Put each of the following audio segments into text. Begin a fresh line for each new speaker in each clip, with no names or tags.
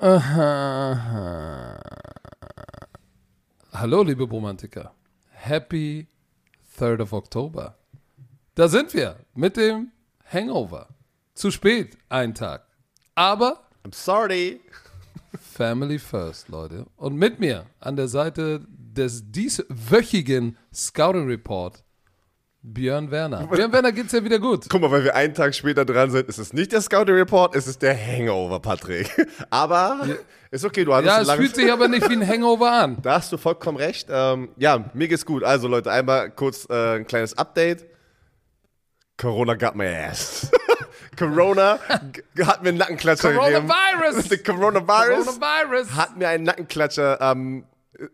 Aha. Hallo, liebe Romantiker. Happy 3rd of October. Da sind wir mit dem Hangover. Zu spät, ein Tag. Aber
I'm sorry.
Family first, Leute. Und mit mir an der Seite des dieswöchigen Scouting Report Björn Werner. Björn Werner geht's ja wieder gut.
Guck mal, weil wir einen Tag später dran sind, ist es nicht der Scouting Report, ist es der Hangover, Patrick. Aber ist okay, du hattest
Ja, es fühlt sich aber nicht wie ein Hangover an.
Da hast du vollkommen recht. Ähm, ja, mir geht's gut. Also Leute, einmal kurz äh, ein kleines Update. Corona got my ass. Corona hat mir einen Nackenklatscher gegeben.
Coronavirus!
Der Coronavirus
Coronavirus!
hat mir einen Nackenklatscher. Ähm,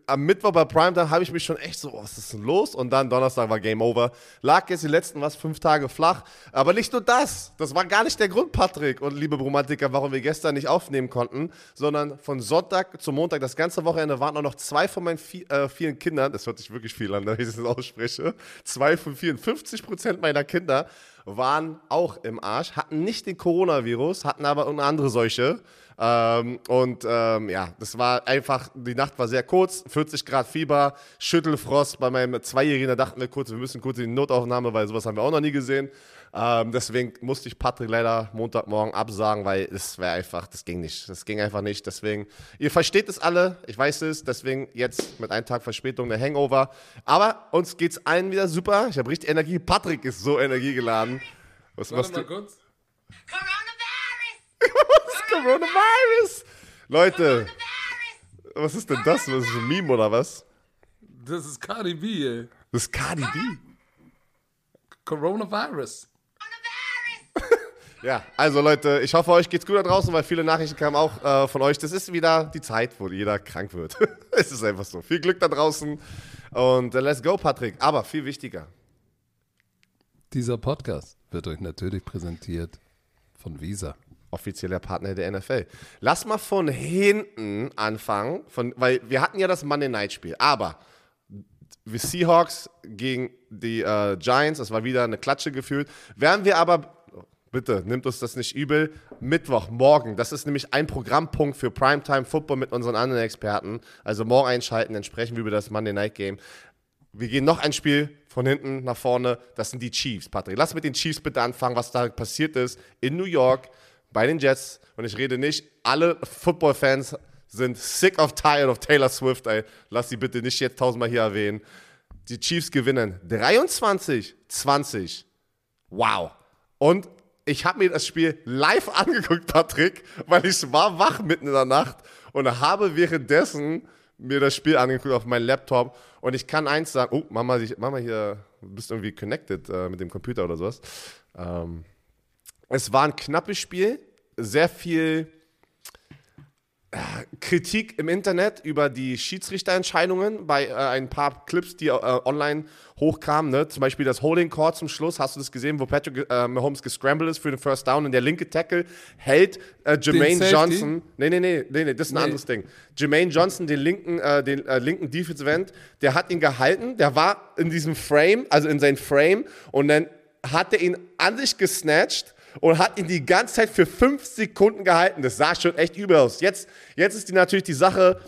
am Mittwoch bei Primetime habe ich mich schon echt so, oh, was ist denn los? Und dann Donnerstag war Game Over. Lag jetzt die letzten, was, fünf Tage flach. Aber nicht nur das. Das war gar nicht der Grund, Patrick und liebe Bromantiker, warum wir gestern nicht aufnehmen konnten, sondern von Sonntag zu Montag, das ganze Wochenende waren auch noch zwei von meinen vi äh, vielen Kindern, das hört sich wirklich viel an, wenn ich das ausspreche, zwei von vielen, 50 Prozent meiner Kinder waren auch im Arsch, hatten nicht den Coronavirus, hatten aber eine andere Seuche. Ähm, und ähm, ja, das war einfach, die Nacht war sehr kurz, 40 Grad Fieber, Schüttelfrost. Bei meinem Zweijährigen, da dachten wir kurz, wir müssen kurz in die Notaufnahme, weil sowas haben wir auch noch nie gesehen. Ähm, deswegen musste ich Patrick leider Montagmorgen absagen, weil es wäre einfach, das ging nicht. Das ging einfach nicht. Deswegen, ihr versteht es alle, ich weiß es, deswegen jetzt mit einem Tag Verspätung der Hangover. Aber uns geht's allen wieder super. Ich habe richtig Energie. Patrick ist so energiegeladen. Was
Warte
machst
mal
du?
kurz.
Coronavirus! Leute, was ist denn das? Was ist ein Meme oder was?
Das ist Cardi B, ey.
Das ist Cardi B.
Coronavirus.
Ja, also Leute, ich hoffe, euch geht's gut da draußen, weil viele Nachrichten kamen auch äh, von euch. Das ist wieder die Zeit, wo jeder krank wird. es ist einfach so. Viel Glück da draußen und äh, let's go, Patrick. Aber viel wichtiger.
Dieser Podcast wird euch natürlich präsentiert von Visa.
Offizieller Partner der NFL. Lass mal von hinten anfangen, von, weil wir hatten ja das Monday Night Spiel, aber die Seahawks gegen die äh, Giants, das war wieder eine Klatsche gefühlt. Werden wir aber, bitte, nimmt uns das nicht übel, Mittwoch, morgen, das ist nämlich ein Programmpunkt für Primetime Football mit unseren anderen Experten. Also morgen einschalten, dann sprechen wir über das Monday Night Game. Wir gehen noch ein Spiel von hinten nach vorne. Das sind die Chiefs, Patrick. Lass mit den Chiefs bitte anfangen, was da passiert ist in New York bei den Jets. Und ich rede nicht, alle Football-Fans sind sick of tired of Taylor Swift. Ey. Lass sie bitte nicht jetzt tausendmal hier erwähnen. Die Chiefs gewinnen 23, 20. Wow. Und ich habe mir das Spiel live angeguckt, Patrick, weil ich war wach mitten in der Nacht und habe währenddessen mir das Spiel angeguckt auf meinem Laptop. Und ich kann eins sagen, oh, Mama, Mama hier, du bist irgendwie connected äh, mit dem Computer oder sowas. Ähm, es war ein knappes Spiel, sehr viel äh, Kritik im Internet über die Schiedsrichterentscheidungen bei äh, ein paar Clips, die äh, online hochkamen. Ne? Zum Beispiel das Holding Call zum Schluss. Hast du das gesehen, wo Patrick äh, Mahomes gescrambled ist für den First Down und der linke Tackle hält äh, Jermaine? Johnson. Nee, nee, nee, nee, nee, das ist ein
Nee.
anderes Ding. Jermaine Johnson, den linken, äh, den linken Defensive End, der hat ihn gehalten. Der war in diesem Frame, also in sein Frame und dann hat er ihn an sich gesnatcht und hat ihn die ganze Zeit für fünf Sekunden gehalten. Das sah schon echt übel aus. Jetzt, jetzt ist die natürlich die Sache,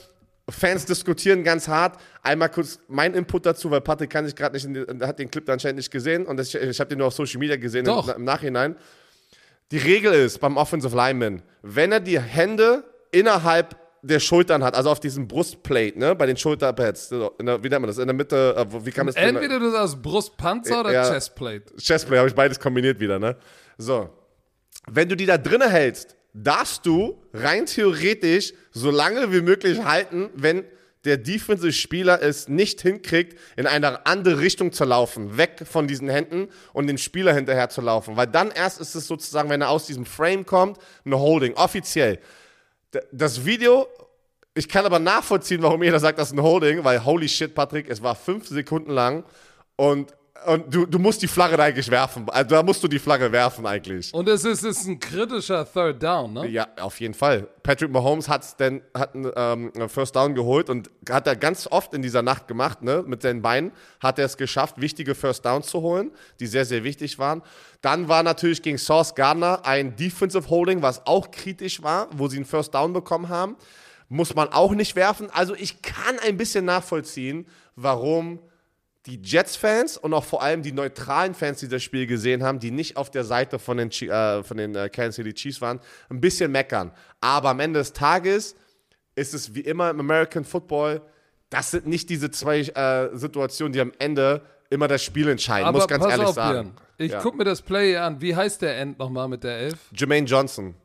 Fans diskutieren ganz hart. Einmal kurz mein Input dazu, weil Patrick kann sich gerade nicht, in die, hat den Clip anscheinend nicht gesehen und das, ich habe den nur auf Social Media gesehen im, im Nachhinein. Die Regel ist beim Offensive Lineman, wenn er die Hände innerhalb der Schultern hat, also auf diesem Brustplate, ne, bei den Schulterpads, der, wie nennt man das, in der Mitte, äh, wie kann man das
Entweder du sagst Brustpanzer oder
Ja.
Chestplate.
Chestplay habe ich beides kombiniert wieder, ne? So. Wenn du die da drinnen hältst, darfst du rein theoretisch so lange wie möglich halten, wenn der Defensive-Spieler es nicht hinkriegt, in eine andere Richtung zu laufen, weg von diesen Händen und den Spieler hinterher zu laufen. Weil dann erst ist es sozusagen, wenn er aus diesem Frame kommt, eine Holding, offiziell. Das Video, ich kann aber nachvollziehen, warum jeder sagt, das ist ein Holding, weil holy shit, Patrick, es war fünf Sekunden lang und Und du, du musst die Flagge da eigentlich werfen. Also da musst du die Flagge werfen eigentlich.
Und es ist, es ist ein kritischer Third Down, ne?
Ja, auf jeden Fall. Patrick Mahomes hat's denn, hat einen ähm, First Down geholt und hat er ganz oft in dieser Nacht gemacht, ne? Mit seinen Beinen hat er es geschafft, wichtige First Downs zu holen, die sehr, sehr wichtig waren. Dann war natürlich gegen Sauce Gardner ein Defensive Holding, was auch kritisch war, wo sie einen First Down bekommen haben. Muss man auch nicht werfen. Also ich kann ein bisschen nachvollziehen, warum die Jets-Fans und auch vor allem die neutralen Fans, die das Spiel gesehen haben, die nicht auf der Seite von den, äh, von den äh, Kansas City Chiefs waren, ein bisschen meckern. Aber am Ende des Tages ist es wie immer im American Football, das sind nicht diese zwei äh, Situationen, die am Ende immer das Spiel entscheiden,
Aber
muss ganz ehrlich
auf,
sagen.
Björn. Ich
Ja.
guck mir das Play an. Wie heißt der End nochmal mit der Elf?
Jermaine Johnson.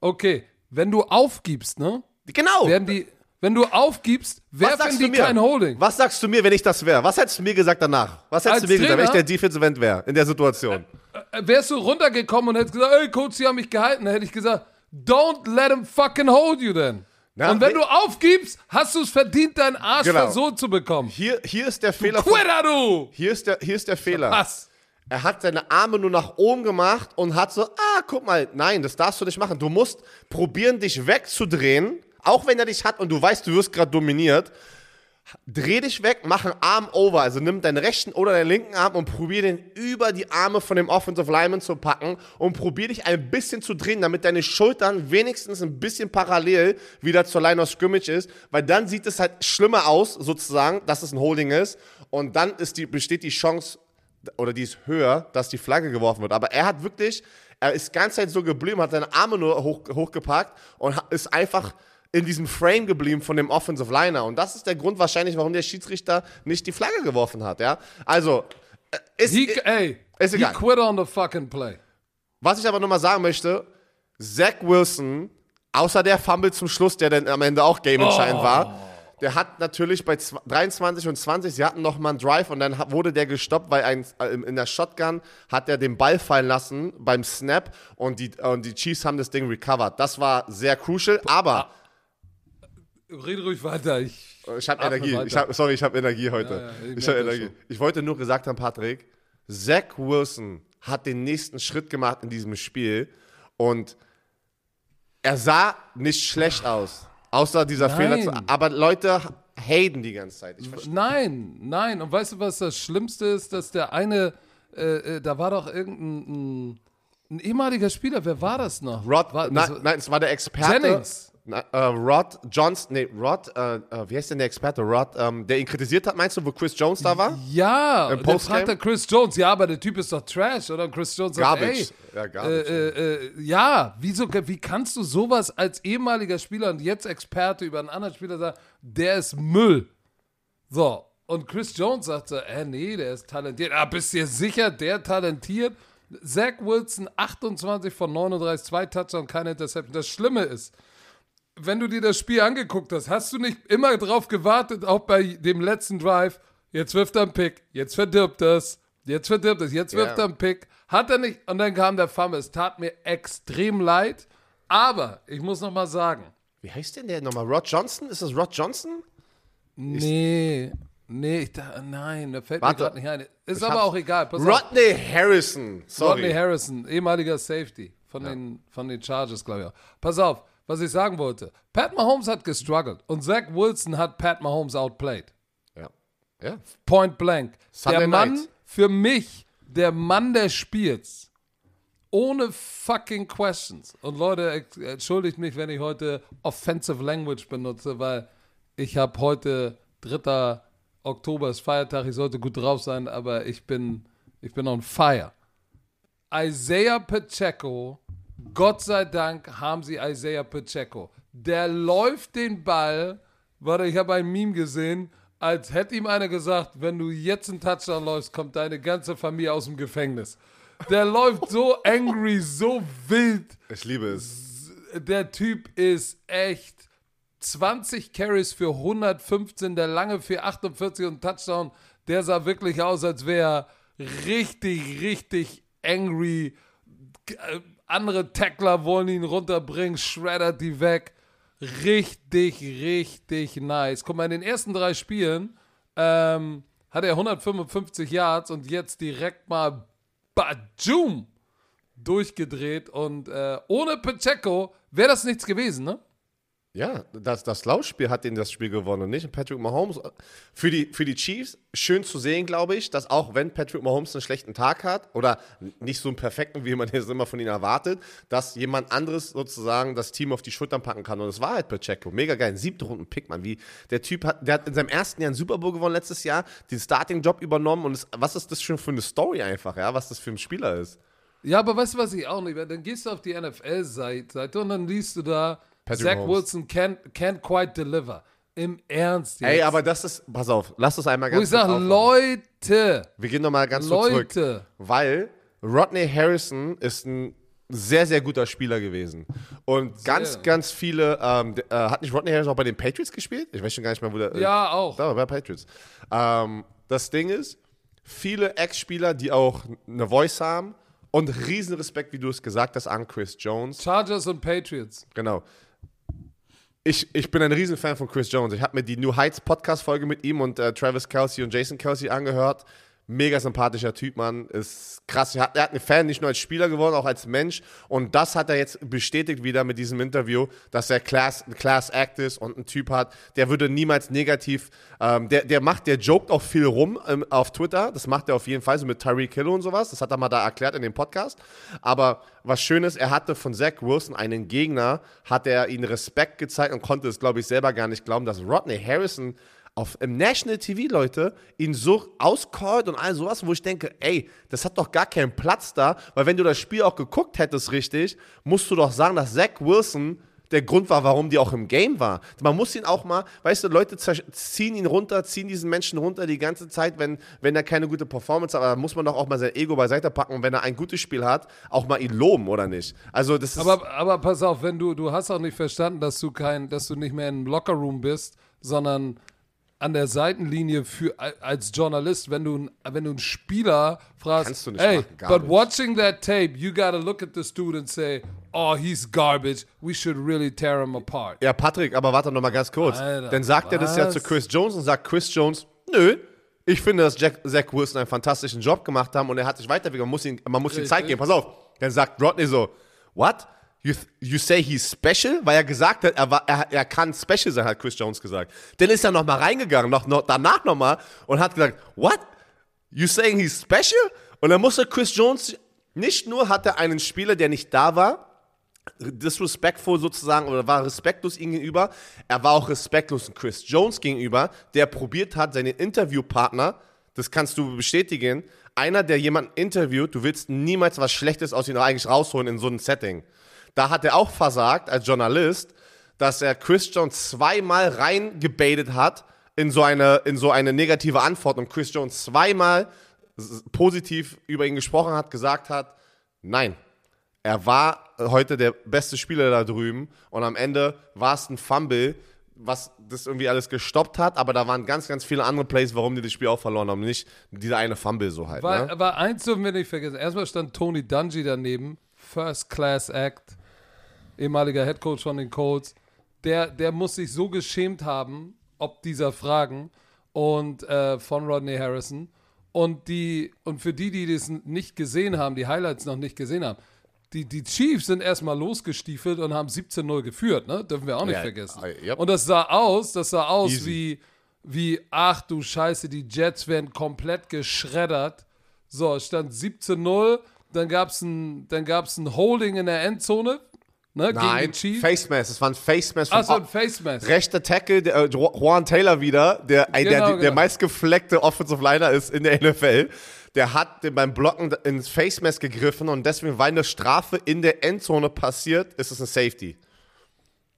Okay, wenn du aufgibst, ne?
Genau.
Werden die, wenn du aufgibst,
Was
werfen
sagst
die
du mir?
kein Holding.
Was sagst du mir, wenn ich das wäre? Was hättest du mir gesagt danach? Was hättest
Als
du mir gesagt, wenn ich
Trainer?
der Defensive End wäre in der Situation?
Äh, Wärst du runtergekommen und hättest gesagt, ey Coach, sie haben mich gehalten, dann hätte ich gesagt, don't let him fucking hold you then.
Na,
und wenn du aufgibst, hast du es verdient, deinen Arsch
Genau.
versohlt zu bekommen.
Hier, hier ist der Fehler. von-
Quitter, du!
Hier ist der, hier ist der Fehler.
Pass.
Er hat seine Arme nur nach oben gemacht und hat so, ah, guck mal, nein, das darfst du nicht machen. Du musst probieren, dich wegzudrehen, auch wenn er dich hat und du weißt, du wirst gerade dominiert. Dreh dich weg, mach einen Arm over, also nimm deinen rechten oder deinen linken Arm und probier den über die Arme von dem Offensive Lineman zu packen und probier dich ein bisschen zu drehen, damit deine Schultern wenigstens ein bisschen parallel wieder zur Line of Scrimmage ist, weil dann sieht es halt schlimmer aus, sozusagen, dass es ein Holding ist und dann ist die, besteht die Chance, oder die ist höher, dass die Flagge geworfen wird. Aber er hat wirklich, er ist die ganze Zeit so geblieben, hat seine Arme nur hoch, hochgepackt und ist einfach in diesem Frame geblieben von dem Offensive Liner. Und das ist der Grund wahrscheinlich, warum der Schiedsrichter nicht die Flagge geworfen hat. Ja? Also, äh, ist,
He, ey,
ist
he
egal.
quit on the fucking play.
was ich aber nochmal sagen möchte, Zach Wilson, außer der Fumble zum Schluss, der dann am Ende auch gameentscheidend war, der hat natürlich bei zw- 23 und 20, sie hatten nochmal einen Drive und dann wurde der gestoppt, weil ein, äh, in der Shotgun hat er den Ball fallen lassen beim Snap und die, und die Chiefs haben das Ding recovered. Das war sehr crucial, aber
Red ruhig weiter. Ich,
ich habe Energie. Ich hab, sorry, ich habe Energie heute.
Ja, ja, ich
ich habe Energie.
schon.
Ich wollte nur gesagt haben, Patrick, Zach Wilson hat den nächsten Schritt gemacht in diesem Spiel und er sah nicht schlecht aus. Außer dieser
Nein.
Fehler. Zu, aber Leute haten die ganze Zeit.
Nein, nein. Und weißt du, was das Schlimmste ist? Dass der eine, äh, äh, da war doch irgendein ein, ein ehemaliger Spieler. Wer war das noch?
Rod,
war, das
nein, nein, es war der Experte.
Jennings.
Na, äh, Rod Johnson, nee, Rod, äh, äh, wie heißt denn der Experte? Rod, ähm, der ihn kritisiert hat, meinst du, wo Chris Jones da war?
Ja,
Im
der fragt der Chris Jones. Ja, aber der Typ ist doch Trash, oder? Und Chris Jones sagt,
Garbage.
ey,
Ja, Garbage,
Äh, äh, äh, ja, wieso, wie kannst du sowas als ehemaliger Spieler und jetzt Experte über einen anderen Spieler sagen, der ist Müll? So, und Chris Jones sagt so, äh, nee, der ist talentiert. Ah, bist du dir sicher, der talentiert? Zach Wilson, 28 von 39, zwei Touchdowns, keine Interception. Das Schlimme ist, wenn du dir das Spiel angeguckt hast, hast du nicht immer drauf gewartet, auch bei dem letzten Drive, jetzt wirft er einen Pick, jetzt verdirbt das, jetzt verdirbt es, jetzt wirft
Ja.
er einen Pick. Hat er nicht, und dann kam der Fumble. Es tat mir extrem leid, aber ich muss noch mal sagen,
Wie heißt denn der nochmal? Rod Johnson? Ist das Rod Johnson?
nee, nee, ich da, nein, da fällt
Warte.
mir gerade nicht ein. Ist
Ich
aber auch egal. Pass auf.
Rodney Harrison. Sorry.
Rodney Harrison, ehemaliger Safety von, den, von den Chargers, glaube ich auch. Pass auf, was ich sagen wollte. Pat Mahomes hat gestruggelt und Zach Wilson hat Pat Mahomes outplayed.
Ja. ja.
Point blank.
Sunday
der Mann,
night.
für mich, der Mann des Spiels. Ohne fucking questions. Und Leute, entschuldigt mich, wenn ich heute offensive language benutze, weil ich habe heute 3. Oktober ist Feiertag, ich sollte gut drauf sein, aber ich bin, ich bin on fire. Isaiah Pacheco, Gott sei Dank haben sie Isaiah Pacheco. Der läuft den Ball, warte, ich habe ein Meme gesehen, als hätte ihm einer gesagt, wenn du jetzt einen Touchdown läufst, kommt deine ganze Familie aus dem Gefängnis. Der läuft so angry, so wild.
Ich liebe es.
Der Typ ist echt 20 Carries für 115, der lange für 48 und Touchdown. Der sah wirklich aus, als wäre er richtig, richtig angry. Andere Tackler wollen ihn runterbringen, schreddert die weg. Richtig, richtig nice. Guck mal, in den ersten drei Spielen ähm, hat er 155 Yards und jetzt direkt mal Bajum durchgedreht und äh, ohne Pacheco wäre das nichts gewesen, ne?
Ja, das, das Laufspiel hat den das Spiel gewonnen und nicht Patrick Mahomes. Für die, für die Chiefs schön zu sehen, glaube ich, dass auch wenn Patrick Mahomes einen schlechten Tag hat oder nicht so einen perfekten, wie man es immer von ihm erwartet, dass jemand anderes sozusagen das Team auf die Schultern packen kann. Und es war halt Pacheco. Mega geil. Ein siebter Runden Pick, man. Wie der Typ hat, der hat in seinem ersten Jahr einen Super Bowl gewonnen letztes Jahr, den Starting-Job übernommen und es, was ist das schon für eine Story einfach, ja, was das für ein Spieler ist.
Ja, aber weißt du, was ich auch nicht Dann gehst du auf die NFL-Seite und dann liest du da,
Patrick
Zach
Mahomes.
Wilson can't, can't quite deliver. Im Ernst jetzt.
Ey, aber das ist, pass auf, lass das einmal
Wo
ganz
ich sage,
aufmachen.
Leute,
Wir gehen nochmal ganz kurz zurück.
Leute.
Weil Rodney Harrison ist ein sehr, sehr guter Spieler gewesen. Und ganz, ganz viele, ähm, äh, hat nicht Rodney Harrison auch bei den Patriots gespielt? Ich weiß schon gar nicht mehr, wo der. äh,
Ja, auch.
Da, bei Patriots. Ähm, das Ding ist, viele Ex-Spieler, die auch eine Voice haben und riesen Respekt, wie du es gesagt hast, an Chris Jones.
Chargers und Patriots.
Genau. Ich, ich bin ein Riesenfan von Chris Jones. Ich habe mir die New Heights Podcast-Folge mit ihm und äh, Travis Kelsey und Jason Kelsey angehört. Mega sympathischer Typ, Mann. Ist krass. Er hat, er hat einen Fan nicht nur als Spieler geworden, auch als Mensch. Und das hat er jetzt bestätigt wieder mit diesem Interview, dass er Class, ein Class Act ist und ein Typ hat, der würde niemals negativ, ähm, der, der macht, der joked auch viel rum ähm, auf Twitter. Das macht er auf jeden Fall, so mit Tyreek Hill und sowas. Das hat er mal da erklärt in dem Podcast. Aber was schön ist, er hatte von Zach Wilson einen Gegner, hat er ihnen Respekt gezeigt und konnte es, glaube ich, selber gar nicht glauben, dass Rodney Harrison auf, im National TV, Leute, ihn so auscallt und all sowas, wo ich denke, ey, das hat doch gar keinen Platz da, weil wenn du das Spiel auch geguckt hättest richtig, musst du doch sagen, dass Zach Wilson der Grund war, warum die auch im Game war. Man muss ihn auch mal, weißt du, Leute ziehen ihn runter, ziehen diesen Menschen runter die ganze Zeit, wenn, wenn er keine gute Performance hat, aber da muss man doch auch mal sein Ego beiseite packen und wenn er ein gutes Spiel hat, auch mal ihn loben, oder nicht? Also das.
Aber, aber pass auf, wenn du, du hast auch nicht verstanden, dass du kein, dass du nicht mehr im Lockerroom bist, sondern an der Seitenlinie für, als Journalist, wenn du, ein- wenn du einen Spieler fragst,
Kannst du nicht
hey,
machen,
but
nicht."
watching that tape, you gotta look at the dude and say, oh, he's garbage, we should really tear him apart.
Ja, Patrick, aber warte noch mal ganz kurz.
Alter,
Dann sagt er das ja
was?
zu Chris Jones und sagt Chris Jones, nö, ich finde, dass Jack, Zach Wilson einen fantastischen Job gemacht haben und er hat sich weiterentwickelt. Man muss ihm, man muss ihm Zeit geben. Pass auf. Dann sagt Rodney so, what? You, you say he's special? Weil er gesagt hat, er, war, er, er kann special sein, hat Chris Jones gesagt. Dann ist er noch mal reingegangen, noch, noch, danach noch mal und hat gesagt, what? You saying he's special? Und dann musste Chris Jones, nicht nur hat er einen Spieler, der nicht da war, disrespectful sozusagen oder war respektlos ihm gegenüber. Er war auch respektlos Chris Jones gegenüber, der probiert hat, seinen Interviewpartner, das kannst du bestätigen, einer, der jemanden interviewt, du willst niemals was Schlechtes aus ihm eigentlich rausholen in so einem Setting. Da hat er auch versagt als Journalist, dass er Chris Jones zweimal reingebetet hat in so eine, in so eine negative Antwort und Chris Jones zweimal positiv über ihn gesprochen hat, gesagt hat, nein, er war heute der beste Spieler da drüben und am Ende war es ein Fumble, was das irgendwie alles gestoppt hat, aber da waren ganz, ganz viele andere Plays, warum die das Spiel auch verloren haben. Nicht dieser eine Fumble so halt.
War,
ne?
war eins dürfen wir nicht vergessen. Erstmal stand Tony Dungy daneben, First Class Act, ehemaliger Head Coach von den Colts. Der, der muss sich so geschämt haben, ob dieser Fragen und äh, von Rodney Harrison. Und die, und für die, die das nicht gesehen haben, die Highlights noch nicht gesehen haben, die, die Chiefs sind erstmal losgestiefelt und haben 17-0 geführt, ne? Dürfen wir auch nicht
Ja,
vergessen.
äh, yep.
Und das sah aus, das sah aus
Easy.
wie, wie, ach du Scheiße, die Jets werden komplett geschreddert. So, es stand 17-0, dann gab es ein, dann gab's ein Holding in der Endzone, ne,
Nein. Face Mask. Es war ein Face Mask
Achso, ein Face Mask.
rechter Tackle, der, äh, Ju- Juan Taylor wieder, der, äh, der,
Genau,
der,
genau.
meistgefleckte Offensive Liner ist in der NFL. Der hat beim Blocken ins Face Mask gegriffen und deswegen, weil eine Strafe in der Endzone passiert, ist es ein Safety.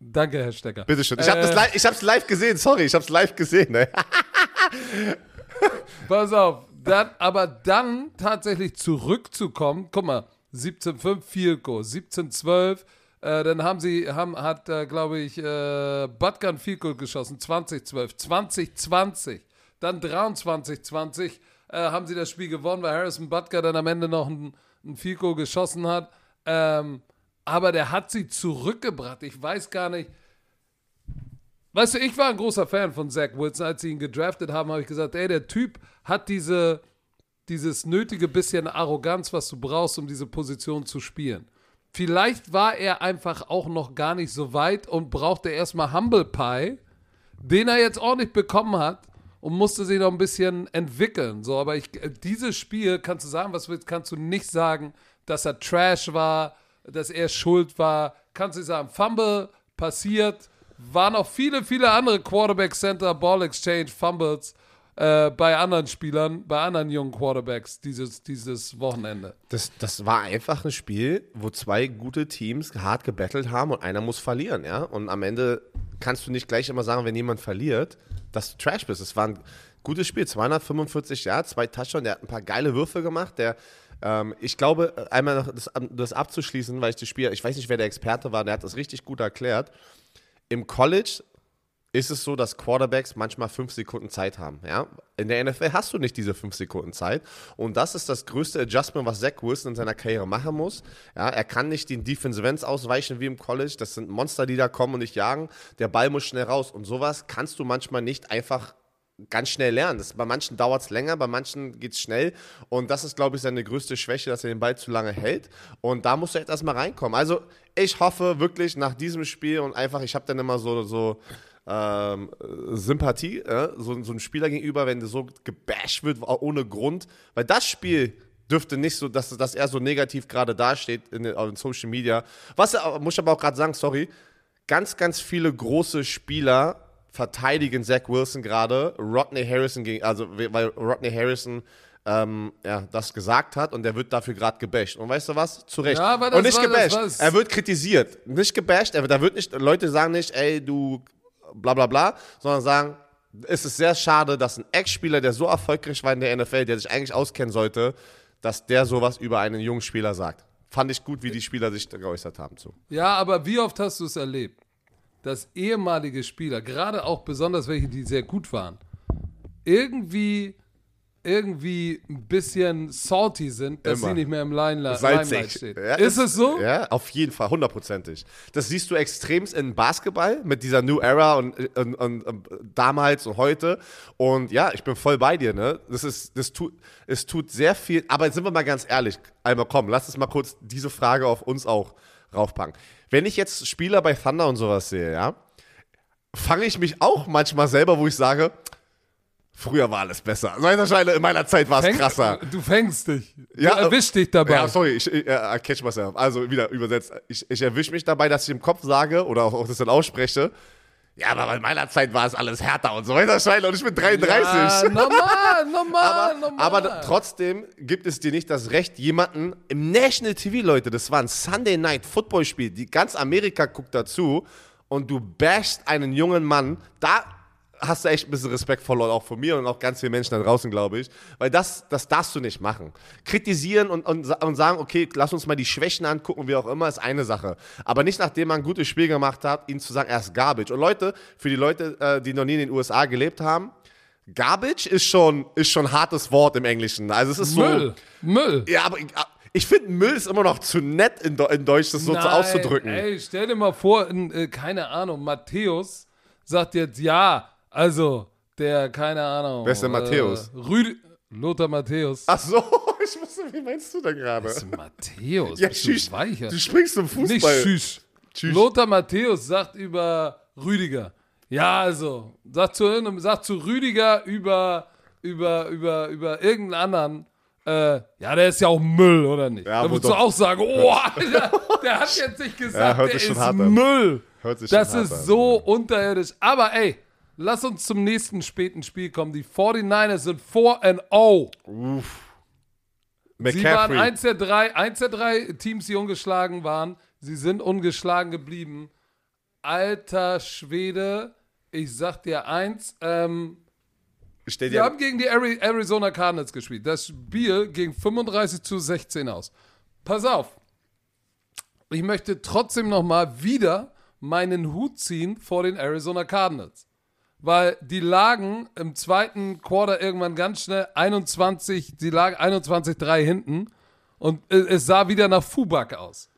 Danke, Herr Stecker.
Bitteschön. Ich habe
Äh,
hab's live gesehen, sorry, ich hab's live gesehen. Ne?
Pass auf, dann, aber dann tatsächlich zurückzukommen, guck mal, 17-5 Field Goal, 17-12, äh, dann haben sie, haben, hat, äh, glaube ich, äh, ein Field geschossen, 2012, 2020, dann 23-20 äh, haben sie das Spiel gewonnen, weil Harrison Butker dann am Ende noch ein, ein Field geschossen hat. Ähm, aber der hat sie zurückgebracht. Ich weiß gar nicht, weißt du, ich war ein großer Fan von Zach Wilson. Als sie ihn gedraftet haben, habe ich gesagt, ey, der Typ hat diese, dieses nötige bisschen Arroganz, was du brauchst, um diese Position zu spielen. Vielleicht war er einfach auch noch gar nicht so weit und brauchte erstmal Humble Pie, den er jetzt nicht bekommen hat und musste sich noch ein bisschen entwickeln. So, aber ich, dieses Spiel kannst du sagen, was willst, kannst du nicht sagen, dass er Trash war, dass er schuld war. Kannst du sagen, Fumble passiert, waren auch viele, viele andere Quarterback Center, Ball Exchange, Fumbles äh, bei anderen Spielern, bei anderen jungen Quarterbacks dieses, dieses Wochenende.
Das, das war einfach ein Spiel, wo zwei gute Teams hart gebettelt haben und einer muss verlieren, ja. Und am Ende kannst du nicht gleich immer sagen, wenn jemand verliert, dass du Trash bist. Es war ein gutes Spiel, 245 Jahre, zwei Touchdowns, der hat ein paar geile Würfe gemacht, der ähm, ich glaube, einmal noch das, das, abzuschließen, weil ich das Spiel, ich weiß nicht, wer der Experte war, der hat das richtig gut erklärt. Im College ist es so, dass Quarterbacks manchmal fünf Sekunden Zeit haben. Ja? In der NFL hast du nicht diese fünf Sekunden Zeit. Und das ist das größte Adjustment, was Zach Wilson in seiner Karriere machen muss. Ja, er kann nicht den Defensive Ends ausweichen wie im College. Das sind Monster, die da kommen und dich jagen. Der Ball muss schnell raus. Und sowas kannst du manchmal nicht einfach ganz schnell lernen. Das, bei manchen dauert es länger, bei manchen geht es schnell. Und das ist, glaube ich, seine größte Schwäche, dass er den Ball zu lange hält. Und da muss er jetzt erstmal reinkommen. Also ich hoffe wirklich nach diesem Spiel und einfach, ich habe dann immer so, so ähm, Sympathie, äh, so, so einem Spieler gegenüber, wenn der so gebasht wird ohne Grund. Weil das Spiel dürfte nicht so, dass, dass er so negativ gerade dasteht in, in Social Media. Was muss ich aber auch gerade sagen, sorry, ganz, ganz viele große Spieler verteidigen Zach Wilson gerade. Rodney Harrison gegen, also weil Rodney Harrison ähm, ja, das gesagt hat und der wird dafür gerade gebasht. Und weißt du was? Zu Recht. Ja, und nicht gebasht. Er wird kritisiert. Nicht gebasht. Er, da wird nicht, Leute sagen nicht, ey, du bla bla bla, sondern sagen, es ist sehr schade, dass ein Ex-Spieler, der so erfolgreich war in der NFL, der sich eigentlich auskennen sollte, dass der sowas über einen jungen Spieler sagt. Fand ich gut, wie die Spieler sich geäußert haben zu.
Ja, aber wie oft hast du es erlebt, dass ehemalige Spieler, gerade auch besonders welche, die sehr gut waren, irgendwie irgendwie ein bisschen salty sind, dass Immer. sie nicht mehr im Line Limelight stehen. Ja, ist es so?
Ja, auf jeden Fall, hundertprozentig. Das siehst du extremst in Basketball mit dieser New Era und, und, und, und, damals und heute. Und ja, ich bin voll bei dir. Ne? Das ist, das tut, es tut sehr viel. Aber jetzt sind wir mal ganz ehrlich. Einmal komm, lass uns mal kurz diese Frage auf uns auch raufpacken. Wenn ich jetzt Spieler bei Thunder und sowas sehe, ja, fange ich mich auch manchmal selber, wo ich sage, Früher war alles besser. Scheine, in meiner Zeit war es krasser.
Du fängst dich. Du ja, erwischst dich dabei. Ja,
sorry, ich, ich uh, catch myself. Also wieder übersetzt. Ich, ich erwische mich dabei, dass ich im Kopf sage oder auch, auch das dann ausspreche. Ja, aber in meiner Zeit war es alles härter und so weiter, Scheine. Und ich bin 33. Ja,
normal, normal,
aber,
normal.
Aber trotzdem gibt es dir nicht das Recht, jemanden im National TV, Leute, das war ein Sunday Night Football Spiel, die ganz Amerika guckt dazu und du bashst einen jungen Mann. Da hast du echt ein bisschen Respekt verloren, auch von mir und auch ganz vielen Menschen da draußen, glaube ich. Weil das, das darfst du nicht machen. Kritisieren und, und, und sagen, okay, lass uns mal die Schwächen angucken, wie auch immer, ist eine Sache. Aber nicht nachdem man ein gutes Spiel gemacht hat, ihnen zu sagen, er ist Garbage. Und Leute, für die Leute, äh, die noch nie in den USA gelebt haben, Garbage ist schon, ist schon ein hartes Wort im Englischen. Also es ist
Müll.
so.
Müll.
Ja, aber ich finde, Müll ist immer noch zu nett in, in Deutsch, das so Nein, auszudrücken.
Ey, stell dir mal vor, in, äh, keine Ahnung, Matthäus sagt jetzt, ja, also, der, keine Ahnung.
Wer ist der Matthäus?
Äh, Rüd Lothar Matthäus.
Ach so, ich wusste, wie meinst du da gerade?
Das ist Matthäus.
Ja, tschüss. Du, weicher. du springst zum Fußball.
Nicht tschüss. tschüss. Lothar Matthäus sagt über Rüdiger. Ja, also, sagt zu, sagt zu Rüdiger über, über, über, über irgendeinen anderen. Äh, ja, der ist ja auch Müll, oder nicht? Ja, da würdest du auch sagen, oh, Alter, der hat jetzt nicht gesagt, ja, der ist Müll. Hört sich das ist so unterirdisch. Aber ey, Lass uns zum nächsten späten Spiel kommen. Die 49ers sind 4 0. Uff. Sie waren eins der, drei, eins der drei Teams, die ungeschlagen waren. Sie sind ungeschlagen geblieben. Alter Schwede, ich sag dir eins, ähm, Sie haben gegen die Arizona Cardinals gespielt. Das Spiel ging 35 zu 16 aus. Pass auf. Ich möchte trotzdem noch mal wieder meinen Hut ziehen vor den Arizona Cardinals weil die lagen im zweiten Quarter irgendwann ganz schnell 21, die lagen 21-3 hinten und es sah wieder nach Fubak aus.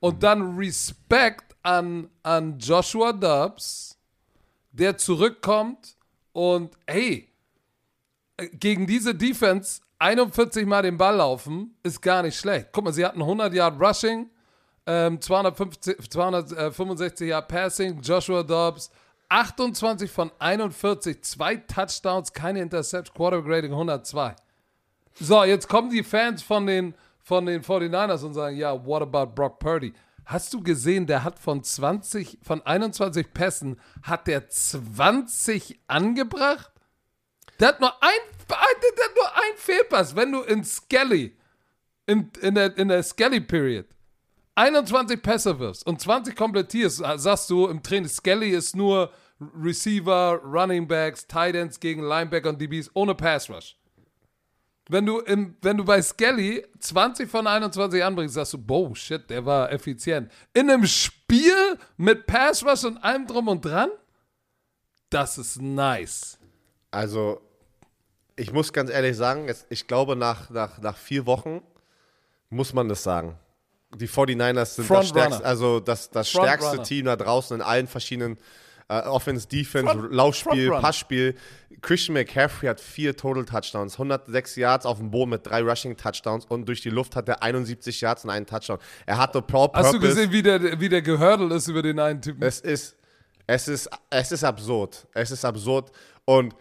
Und dann Respekt an, an Joshua Dubs, der zurückkommt und hey, äh, gegen diese Defense 41 Mal den Ball laufen, ist gar nicht schlecht. Guck mal, sie hatten 100 Yard Rushing, ähm, 250, 265 Yard Passing, Joshua Dobbs, 28 von 41, zwei Touchdowns, keine Intercept, Quarterback Rating 102. So, jetzt kommen die Fans von den, von den 49ers und sagen, ja, what about Brock Purdy? Hast du gesehen, der hat von 20, von 21 Pässen, hat der 20 angebracht? Der hat nur ein, der hat nur ein Fehlpass, wenn du in Skelly, in, in der, in der Skelly-Period, 21 Pässe wirfst und 20 komplettierst, sagst du im Training, Skelly ist nur Receiver, Running Backs, Tight Ends gegen Linebacker und DBs ohne Pass Rush. Wenn du, im, wenn du bei Skelly 20 von 21 anbringst, sagst du, boah, shit, der war effizient. In einem Spiel mit Pass Rush und allem drum und dran, das ist nice.
Also, ich muss ganz ehrlich sagen, ich glaube, nach, nach, nach vier Wochen muss man das sagen. Die 49ers sind das stärkste, also das, das stärkste Team da draußen in allen verschiedenen äh, Offense, Defense, Front, Laufspiel, Passspiel. Christian McCaffrey hat vier Total Touchdowns, 106 Yards auf dem Boden mit drei Rushing Touchdowns und durch die Luft hat er 71 Yards und einen Touchdown. Er hatte Pro
Hast du gesehen, wie der, wie der gehördelt ist über den einen Typen?
Es ist, es ist, es ist absurd. Es ist absurd und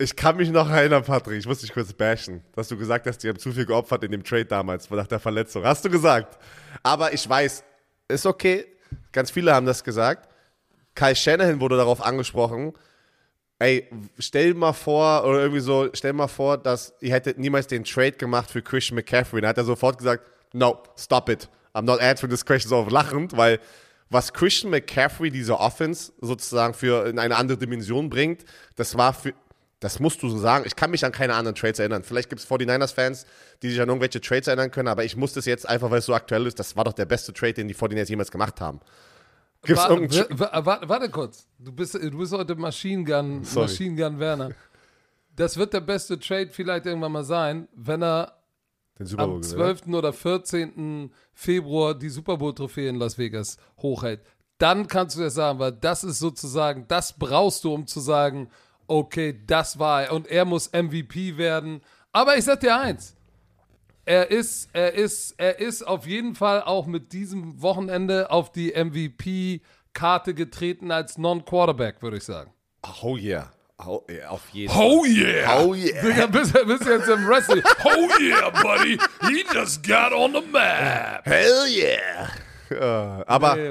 ich kann mich noch erinnern, Patrick, ich muss dich kurz bashen, dass du gesagt hast, die haben zu viel geopfert in dem Trade damals, nach der Verletzung. Hast du gesagt. Aber ich weiß, ist okay. Ganz viele haben das gesagt. Kai Shanahan wurde darauf angesprochen. Ey, stell mal vor, oder irgendwie so, stell mal vor, dass ihr hättet niemals den Trade gemacht für Christian McCaffrey. Da hat er sofort gesagt, no, stop it. I'm not answering this question so lachend, weil was Christian McCaffrey diese Offense sozusagen für in eine andere Dimension bringt, das war für, das musst du so sagen. Ich kann mich an keine anderen Trades erinnern. Vielleicht gibt es 49ers-Fans, die sich an irgendwelche Trades erinnern können, aber ich muss das jetzt einfach, weil es so aktuell ist, das war doch der beste Trade, den die 49ers jemals gemacht haben.
Gibt's warte, warte, warte kurz. Du bist, du bist heute Machine Gun, Machine Gun Werner. Das wird der beste Trade vielleicht irgendwann mal sein, wenn er am 12. Oder? oder 14. Februar die Super Bowl-Trophäe in Las Vegas hochhält. Dann kannst du das sagen, weil das ist sozusagen, das brauchst du, um zu sagen, okay, das war er und er muss MVP werden. Aber ich sag dir eins, er ist, er ist, er ist auf jeden Fall auch mit diesem Wochenende auf die MVP-Karte getreten als Non-Quarterback, würde ich sagen.
Oh yeah. Oh, yeah, auf jeden
oh yeah! Oh yeah! Digga, bist, bist jetzt im Wrestling. oh yeah, buddy! He just got on the map!
Hell yeah! Aber, nee,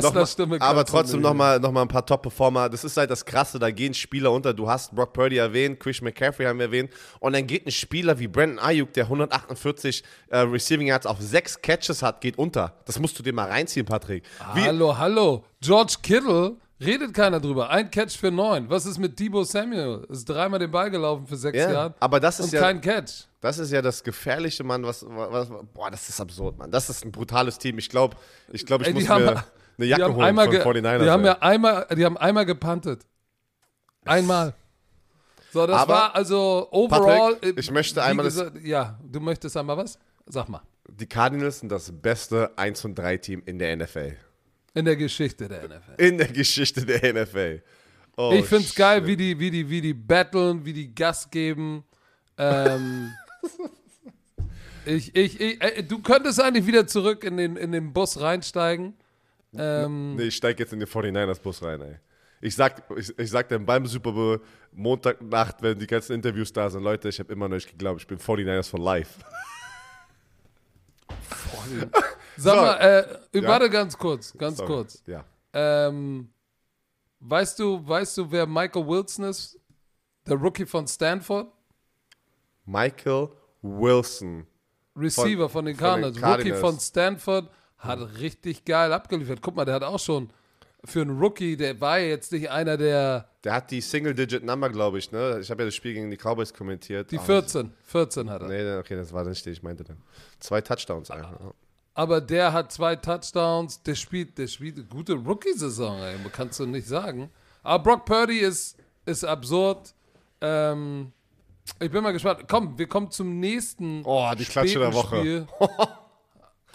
noch aber trotzdem nochmal noch mal ein paar Top-Performer. Das ist halt das Krasse, da gehen Spieler unter. Du hast Brock Purdy erwähnt, Chris McCaffrey haben wir erwähnt. Und dann geht ein Spieler wie Brandon Ayuk, der 148 äh, Receiving Yards auf sechs Catches hat, geht unter. Das musst du dir mal reinziehen, Patrick.
Wie hallo, hallo. George Kittle Redet keiner drüber. Ein Catch für neun. Was ist mit Debo Samuel? Ist dreimal den Ball gelaufen für sechs ja, Jahre.
Aber das ist
und
ja
kein Catch.
Das ist ja das gefährliche, Mann. Was, was, boah, das ist absurd, Mann. Das ist ein brutales Team. Ich glaube, ich, glaub, ich Ey, muss
haben,
mir eine Jacke holen von 49ers.
Die haben ja einmal, die haben einmal gepantet. Einmal. So, das Aber, war also overall.
Patrick, ich möchte einmal
gesagt, Ja, du möchtest einmal was? Sag mal.
Die Cardinals sind das beste 1 und 3 Team in der NFL.
In der Geschichte der NFL.
In der Geschichte der NFL.
Oh, ich finde es geil, wie die, wie, die, wie die battlen, wie die Gas geben. Ähm, ich, ich, ich, äh, du könntest eigentlich wieder zurück in den, in den Bus reinsteigen. Ähm,
nee, ich steige jetzt in den 49ers-Bus rein, ey. Ich sag, ich, ich sag dann beim Super Bowl Montagnacht, wenn die ganzen Interviews da sind, Leute, ich habe immer noch nicht geglaubt, ich bin 49ers for life.
Sag so. mal, äh, ja? warte ganz kurz, ganz Sorry. kurz.
Ja.
Ähm, weißt du, weißt du, wer Michael Wilson ist? Der Rookie von Stanford?
Michael Wilson.
Receiver von, von den Cardinals. Rookie von Stanford hat richtig geil abgeliefert. Guck mal, der hat auch schon für einen Rookie, der war jetzt nicht einer der.
Der hat die Single-Digit-Number, glaube ich, ne? Ich habe ja das Spiel gegen die Cowboys kommentiert.
Die 14. 14 hat er.
Nee, okay, das war nicht, ich meinte dann. Zwei Touchdowns einfach.
Aber der hat zwei Touchdowns, der spielt, der spielt eine gute Rookie-Saison. Kannst du nicht sagen. Aber Brock Purdy ist, ist absurd. Ähm, ich bin mal gespannt. Komm, wir kommen zum nächsten.
Oh, die Klatsche der Woche.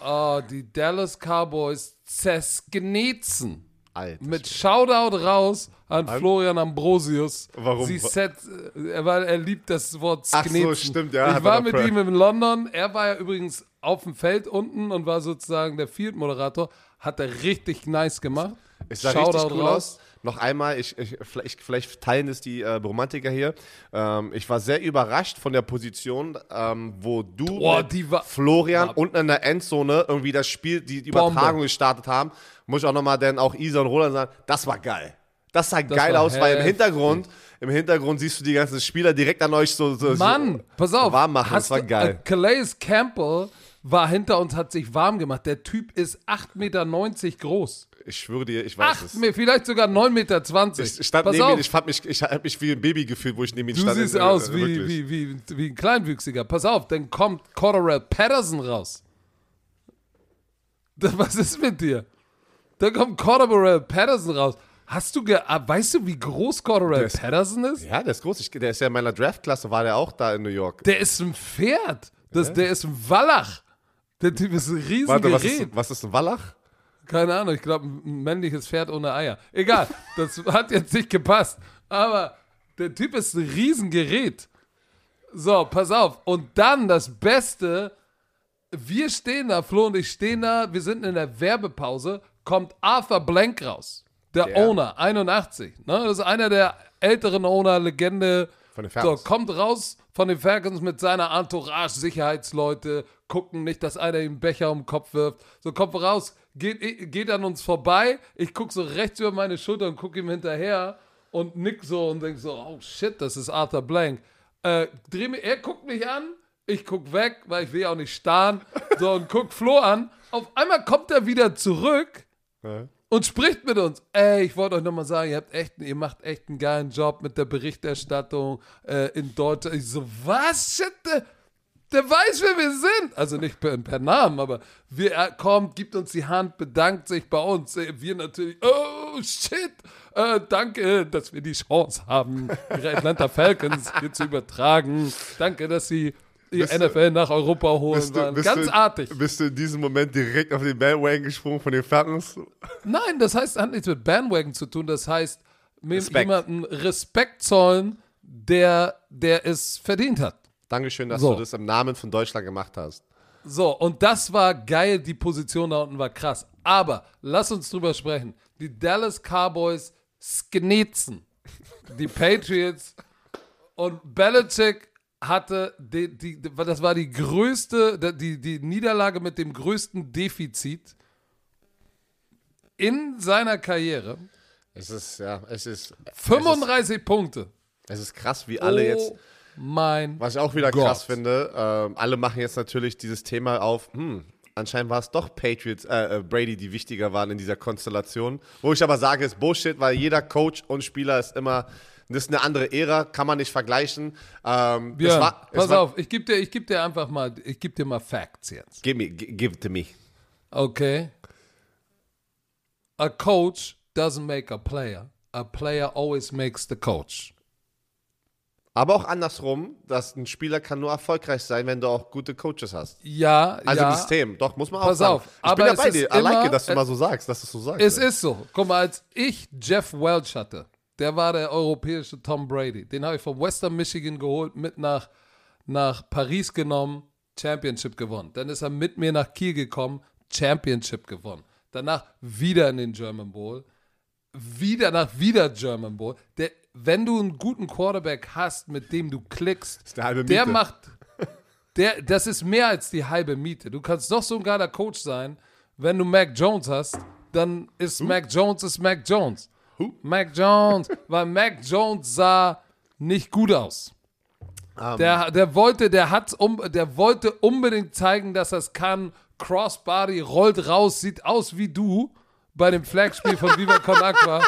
oh, die Dallas Cowboys zersknetzen.
Alter.
Mit Shoutout raus an Florian Ambrosius.
Warum?
Sie set, weil er liebt das Wort
Ach so,
Sknetzen.
stimmt, ja,
Ich war mit ihm in London. Er war ja übrigens auf dem Feld unten und war sozusagen der Field-Moderator. Hat er richtig nice gemacht.
Es sah richtig cool aus. Noch einmal, ich, ich, vielleicht, vielleicht teilen es die äh, Romantiker hier. Ähm, ich war sehr überrascht von der Position, ähm, wo du
war-
Florian
war-
unten in der Endzone irgendwie das Spiel, die, die. Übertragung gestartet haben. Muss ich auch nochmal denn auch Isa und Roland sagen, das war geil. Das sah geil
war
aus, weil im. Hintergrund, im Hintergrund siehst du die ganzen Spieler direkt an euch so, so
Mann,
so
pass auf.
warm machen. Das war
du-
geil.
Äh, Calais Campbell war hinter uns, hat sich warm gemacht. Der Typ ist 8,90 Meter groß.
Ich schwöre dir, ich weiß
8
es.
Meter, vielleicht sogar 9,20 Meter.
Ich stand
Pass
neben
auf.
ihm, ich, mich, ich habe mich wie ein Baby gefühlt, wo ich neben ihm
Du
stand.
siehst
Äh,
aus
äh,
wie, wie, wie, wie ein Kleinwüchsiger. Pass auf, dann kommt Cotterell Patterson raus. Was ist mit dir? Da kommt Cotterell Patterson raus. Hast du ge ah, weißt du, wie groß
ist-
Patterson ist?
Ja, der ist groß. Ich, der ist ja in meiner Draftklasse, war der auch da in New York.
Der ist ein Pferd. Das, Der ist ein Wallach. Der Typ ist ein Riesengerät.
Warte, was ist, was ist ein Wallach?
Keine Ahnung, ich glaube, ein männliches Pferd ohne Eier. Egal, das hat jetzt nicht gepasst. Aber der Typ ist ein Riesengerät. So, pass auf. Und dann das Beste, wir stehen da, Flo und ich stehen da, wir sind in der Werbepause, kommt Arthur Blank raus. Der,
Der?
Owner, 81. Ne? Das ist einer der älteren Owner, Legende.
Von den
So,
Falcons.
kommt raus von den Falcons mit seiner Entourage, Sicherheitsleute, gucken nicht, dass einer ihm einen Becher um den Kopf wirft. So, kommt raus, geht, geht an uns vorbei. Ich gucke so rechts über meine Schulter und gucke ihm hinterher und nick so und denk so, oh shit, das ist Arthur Blank. Äh, dreh mich, er guckt mich an, ich guck weg, weil ich will ja auch nicht starren. So, und guck Flo an. Auf einmal kommt er wieder zurück
Ja.
und spricht mit uns. Ey, ich wollte euch nochmal sagen, ihr, habt echt, ihr macht echt einen geilen Job mit der Berichterstattung äh, in Deutschland. Ich so, was? Shit, der, weiß, wer wir sind. Also nicht per, per Namen, aber wir, er kommt, gibt uns die Hand, bedankt sich bei uns. Äh, Wir natürlich, oh shit, äh, danke, dass wir die Chance haben, ihre Atlanta Falcons hier zu übertragen. Danke, dass sie die
Bist du-
NFL nach Europa holen.
Bist du,
waren.
bist
Ganz
du,
artig.
Bist du in diesem Moment direkt auf den Bandwagon gesprungen von den Falcons?
Nein, das heißt, hat nichts mit Bandwagon zu tun. Das heißt,
Respekt.
jemanden Respekt zollen, der, der es verdient hat.
Dankeschön, dass
So.
du das im Namen von Deutschland gemacht hast.
So, und das war geil. Die Position da unten war krass. Aber lass uns drüber sprechen. Die Dallas Cowboys sknetzen. Die Patriots und Belichick hatte, die, die, das war die größte, die, die Niederlage mit dem größten Defizit in seiner Karriere.
Es ist, ja, es ist,
35 Punkte.
es ist krass, wie alle jetzt,
Oh mein
was ich auch wieder
Gott.
krass finde, ähm, alle machen jetzt natürlich dieses Thema auf, hm, anscheinend war es doch Patriots, äh, äh, Brady, die wichtiger waren in dieser Konstellation. Wo ich aber sage, ist Bullshit, weil jeder Coach und Spieler ist immer, das ist eine andere Ära, kann man nicht vergleichen. Ähm, es
Björn,
war, es
pass
war,
auf, ich gebe dir, ich geb dir einfach mal, ich gebe dir mal Facts jetzt.
Give, me, gi- give it to me.
Okay? A coach doesn't make a player. A player always makes the coach.
Aber auch andersrum, dass ein Spieler kann nur erfolgreich sein, wenn du auch gute Coaches hast.
Ja,
Also
ja.
System, doch, muss man auch
Pass
sagen.
auf,
ich bin ja bei dir. I like dass du mal so sagst, dass du es so sagst.
Es
ey.
ist so. Guck mal, als ich Jeff Welch hatte, der war der europäische Tom Brady. Den habe ich von Western Michigan geholt, mit nach, nach Paris genommen, Championship gewonnen. Dann ist er mit mir nach Kiel gekommen, Championship gewonnen. Danach wieder in den German Bowl, wieder nach wieder German Bowl. Der, wenn du einen guten Quarterback hast, mit dem du klickst,
der
macht, der, das ist mehr als die halbe Miete. Du kannst doch so ein geiler Coach sein, wenn du Mac Jones hast, dann ist Mac Jones ist Mac Jones.
Who?
Mac Jones, weil Mac Jones sah nicht gut aus.
Ähm.
Der, der wollte, der hat, um, der wollte unbedingt zeigen, dass er es kann. Crossbody rollt raus, sieht aus wie du bei dem Flagspiel von Viva Con Aqua,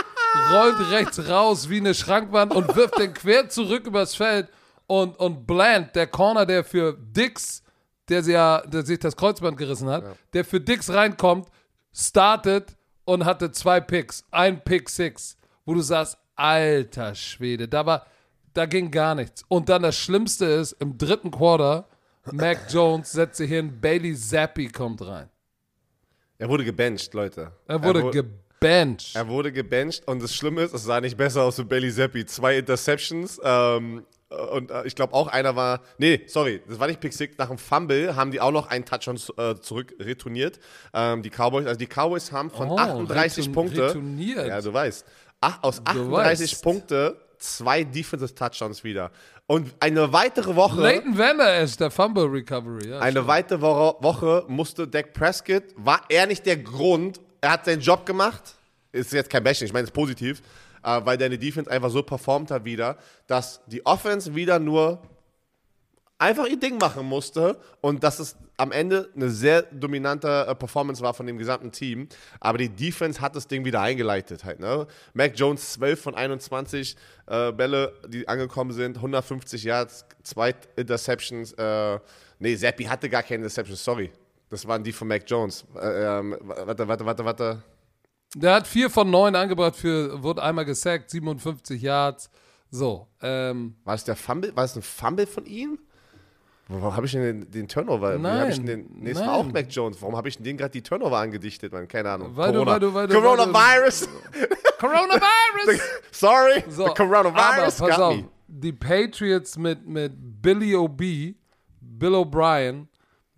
rollt rechts raus wie eine Schrankwand und wirft den quer zurück übers Feld und, und Bland, der Corner, der für Dix, der, sie ja, der sich das Kreuzband gerissen hat, der für Dix reinkommt, startet und hatte zwei Picks, ein Pick Six, wo du sagst, alter Schwede, da war, da ging gar nichts. Und dann das Schlimmste ist, im dritten Quarter, Mac Jones setzt sich hin, Bailey Zappi kommt rein.
Er wurde gebencht, Leute.
Er wurde
wu-
gebencht. Bench.
Er wurde gebencht und das Schlimme ist, es sah nicht besser aus für Bailey Zappi. Zwei Interceptions ähm, und äh, ich glaube auch einer war, nee, sorry, das war nicht Pick Six. Nach dem Fumble haben die auch noch einen Touchdown äh, zurück retourniert. Ähm, die Cowboys, also die Cowboys haben von
Oh,
38
return-
Punkte,
retourniert.
ja, du weißt, ach, aus
Du
38
weißt.
Punkte zwei Defensive Touchdowns wieder. Und eine weitere Woche.
Leighton Vander ist der Fumble Recovery. Ja,
Eine weitere Woche, Woche musste Dak Prescott, war er nicht der Grund, er hat seinen Job gemacht, ist jetzt kein Bashing, ich meine es ist positiv, äh, weil deine Defense einfach so performt hat wieder, dass die Offense wieder nur einfach ihr Ding machen musste und dass es am Ende eine sehr dominante äh, Performance war von dem gesamten Team. Aber die Defense hat das Ding wieder eingeleitet halt. Ne? Mac Jones 12 von 21 äh, Bälle, die angekommen sind, 150 Yards, zwei Interceptions. Äh, nee, Zappi hatte gar keine Interceptions, sorry. Das waren die von Mac Jones. Äh, ähm, warte, warte, warte, warte.
Der hat vier von neun angebracht für, wurde einmal gesackt, 57 Yards. So, ähm,
War es der Fumble? War es ein Fumble von ihm? Warum habe ich denn den, Turnover? Hab ich den, nee, es war
nein.
auch Mac Jones. Warum habe ich denn den gerade die Turnover angedichtet, Mann? Keine Ahnung.
Weil du-
Corona.
weil du- weil du-
Coronavirus.
Coronavirus!
Sorry.
So,
the coronavirus
aber pass auf,
me.
die Patriots mit, mit Billy O.B., Bill O'Brien,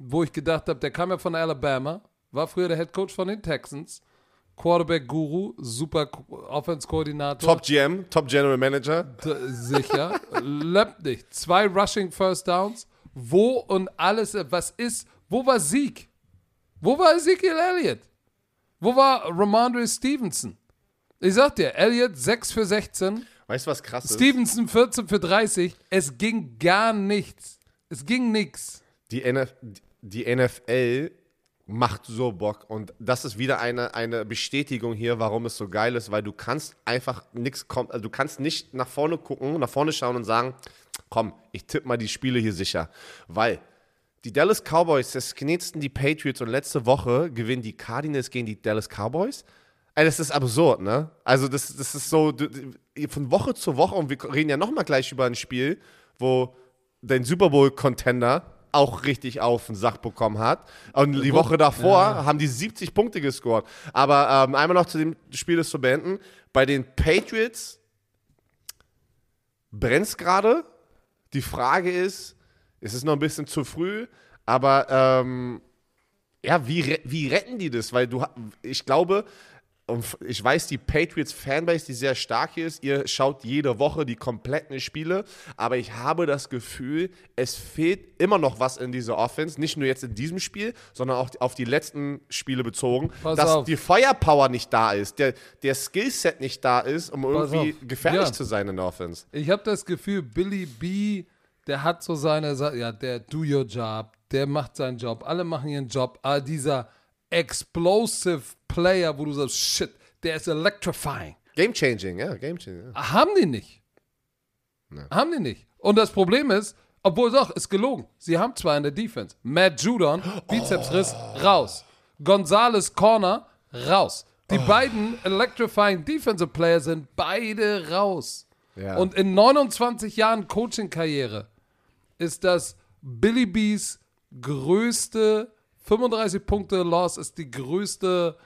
wo ich gedacht habe, der kam ja von Alabama, war früher der Head Coach von den Texans, Quarterback-Guru, super Offense-Koordinator.
Top GM, Top General Manager.
Sicher. Löppt nicht. Zwei Rushing First Downs. Wo und alles, was ist, wo war Sieg? Wo war Ezekiel Elliott? Wo war Ramondre Stevenson? Ich sag dir, Elliott 6 für 16,
Weißt du, was krass ist?
Stevenson 14 für 30. Es ging gar nichts. Es ging nichts.
Die, NF die NFL macht so Bock und das ist wieder eine, eine Bestätigung hier, warum es so geil ist, weil du kannst einfach nichts kommen, also du kannst nicht nach vorne gucken, nach vorne schauen und sagen, komm, ich tippe mal die Spiele hier sicher, weil die Dallas Cowboys, das knetzten die Patriots und letzte Woche gewinnen die Cardinals gegen die Dallas Cowboys. Ey, das ist absurd, ne? Also das, das ist so von Woche zu Woche und wir reden ja nochmal gleich über ein Spiel, wo dein Super Bowl-Contender auch richtig auf den Sack bekommen hat. Und die Woche davor haben die 70 Punkte gescored. Aber ähm, einmal noch zu dem Spiel, das zu beenden. Bei den Patriots brennt es gerade. Die Frage ist, es ist noch ein bisschen zu früh, aber ähm, ja, wie, wie retten die das? Weil du, ich glaube, und ich weiß, die Patriots Fanbase, die sehr stark hier ist, ihr schaut jede Woche die kompletten Spiele, aber ich habe das Gefühl, es fehlt immer noch was in dieser Offense, nicht nur jetzt in diesem Spiel, sondern auch auf die letzten Spiele bezogen,
Pass
dass
auf.
die Firepower nicht da ist, der, der Skillset nicht da ist, um irgendwie
auf.
gefährlich
Ja.
zu sein in der Offense.
Ich habe das Gefühl, Billy B, der hat so seine, ja, der do your job, der macht seinen Job, alle machen ihren Job, aber dieser explosive Player, wo du sagst, shit, der ist electrifying.
Game changing, ja, game changing. Ja.
Haben die nicht. Haben die nicht. Und das Problem ist, obwohl doch, ist gelogen. Sie haben zwar in der Defense Matt Judon, Bizepsriss, raus. Gonzales Corner, raus. Die beiden electrifying Defensive Player sind beide raus.
Ja.
Und in 29 Jahren Coaching-Karriere ist das Billy B's größte 35 Punkte Loss ist die größte,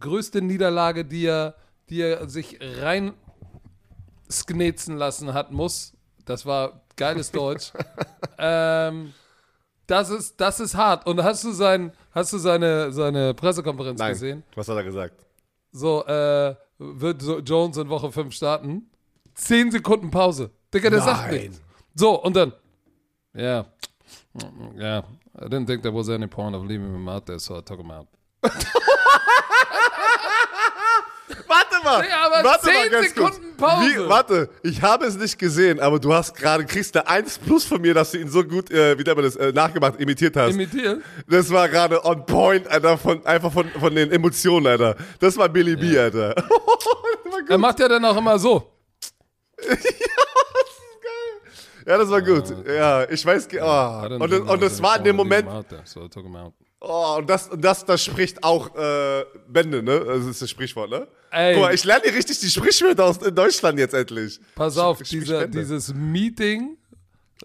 größte Niederlage, die er, die er sich rein sknetzen lassen hat muss. Das war geiles Deutsch. ähm, das ist, das ist hart. Und hast du sein, hast du seine, seine Pressekonferenz
Nein,
gesehen?
was hat er gesagt?
So, äh, wird Jones in Woche 5 starten? 10 Sekunden Pause. Digga, der sagt
Nein.
nichts. So, und dann, ja, ja, I didn't think there was any point of leaving him out there, so I took him out.
Warte mal!
Ja, aber
warte
10
ganz
Sekunden
kurz.
Pause.
Wie, warte, ich habe es nicht gesehen, aber du hast gerade, kriegst eine 1 plus von mir, dass du ihn so gut, äh, wie nennt man das, äh, nachgemacht, imitiert hast.
Imitieren?
das war gerade on point, Alter, von, einfach von, von den Emotionen, Alter. Das war Billy B, Alter.
Er macht ja dann auch immer so.
Ja, das war gut. Ja, ich weiß, oh. und, und, das war in dem Moment, oh, und das, und das, das spricht auch äh, Bände, ne? Das ist das Sprichwort, ne?
Ey.
Guck mal, ich lerne hier richtig die Sprichwörter aus in Deutschland jetzt endlich.
Pass auf,
Sprich
dieser, dieses Meeting,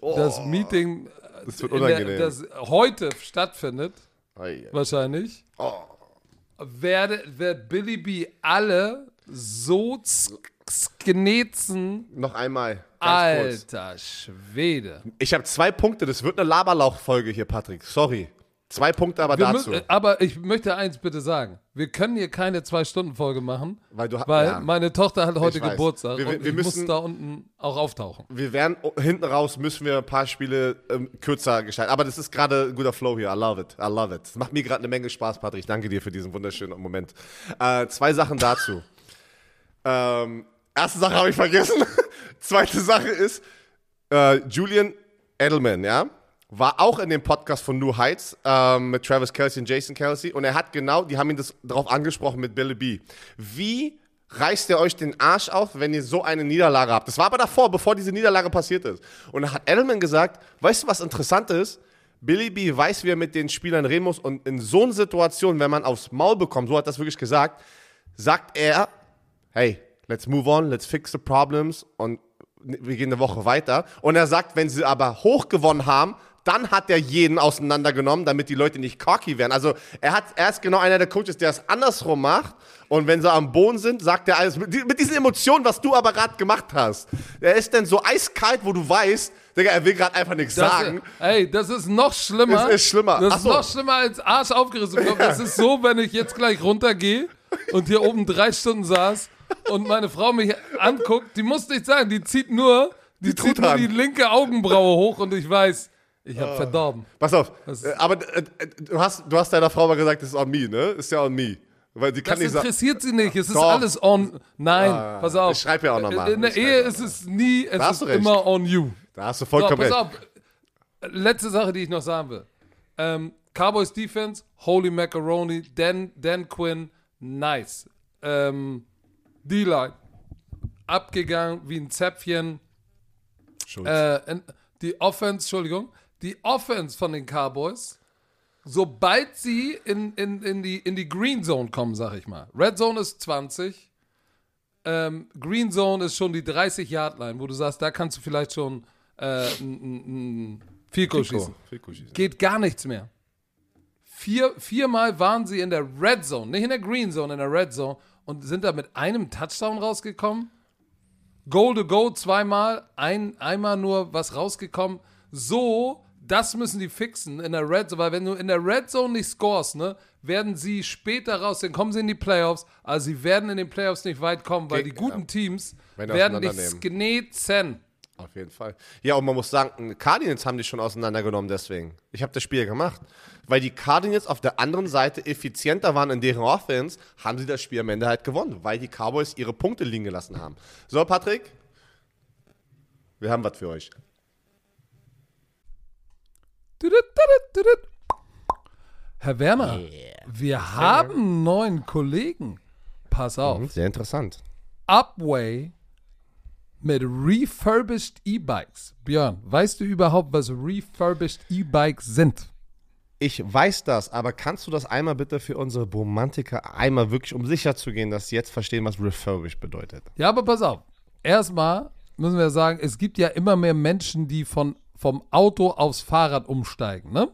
das Meeting,
Das wird
in der,
unangenehm.
das heute stattfindet,
Ei, ei.
wahrscheinlich.
Oh.
werde, wird Billy B alle so sknetzen.
Noch einmal.
Alter Schwede.
Ich habe zwei Punkte. Das wird eine Laberlauch-Folge hier, Patrick. Sorry. Zwei Punkte aber
Wir
dazu.
müssen, aber ich möchte eins bitte sagen. Wir können hier keine Zwei-Stunden-Folge machen,
Weil du
weil
ja.
meine Tochter hat heute. Geburtstag
Wir- wir-
und
wir
ich muss
müssen-
da unten auch auftauchen.
wir werden hinten raus müssen wir ein paar Spiele ähm, kürzer gestalten. Aber das ist gerade ein guter Flow hier. I love it. I love it. Das macht mir gerade eine Menge Spaß, Patrick. Danke dir für diesen wunderschönen Moment. Äh, zwei Sachen dazu. ähm, erste Sache habe ich vergessen. Zweite Sache ist, äh, Julian Edelman, ja, war auch in dem Podcast von New Heights ähm, mit Travis Kelsey und Jason Kelsey und er hat genau, die haben ihn das darauf angesprochen mit Billy B. Wie reißt ihr euch den Arsch auf, wenn ihr so eine Niederlage habt? Das war aber davor, bevor diese Niederlage passiert ist. Und da hat Edelman gesagt, weißt du, was interessant ist? Billy B weiß, wie er mit den Spielern reden muss und in so einer Situation, wenn man aufs Maul bekommt, so hat das wirklich gesagt, sagt er, hey, let's move on, let's fix the problems und wir gehen eine Woche weiter. Und er sagt, wenn sie aber hoch gewonnen haben, dann hat er jeden auseinandergenommen, damit die Leute nicht cocky werden. Also er, hat, er ist genau einer der Coaches, der es andersrum macht. Und wenn sie am Boden sind, sagt er alles mit, mit diesen Emotionen, was du aber gerade gemacht hast. Er ist dann so eiskalt, wo du weißt, Digga, er will gerade einfach nichts
Das,
sagen.
ey, das ist noch schlimmer.
Es ist schlimmer.
Das ist
so.
noch schlimmer als Arsch aufgerissen. bekommen. Das ist so, wenn ich jetzt gleich runtergehe und hier oben drei Stunden saß und meine Frau mich anguckt, die muss nicht sagen, die zieht nur, die, zieht nur die linke Augenbraue hoch und ich weiß, ich
Ah.
habe verdorben.
Pass auf, äh, aber äh, äh, du, hast, du hast deiner Frau mal gesagt, das ist on me, ne? Ist ja on me. Weil die kann
Das
nicht
interessiert sie nicht. Es ist
Doch.
alles on. Nein, pass auf.
ich schreib ja auch noch mal.
In der Ehe ist es nie, es ist
recht.
immer on you.
Da hast du
So,
vollkommen
pass
recht.
auf. Letzte Sache, die ich noch sagen will. Ähm, Cowboys Defense, Holy Macaroni, Dan, Dan Quinn, nice. Ähm, D-Line, abgegangen wie ein Zäpfchen. Äh, die Offense, Entschuldigung, die Offense von den Cowboys, sobald sie in, in, in, die, in die Green Zone kommen, sag ich mal. Red Zone ist 20, ähm, Green Zone ist schon die 30-Yard-Line, wo du sagst, da kannst du vielleicht schon äh, ein, schießen.
Fico schießen.
Geht gar nichts mehr. Vier, viermal waren sie in der Red Zone, nicht in der Green Zone, in der Red Zone und sind da mit einem Touchdown rausgekommen. Goal to go zweimal, ein, einmal nur was rausgekommen. So, das müssen die fixen in der Red Zone, weil wenn du in der Red Zone nicht scorest, ne, werden sie später raus, dann kommen sie in die Playoffs, also sie werden in den Playoffs nicht weit kommen, weil die guten. Teams werden dich
auseinandernehmen. Auf jeden Fall. Ja, und man muss sagen, Cardinals haben die schon auseinandergenommen deswegen. Ich habe das Spiel gemacht. Weil die Cardinals auf der anderen Seite effizienter waren in deren Offense, haben sie das Spiel am Ende halt gewonnen, weil die Cowboys ihre Punkte liegen gelassen haben. So, Patrick, wir haben was für euch.
Herr Werner, wir haben einen neuen Kollegen. Pass auf.
Sehr interessant.
Upway mit refurbished E-Bikes. Björn, weißt du überhaupt, was refurbished E-Bikes sind?
Ich weiß das, aber kannst du das einmal bitte für unsere Romantiker einmal wirklich, um sicher zu gehen, dass sie jetzt verstehen, was refurbished bedeutet?
Ja, aber pass auf. Erstmal müssen wir sagen, es gibt ja immer mehr Menschen, die von, vom Auto aufs Fahrrad umsteigen, ne?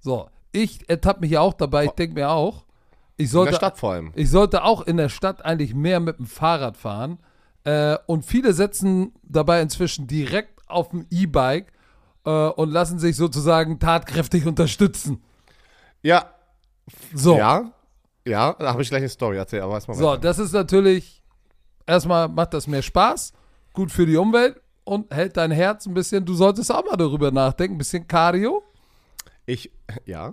So, ich ertappe mich ja auch dabei, ich denke mir auch, ich
In
sollte,
der Stadt vor allem.
ich sollte auch in der Stadt eigentlich mehr mit dem Fahrrad fahren. Äh, und viele setzen dabei inzwischen direkt auf dem E-Bike äh, und lassen sich sozusagen tatkräftig unterstützen.
Ja,
So,
ja, ja, da habe ich gleich eine Story. Erzähl, aber erstmal
so
weiter.
das ist natürlich, erstmal macht das mehr Spaß, gut für die Umwelt und hält dein Herz ein bisschen, du solltest auch mal darüber nachdenken, ein bisschen Cardio.
Ich, ja.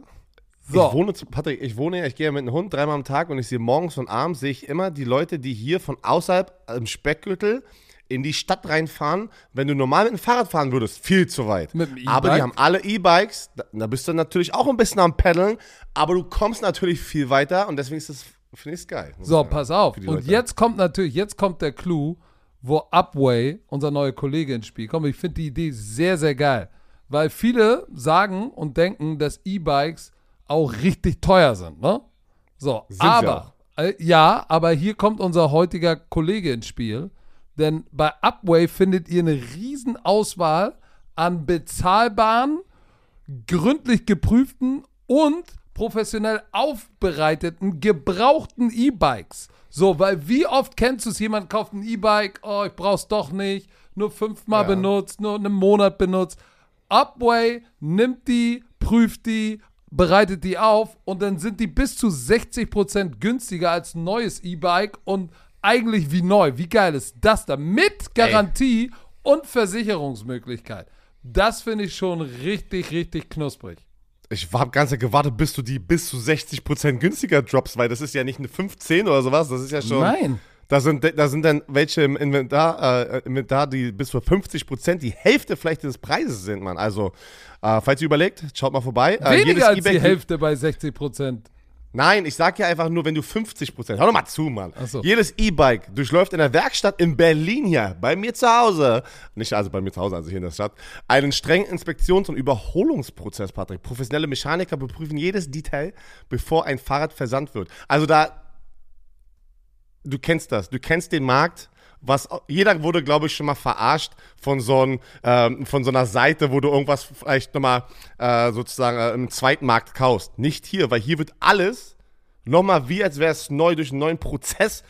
So.
Ich wohne, zu, Patrick, ich wohne ja, ich gehe ja mit einem Hund dreimal am Tag und ich sehe morgens und abends, sehe ich immer die Leute, die hier von außerhalb im Speckgürtel in die Stadt reinfahren. Wenn du normal mit dem Fahrrad fahren würdest, viel zu weit.
Mit dem
aber die haben alle E-Bikes, da, da bist du natürlich auch ein bisschen am Paddeln, aber du kommst natürlich viel weiter und deswegen ist das, finde ich geil.
So,
sagen.
pass auf. Und
Leute.
jetzt kommt natürlich, jetzt kommt der Clou, wo Upway, unser neuer Kollege, ins Spiel kommt. Ich finde die Idee sehr, sehr geil. Weil viele sagen und denken, dass E-Bikes auch richtig teuer sind, ne? So,
Sind
aber, äh, ja, aber hier kommt unser heutiger Kollege ins Spiel. Denn bei Upway findet ihr eine riesen Auswahl an bezahlbaren, gründlich geprüften und professionell aufbereiteten, gebrauchten E-Bikes. So, weil wie oft kennst du es, jemand kauft ein E-Bike, oh, ich brauch's doch nicht, nur fünfmal
Ja.
benutzt, nur einen Monat benutzt. Upway nimmt die, prüft die, bereitet die auf und dann sind die bis zu 60% günstiger als ein neues E-Bike und eigentlich wie neu. Wie geil ist das da? Mit Garantie und Versicherungsmöglichkeit. Das finde ich schon richtig, richtig knusprig.
Ich habe ganz gewartet, bis du die bis zu 60% günstiger droppst, weil das ist ja nicht eine 15 oder sowas, das ist ja schon.
Nein.
Da sind, da sind dann welche im Inventar, äh, Inventar, die bis zu 50% die Hälfte vielleicht des Preises sind, Mann. Also, äh, falls ihr überlegt, schaut mal vorbei. Äh, jedes
Weniger als die Hälfte bei 60%.
Nein, ich sag ja einfach nur, wenn du 50%, hör doch mal zu, Mann.
So.
Jedes E-Bike durchläuft in der Werkstatt in Berlin hier, bei mir zu Hause, nicht also bei mir zu Hause, also hier in der Stadt, einen strengen Inspektions- und Überholungsprozess, Patrick. Professionelle Mechaniker beprüfen jedes Detail, bevor ein Fahrrad versandt wird. Also da, du kennst das, du kennst den Markt. Was, jeder wurde, glaube ich, schon mal verarscht von so, ein, ähm, von so einer Seite, wo du irgendwas vielleicht nochmal äh, sozusagen äh, im Zweitmarkt kaufst. Nicht hier, weil hier wird alles nochmal wie, als wäre es neu durch einen neuen Prozess.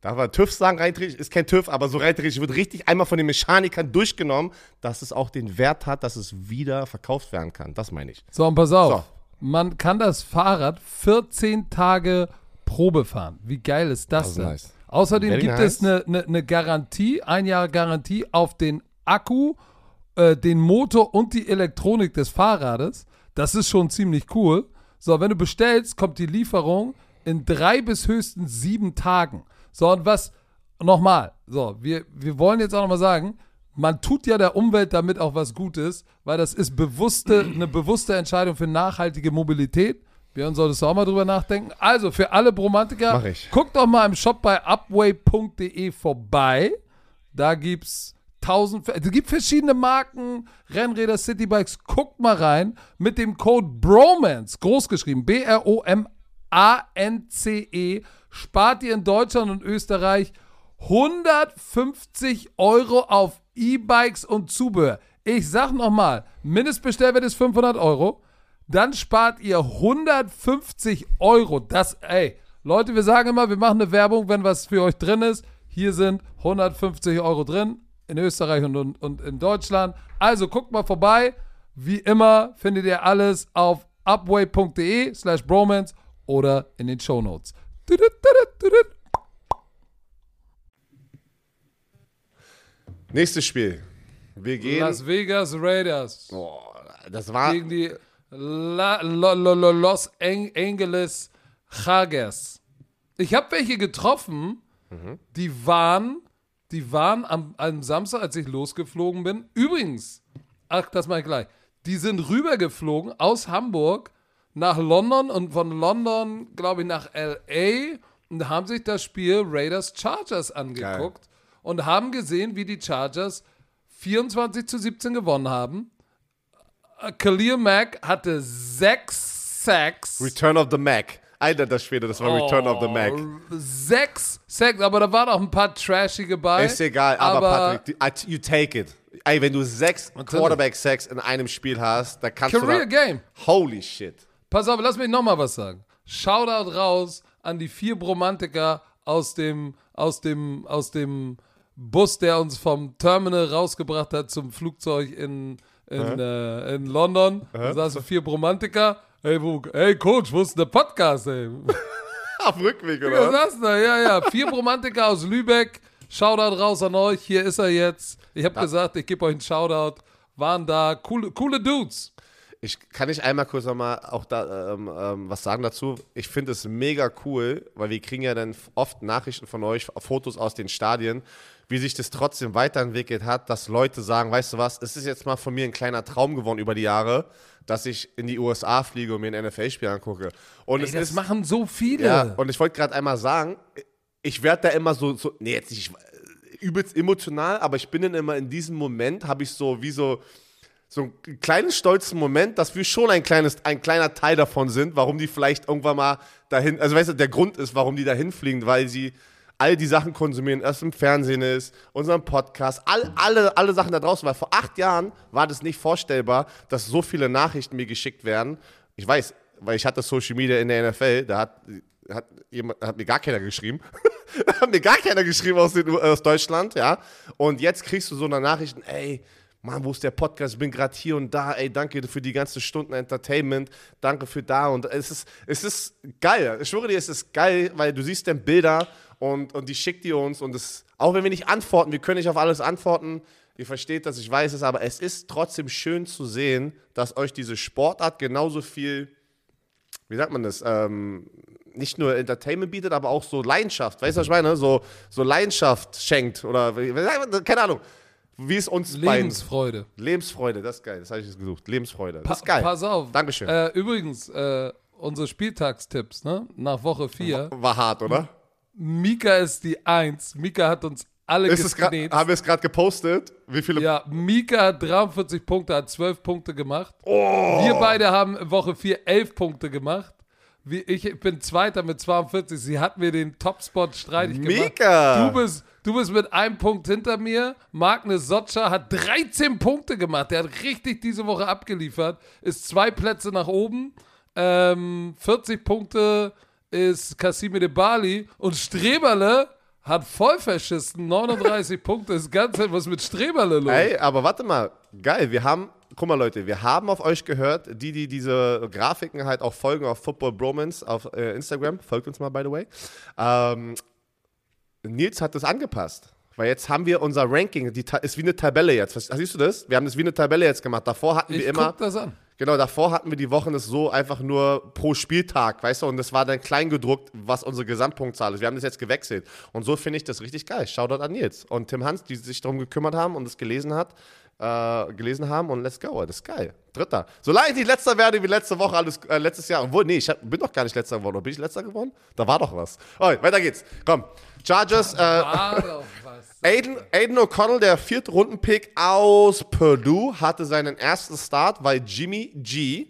Darf man TÜV sagen, rein ist kein TÜV, aber so rein wird richtig einmal von den Mechanikern durchgenommen, dass es auch den Wert hat, dass es wieder verkauft werden kann. Das meine ich.
So, und pass auf.
So.
Man kann das Fahrrad 14 Tage Probe fahren. Wie geil ist das,
Das ist
denn?
nice.
Außerdem
Very
gibt
nice.
es eine, eine, eine Garantie, ein Jahr Garantie auf den Akku, äh, den Motor und die Elektronik des Fahrrades. Das ist schon ziemlich cool. So, wenn du bestellst, kommt die Lieferung in drei bis höchstens sieben Tagen. So, und was, nochmal, so, wir, wir wollen jetzt auch nochmal sagen, man tut ja der Umwelt damit auch was Gutes, weil das ist bewusste, eine bewusste Entscheidung für nachhaltige Mobilität. Björn, solltest du auch mal drüber nachdenken. Also, für alle Bromantiker, guckt doch mal im Shop bei upway.de vorbei. Da gibt's tausend, es gibt verschiedene Marken, Rennräder, Citybikes. Guckt mal rein mit dem Code BROMANCE, großgeschrieben, B-R-O-M-A-N-C-E, spart ihr in Deutschland und Österreich 150 Euro auf E-Bikes und Zubehör. Ich sag nochmal, Mindestbestellwert ist 500 Euro. Dann spart ihr 150 Euro. Das, ey, Leute, wir sagen immer, wir machen eine Werbung, wenn was für euch drin ist. Hier sind 150 Euro drin, in Österreich und, und, und in Deutschland. Also guckt mal vorbei. Wie immer findet ihr alles auf upway.de slash bromance oder in den Shownotes.
Nächstes Spiel. Wir gehen.
Las Vegas Raiders
Boah, das war.
gegen die La, Lo, Lo, Lo, Los An- Angeles Chargers. Ich habe welche getroffen, die waren, die waren am, am Samstag, als ich losgeflogen bin. Übrigens, ach, das mal gleich. Die sind rübergeflogen aus Hamburg nach London und von London, glaube ich, nach LA und haben sich das Spiel Raiders Chargers angeguckt und haben gesehen, wie die Chargers 24 zu 17 gewonnen haben. Äh, Khalil Mack hatte sechs Sacks.
Return of the Mac. Alter, das Schwede, das war Return of the Mac.
Oh, Sechs Sacks, aber da waren auch ein paar trashige bei.
Ist egal, aber, Patrick, die- I- you take it. Ey, wenn du sechs. Quarterback-Sacks in einem Spiel hast, da kannst
Career
du. Da,
Game.
holy shit.
Pass auf, lass mich nochmal was sagen. Shoutout raus an die vier Bromantiker aus dem, aus dem, aus dem Bus, der uns vom Terminal rausgebracht hat zum Flugzeug in, in, äh, in London. Da saßen vier Bromantiker. Hey, wo, hey Coach, wo ist der Podcast, ey?
Auf Rückweg, oder?
ist das da? Ja, ja. Vier Bromantiker aus Lübeck. Shoutout raus an euch. Hier ist er jetzt. Ich habe gesagt, ich gebe euch einen Shoutout. Waren da coole, coole Dudes.
Ich kann ich einmal kurz nochmal auch da ähm, ähm, was sagen dazu. Ich finde es mega cool, weil wir kriegen ja dann oft Nachrichten von euch, Fotos aus den Stadien, wie sich das trotzdem weiterentwickelt hat, dass Leute sagen, weißt du was, es ist jetzt mal von mir ein kleiner Traum geworden über die Jahre, dass ich in die USA fliege und mir ein NFL-Spiel angucke. Und
Ey,
es
das
ist
machen so viele.
Ja, und ich wollte gerade einmal sagen, ich werde da immer so, so, nee, jetzt nicht äh, übelst emotional, aber ich bin dann immer in diesem Moment, habe ich so wie so, so einen kleinen stolzen Moment, dass wir schon ein, kleines, ein kleiner Teil davon sind, warum die vielleicht irgendwann mal dahin, also weißt du, der Grund ist, warum die dahin fliegen, weil sie all die Sachen konsumieren, erst im Fernsehen ist, unseren Podcast, all, alle, alle Sachen da draußen, weil vor acht Jahren war das nicht vorstellbar, dass so viele Nachrichten mir geschickt werden. Ich weiß, weil ich hatte Social Media in der NFL, da hat, hat, jemand, hat mir gar keiner geschrieben. da hat mir gar keiner geschrieben aus, den, aus Deutschland, ja. Und jetzt kriegst du so eine Nachrichten, ey, Mann, wo ist der Podcast? Ich bin gerade hier und da. Ey, danke für die ganzen Stunden Entertainment. Danke für da. Und es ist, es ist geil. Ich schwöre dir, es ist geil, weil du siehst dann Bilder und, und die schickt ihr uns. Und es, auch wenn wir nicht antworten, wir können nicht auf alles antworten. Ihr versteht das, ich weiß es, aber es ist trotzdem schön zu sehen, dass euch diese Sportart genauso viel, wie sagt man das, ähm, nicht nur Entertainment bietet, aber auch so Leidenschaft. Weißt du, was ich meine? So, so Leidenschaft schenkt oder keine Ahnung wie es uns
Lebensfreude.
Beiden, Lebensfreude, das ist geil. Das habe ich jetzt gesucht. Lebensfreude. Das ist geil.
Pass auf.
Dankeschön.
Äh, übrigens, äh, unsere Spieltagstipps, ne? Nach Woche 4.
War, war hart, oder?
Mika ist die Eins. Mika hat uns alle
ist Haben wir es gerade gepostet? Wie viele?
Ja, Mika hat 43 Punkte, hat 12 Punkte gemacht.
Oh.
Wir beide haben Woche 4 11 Punkte gemacht. Ich bin Zweiter mit 42. Sie hat mir den Topspot streitig
Mika.
gemacht.
Mika!
Du bist, du bist mit einem Punkt hinter mir. Magnus Sotscher hat 13 Punkte gemacht. Der hat richtig diese Woche abgeliefert. Ist zwei Plätze nach oben. Ähm, 40 Punkte ist de Bali. Und Streberle hat voll verschissen. 39 Punkte. Ist ganz was mit Streberle los.
Ey, aber warte mal. Geil. Wir haben guck mal Leute, wir haben auf euch gehört, die, die diese Grafiken halt auch folgen auf Football Bromance auf äh, Instagram, folgt uns mal, by the way. Ähm, Nils hat das angepasst. Weil jetzt haben wir unser Ranking, die ist wie eine Tabelle jetzt. Siehst du das? Wir haben das wie eine Tabelle jetzt gemacht. Davor hatten
ich
wir immer.
Guck das an.
Genau, davor hatten wir die Wochen das so einfach nur pro Spieltag, weißt du, und das war dann klein gedruckt, was unsere Gesamtpunktzahl ist. Wir haben das jetzt gewechselt. Und so finde ich das richtig geil. Shoutout an Nils und Tim Hans, die sich darum gekümmert haben und es gelesen hat äh, gelesen haben und let's go. Das ist geil. Dritter. Solange ich nicht letzter werde wie letzte Woche, alles, äh, letztes Jahr. Obwohl, nee, ich hab, bin doch gar nicht letzter geworden. Oder bin ich letzter geworden? Da war doch was. Okay, weiter geht's. Komm. Chargers. Äh, Aiden, Aiden O'Connell, der vierte Rundenpick aus Purdue, hatte seinen ersten Start, weil Jimmy G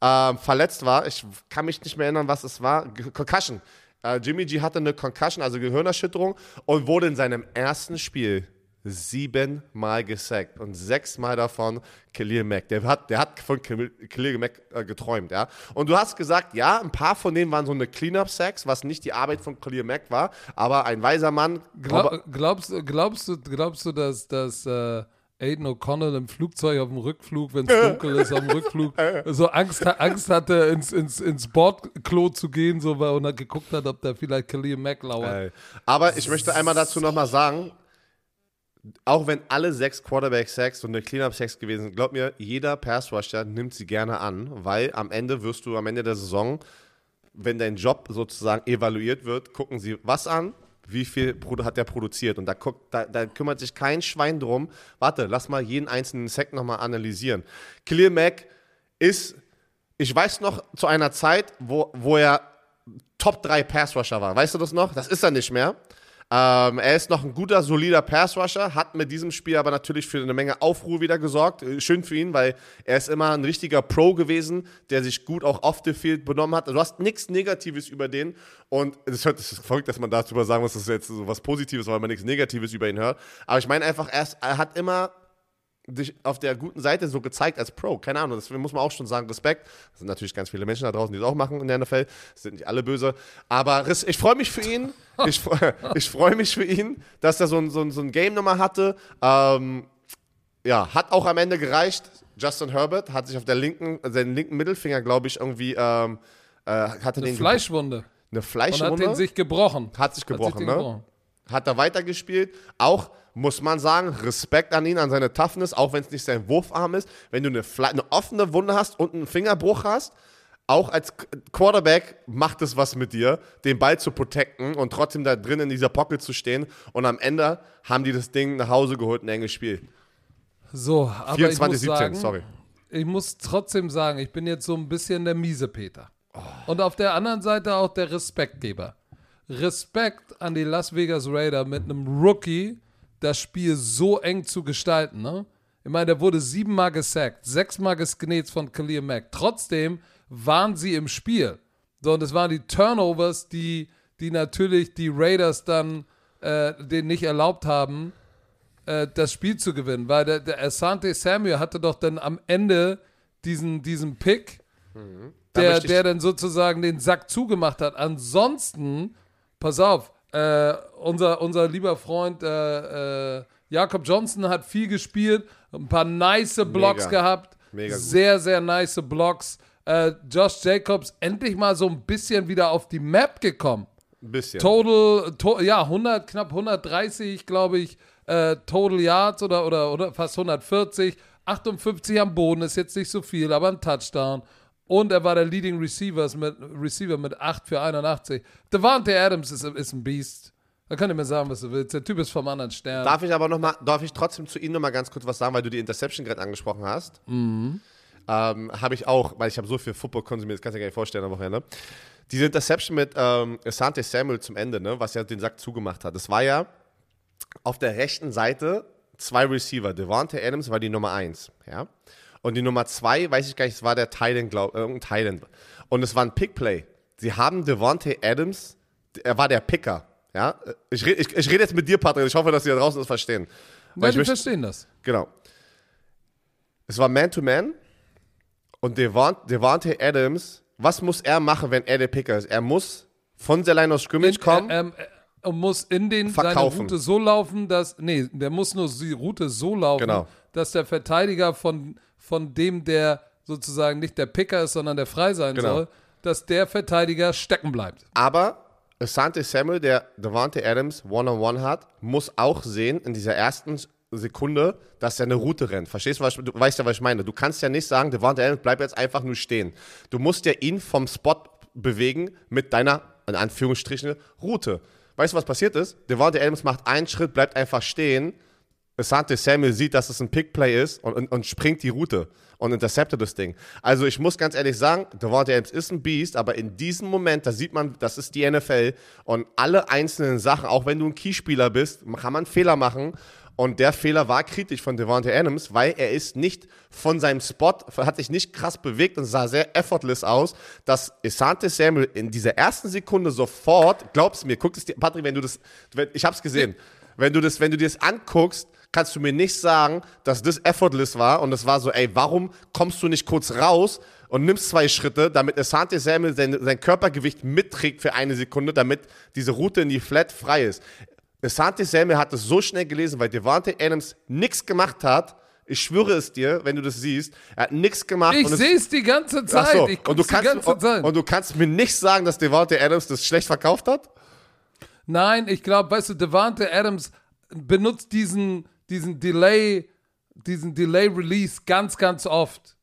äh, verletzt war. Ich kann mich nicht mehr erinnern, was es war. Concussion. Äh, Jimmy G hatte eine Concussion, also Gehirnerschütterung, und wurde in seinem ersten Spiel siebenmal gesackt und sechsmal davon Khalil Mack. Der hat, der hat von Khalil Mack äh, geträumt, ja. Und du hast gesagt, ja, ein paar von denen waren so eine Cleanup-Sacks, was nicht die Arbeit von Khalil Mack war, aber ein weiser Mann.
Glaub, glaubst, glaubst, du, glaubst du, dass, dass äh, Aiden O'Connell im Flugzeug auf dem Rückflug, wenn es dunkel ist, auf dem Rückflug, so Angst, Angst hatte, ins, ins, ins Bordklo zu gehen, so, und dann geguckt hat, ob da vielleicht Khalil Mack lauert.
Aber ich möchte einmal dazu nochmal sagen, auch wenn alle sechs Quarterback-Sacks so eine Cleanup-Sacks gewesen sind, glaub mir, jeder Pass-Rusher nimmt sie gerne an, weil am Ende wirst du am Ende der Saison, wenn dein Job sozusagen evaluiert wird, gucken sie was an, wie viel hat der produziert. Und da, guckt, da, da, kümmert sich kein Schwein drum. Warte, lass mal jeden einzelnen Sack nochmal analysieren. Clear Mac ist, ich weiß noch, zu einer Zeit, wo, wo er Top 3 Pass-Rusher war. Weißt du das noch? Das ist er nicht mehr. Ähm, er ist noch ein guter, solider Pass-Rusher, hat mit diesem Spiel aber natürlich für eine Menge Aufruhr wieder gesorgt. Äh, schön für ihn, weil er ist immer ein richtiger Pro gewesen, der sich gut auch off the field benommen hat. Du hast nichts Negatives über den und es ist verrückt, dass man darüber sagen muss, das ist jetzt so was Positives, weil man nichts Negatives über ihn hört. Aber ich meine einfach, er, ist, er hat immer dich auf der guten Seite so gezeigt als Pro. Keine Ahnung, das muss man auch schon sagen. Respekt. Es sind natürlich ganz viele Menschen da draußen, die das auch machen in der NFL. Das sind nicht alle böse. Aber ich freue mich für ihn. Ich, ich freue mich für ihn, dass er so ein, so ein, so ein Game nochmal hatte. Ähm, ja, hat auch am Ende gereicht. Justin Herbert hat sich auf der linken, seinen linken Mittelfinger, glaube ich, irgendwie ähm, äh, hatte
eine den Fleischwunde.
Eine Fleischwunde. Und
hat den sich gebrochen.
Hat sich gebrochen, hat sich ne? Gebrochen. Hat er weitergespielt. Auch muss man sagen, Respekt an ihn, an seine Toughness, auch wenn es nicht sein Wurfarm ist. Wenn du eine, eine offene Wunde hast und einen Fingerbruch hast, auch als Quarterback macht es was mit dir, den Ball zu protecten und trotzdem da drin in dieser Pocket zu stehen. Und am Ende haben die das Ding nach Hause geholt, ein enges Spiel.
So, aber 24, ich muss 17, sagen,
sorry.
Ich muss trotzdem sagen, ich bin jetzt so ein bisschen der miese Peter. Oh. Und auf der anderen Seite auch der Respektgeber. Respekt an die Las Vegas Raider mit einem Rookie, das Spiel so eng zu gestalten. Ne? Ich meine, der wurde siebenmal gesackt, sechsmal gesgnetzt von Khalil Mack. Trotzdem waren sie im Spiel. So, und es waren die Turnovers, die, die natürlich die Raiders dann äh, denen nicht erlaubt haben, äh, das Spiel zu gewinnen. Weil der, der Asante Samuel hatte doch dann am Ende diesen, diesen Pick,
Da
der, der dann sozusagen den Sack zugemacht hat. Ansonsten, pass auf, äh, unser, unser lieber Freund äh, äh, Jakob Johnson hat viel gespielt, ein paar nice Blocks
Mega.
gehabt.
Mega gut.
Sehr, sehr nice Blocks. Äh, Josh Jacobs endlich mal so ein bisschen wieder auf die Map gekommen.
Ein bisschen.
Total, to, ja, 100, knapp 130, glaube ich, äh, Total Yards oder, oder, oder fast 140. 58 am Boden ist jetzt nicht so viel, aber ein Touchdown. Und er war der Leading Receivers mit, Receiver mit 8 für 81. Devante Adams ist, ist ein Beast. Da könnt ihr mir sagen, was du willst. Der Typ ist vom anderen Stern.
Darf ich aber noch mal, darf ich trotzdem zu Ihnen noch mal ganz kurz was sagen, weil du die Interception gerade angesprochen hast?
Mhm.
Ähm, habe ich auch, weil ich habe so viel Football konsumiert, das kannst du dir gar nicht vorstellen am Wochenende. Diese Interception mit ähm, Asante Samuel zum Ende, ne, was ja den Sack zugemacht hat, das war ja auf der rechten Seite zwei Receiver. Devontae Adams war die Nummer eins, ja. Und die Nummer zwei, weiß ich gar nicht, es war der Thailand, glaub, irgendein Thailand. Und es war ein Pickplay. Sie haben Devontae Adams, er war der Picker, ja. Ich, ich, ich rede jetzt mit dir, Patrick, ich hoffe, dass Sie da draußen das verstehen.
Weil
Weil ich
die
möchte,
verstehen das.
Genau. Es war Man-to-Man und Devon, Devontae Adams, was muss er machen, wenn er der Picker ist? Er muss von der Line of Scrimmage kommen.
Er, ähm, er muss in den seine
Verkaufen.
Route so laufen, dass. Nee, der muss nur die Route so laufen,
Genau.
dass der Verteidiger von, von dem, der sozusagen nicht der Picker ist, sondern der frei sein
Genau.
soll, dass der Verteidiger stecken bleibt.
Aber Asante Samuel, der Devontae Adams One-on-One hat, muss auch sehen in dieser ersten Sekunde, dass er eine Route rennt. Verstehst du, was ich, du weißt ja, was ich meine? Du kannst ja nicht sagen, Devontae Adams, bleib jetzt einfach nur stehen. Du musst ja ihn vom Spot bewegen mit deiner, in Anführungsstrichen, Route. Weißt du, was passiert ist? Devontae Adams macht einen Schritt, bleibt einfach stehen. Asante Samuel sieht, dass es ein Pickplay ist und, und, und springt die Route und interceptet das Ding. Also ich muss ganz ehrlich sagen, Devontae Adams ist ein Beast, aber in diesem Moment, da sieht man, das ist die NFL und alle einzelnen Sachen, auch wenn du ein Keyspieler bist, kann man Fehler machen und der Fehler war kritisch von Devontae Adams, weil er ist nicht von seinem Spot, hat sich nicht krass bewegt und sah sehr effortless aus, dass Asante Samuel in dieser ersten Sekunde sofort, glaubst mir, guck es dir, Patrick, wenn du das, ich hab's gesehen, wenn du das, wenn du dir das anguckst, kannst du mir nicht sagen, dass das effortless war und es war so, ey, warum kommst du nicht kurz raus und nimmst zwei Schritte, damit Asante Samuel sein, sein Körpergewicht mitträgt für eine Sekunde, damit diese Route in die Flat frei ist. Asante Samuel hat es so schnell gelesen, weil Devante Adams nichts gemacht hat. Ich schwöre es dir, wenn du das siehst, er hat nichts gemacht.
Ich sehe es die ganze Zeit.
so,
Ich
und, du
guck's die
kannst,
ganze
und,
Zeit.
und du kannst mir nicht sagen, dass Devante Adams das schlecht verkauft hat?
Nein, ich glaube, weißt du, Devante Adams benutzt diesen, diesen Delay, diesen Delay-Release ganz, ganz oft.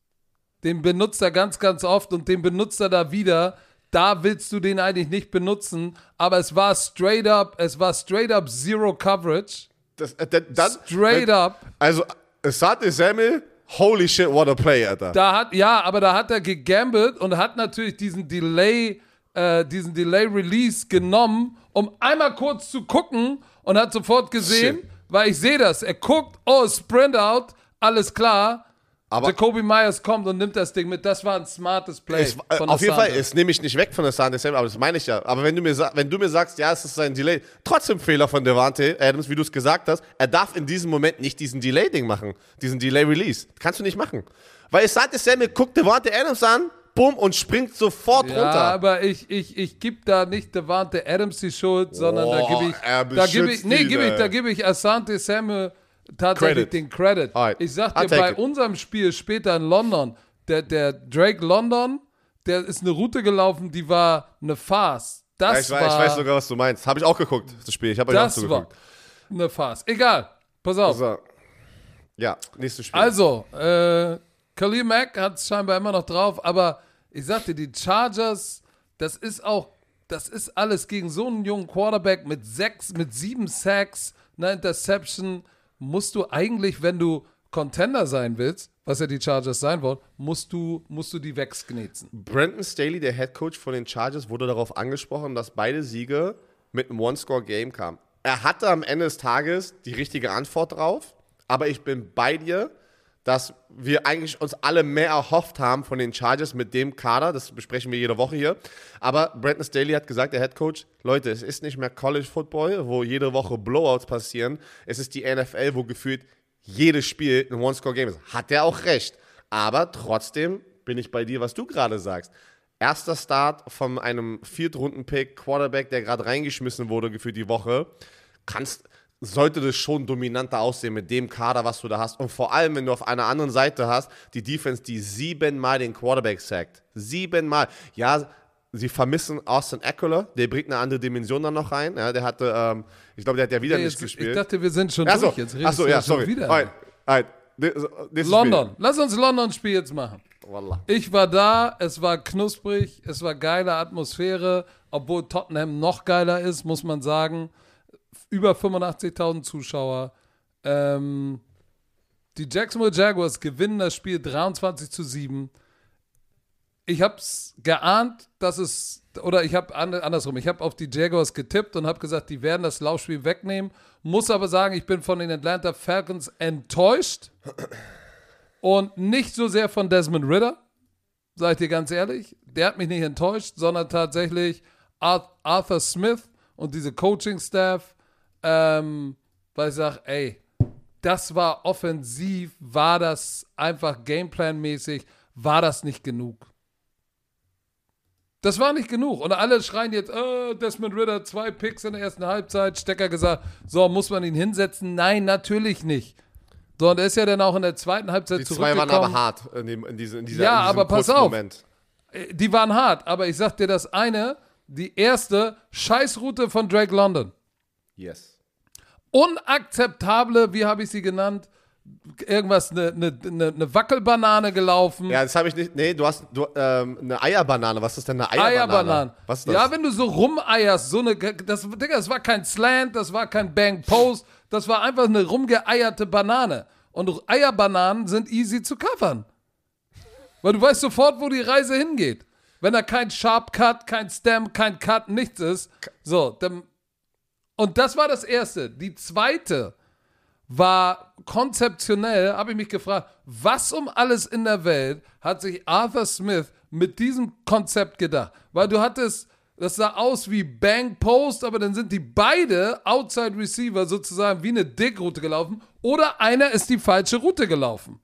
Den benutzt er ganz, ganz oft und den benutzt er da wieder. Da willst du den eigentlich nicht benutzen, aber es war straight up, es war straight up Zero Coverage.
Das, äh, dann, dann,
Straight up.
Also, Asante Samuel, holy shit, what a play, Alter.
Da hat, ja, aber da hat er gegambelt und hat natürlich diesen Delay, äh, diesen Delay-Release genommen, um einmal kurz zu gucken und hat sofort gesehen,
Shit.
Weil ich sehe das. Er guckt, oh, Sprint out, alles klar.
Aber-
Jacoby Myers kommt und nimmt das Ding mit. Das war ein smartes Play.
Es, äh, auf jeden. Fall, es nehme ich nicht weg von Asante Samuel, aber das meine ich ja. Aber wenn du mir, wenn du mir sagst, ja, es ist ein Delay, trotzdem Fehler von Devante Adams, wie du es gesagt hast, er darf in diesem Moment nicht diesen Delay-Ding machen, diesen Delay-Release. Kannst du nicht machen. Weil Asante Samuel guckt Devante Adams an, bumm, und springt sofort
Ja,
runter.
aber ich, ich, ich gebe da nicht Devante Adams die Schuld, sondern da
Boah,
gebe ich, da gebe ich, nee, gebe ich, da gebe ich Asante Samuel tatsächlich
Credit.
den Credit.
Alright.
Ich sag dir, bei
it.
unserem Spiel später in London, der, der Drake London, der ist eine Route gelaufen, die war eine Farce.
Ja,
Das
ich,
war,
weiß, ich weiß sogar, was du meinst. Habe ich auch geguckt, das Spiel. Ich habe euch auch
das war
zugeguckt.
eine Farce. Egal, pass auf.
So. Ja, nächstes Spiel.
Also, äh, Khalil Mack hat es scheinbar immer noch drauf, aber ich sagte, die Chargers, das ist auch, das ist alles gegen so einen jungen Quarterback mit sechs, mit sieben Sacks, einer Interception, musst du eigentlich, wenn du Contender sein willst, was ja die Chargers sein wollen, musst du, musst du die wegsknetzen.
Brandon Staley, der Head Coach von den Chargers, wurde darauf angesprochen, dass beide Siege mit einem One-Score-Game kamen. Er hatte am Ende des Tages die richtige Antwort drauf, aber ich bin bei dir, dass wir eigentlich uns alle mehr erhofft haben von den Chargers mit dem Kader. Das besprechen wir jede Woche hier. Aber Brandon Staley hat gesagt, der Head Coach, Leute, es ist nicht mehr College Football, wo jede Woche Blowouts passieren. Es ist die NFL, wo gefühlt jedes Spiel ein One-Score-Game ist. Hat er auch recht. Aber trotzdem bin ich bei dir, was du gerade sagst. Erster Start von einem Viertrunden-Pick, Quarterback, der gerade reingeschmissen wurde für die Woche. Kannst, sollte das schon dominanter aussehen mit dem Kader, was du da hast. Und vor allem, wenn du auf einer anderen Seite hast, die Defense, die siebenmal den Quarterback sackt. Siebenmal. Ja, sie vermissen Austin Eckler, der bringt eine andere Dimension dann noch rein. Ja, der hatte, ähm, ich glaube, der hat ja wieder
Hey,
nicht
jetzt,
gespielt.
ich dachte, wir sind schon
Achso,
durch. Jetzt
achso ja, sorry.
wieder.
Alright. This- this is
London. Lass uns London-Spiel jetzt machen.
Wallah.
Ich war da, es war knusprig, es war geile Atmosphäre, obwohl Tottenham noch geiler ist, muss man sagen. Über 85.000 Zuschauer. Ähm, die Jacksonville Jaguars gewinnen das Spiel 23 zu 7. Ich hab's geahnt, dass es, oder ich habe an, andersrum, ich habe auf die Jaguars getippt und habe gesagt, die werden das Laufspiel wegnehmen. Muss aber sagen, ich bin von den Atlanta Falcons enttäuscht. Und nicht so sehr von Desmond Ritter, sag ich dir ganz ehrlich. Der hat mich nicht enttäuscht, sondern tatsächlich Ar- Arthur Smith und diese Coaching-Staff, ähm, weil ich sage, ey, das war offensiv, war das einfach Gameplan-mäßig, war das nicht genug. Das war nicht genug. Und alle schreien jetzt, äh, Desmond Ritter, zwei Picks in der ersten Halbzeit. Stecker gesagt, so, muss man ihn hinsetzen? Nein, natürlich nicht. So, und er ist ja dann auch in der zweiten Halbzeit
Die zwei
zurückgekommen.
waren aber hart in, dem, in, diesem, in dieser
Ja,
in
aber pass auf.
Moment.
Äh, Die waren hart, aber ich sag dir das eine, die erste Scheißroute von Drake London.
Yes.
Unakzeptable, wie habe ich sie genannt? Irgendwas, eine ne, ne, ne Wackelbanane gelaufen.
Ja, das habe ich nicht. Nee, du hast du, ähm, eine Eierbanane. Was ist denn eine Eierbanane?
Eierbananen.
Was ist das?
Ja, wenn du so rumeierst, so eine, das, Digga, das war kein Slant, das war kein Bang Post, das war einfach eine rumgeeierte Banane. Und Eierbananen sind easy zu covern. Weil du weißt sofort, wo die Reise hingeht. Wenn da kein Sharp Cut, kein Stem, kein Cut, nichts ist. So, dann, und das war das Erste. Die zweite war konzeptionell, habe ich mich gefragt, was um alles in der Welt hat sich Arthur Smith mit diesem Konzept gedacht? Weil du hattest, das sah aus wie Bang Post, aber dann sind die beide Outside Receiver sozusagen wie eine Dick-Route gelaufen oder einer ist die falsche Route gelaufen.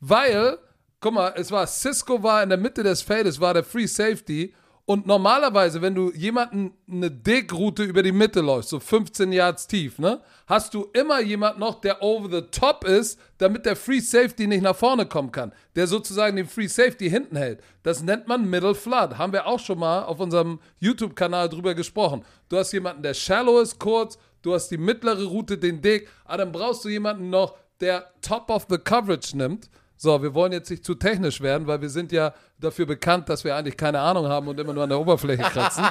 Weil, guck mal, es war Cisco war in der Mitte des Feldes, war der Free Safety. Und normalerweise, wenn du jemanden eine Dig-Route über die Mitte läufst, so 15 Yards tief, ne, hast du immer jemand noch, der over the top ist, damit der Free Safety nicht nach vorne kommen kann, der sozusagen den Free Safety hinten hält. Das nennt man Middle Flood. Haben wir auch schon mal auf unserem YouTube-Kanal drüber gesprochen. Du hast jemanden, der shallow ist, kurz, du hast die mittlere Route, den Dig, aber dann brauchst du jemanden noch, der top of the coverage nimmt. So, wir wollen jetzt nicht zu technisch werden, weil wir sind ja dafür bekannt, dass wir eigentlich keine Ahnung haben und immer nur an der Oberfläche kratzen.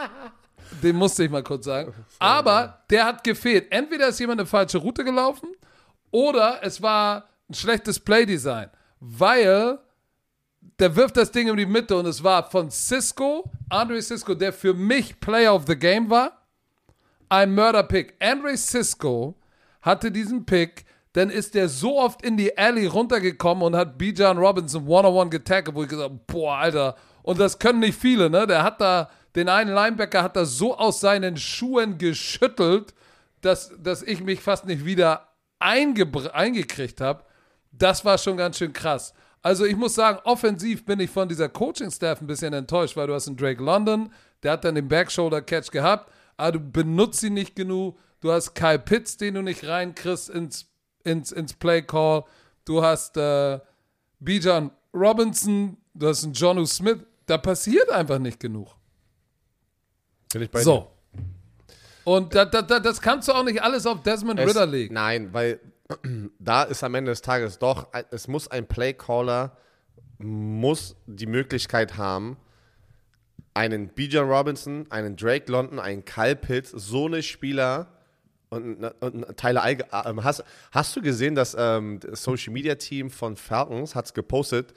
Den musste ich mal kurz sagen. Aber der hat gefehlt. Entweder ist jemand eine falsche Route gelaufen oder es war ein schlechtes Playdesign, weil der wirft das Ding in die Mitte und es war von Cisco, Andre Cisco, der für mich Player of the Game war, ein Mörder-Pick. Andre Cisco hatte diesen Pick, dann ist der so oft in die Alley runtergekommen und hat Bijan Robinson one-on-one getackelt, wo ich gesagt habe, boah, Alter, und das können nicht viele, ne? Der hat da, den einen Linebacker hat da so aus seinen Schuhen geschüttelt, dass, dass ich mich fast nicht wieder eingekriegt habe. Das war schon ganz schön krass. Also ich muss sagen, offensiv bin ich von dieser Coaching-Staff ein bisschen enttäuscht, weil du hast einen Drake London, der hat dann den Back-Shoulder-Catch gehabt, aber du benutzt ihn nicht genug. Du hast Kyle Pitts, den du nicht reinkriegst ins, ins, ins Play-Call. Du hast äh, Bijan Robinson, du hast einen Jonu Smith. Da passiert einfach nicht genug.
Bin ich bei
So. Und da, da, da, das kannst du auch nicht alles auf Desmond
dir?
Ritter
Es-
legen.
Nein, weil da ist am Ende des Tages doch, es muss ein Playcaller, muss die Möglichkeit haben, einen Bijan Robinson, einen Drake London, einen Kyle Pitts, so eine Spieler und, und Tyler Alge, ähm, hast, hast du gesehen, dass ähm, das Social Media Team von Falcons hat es gepostet,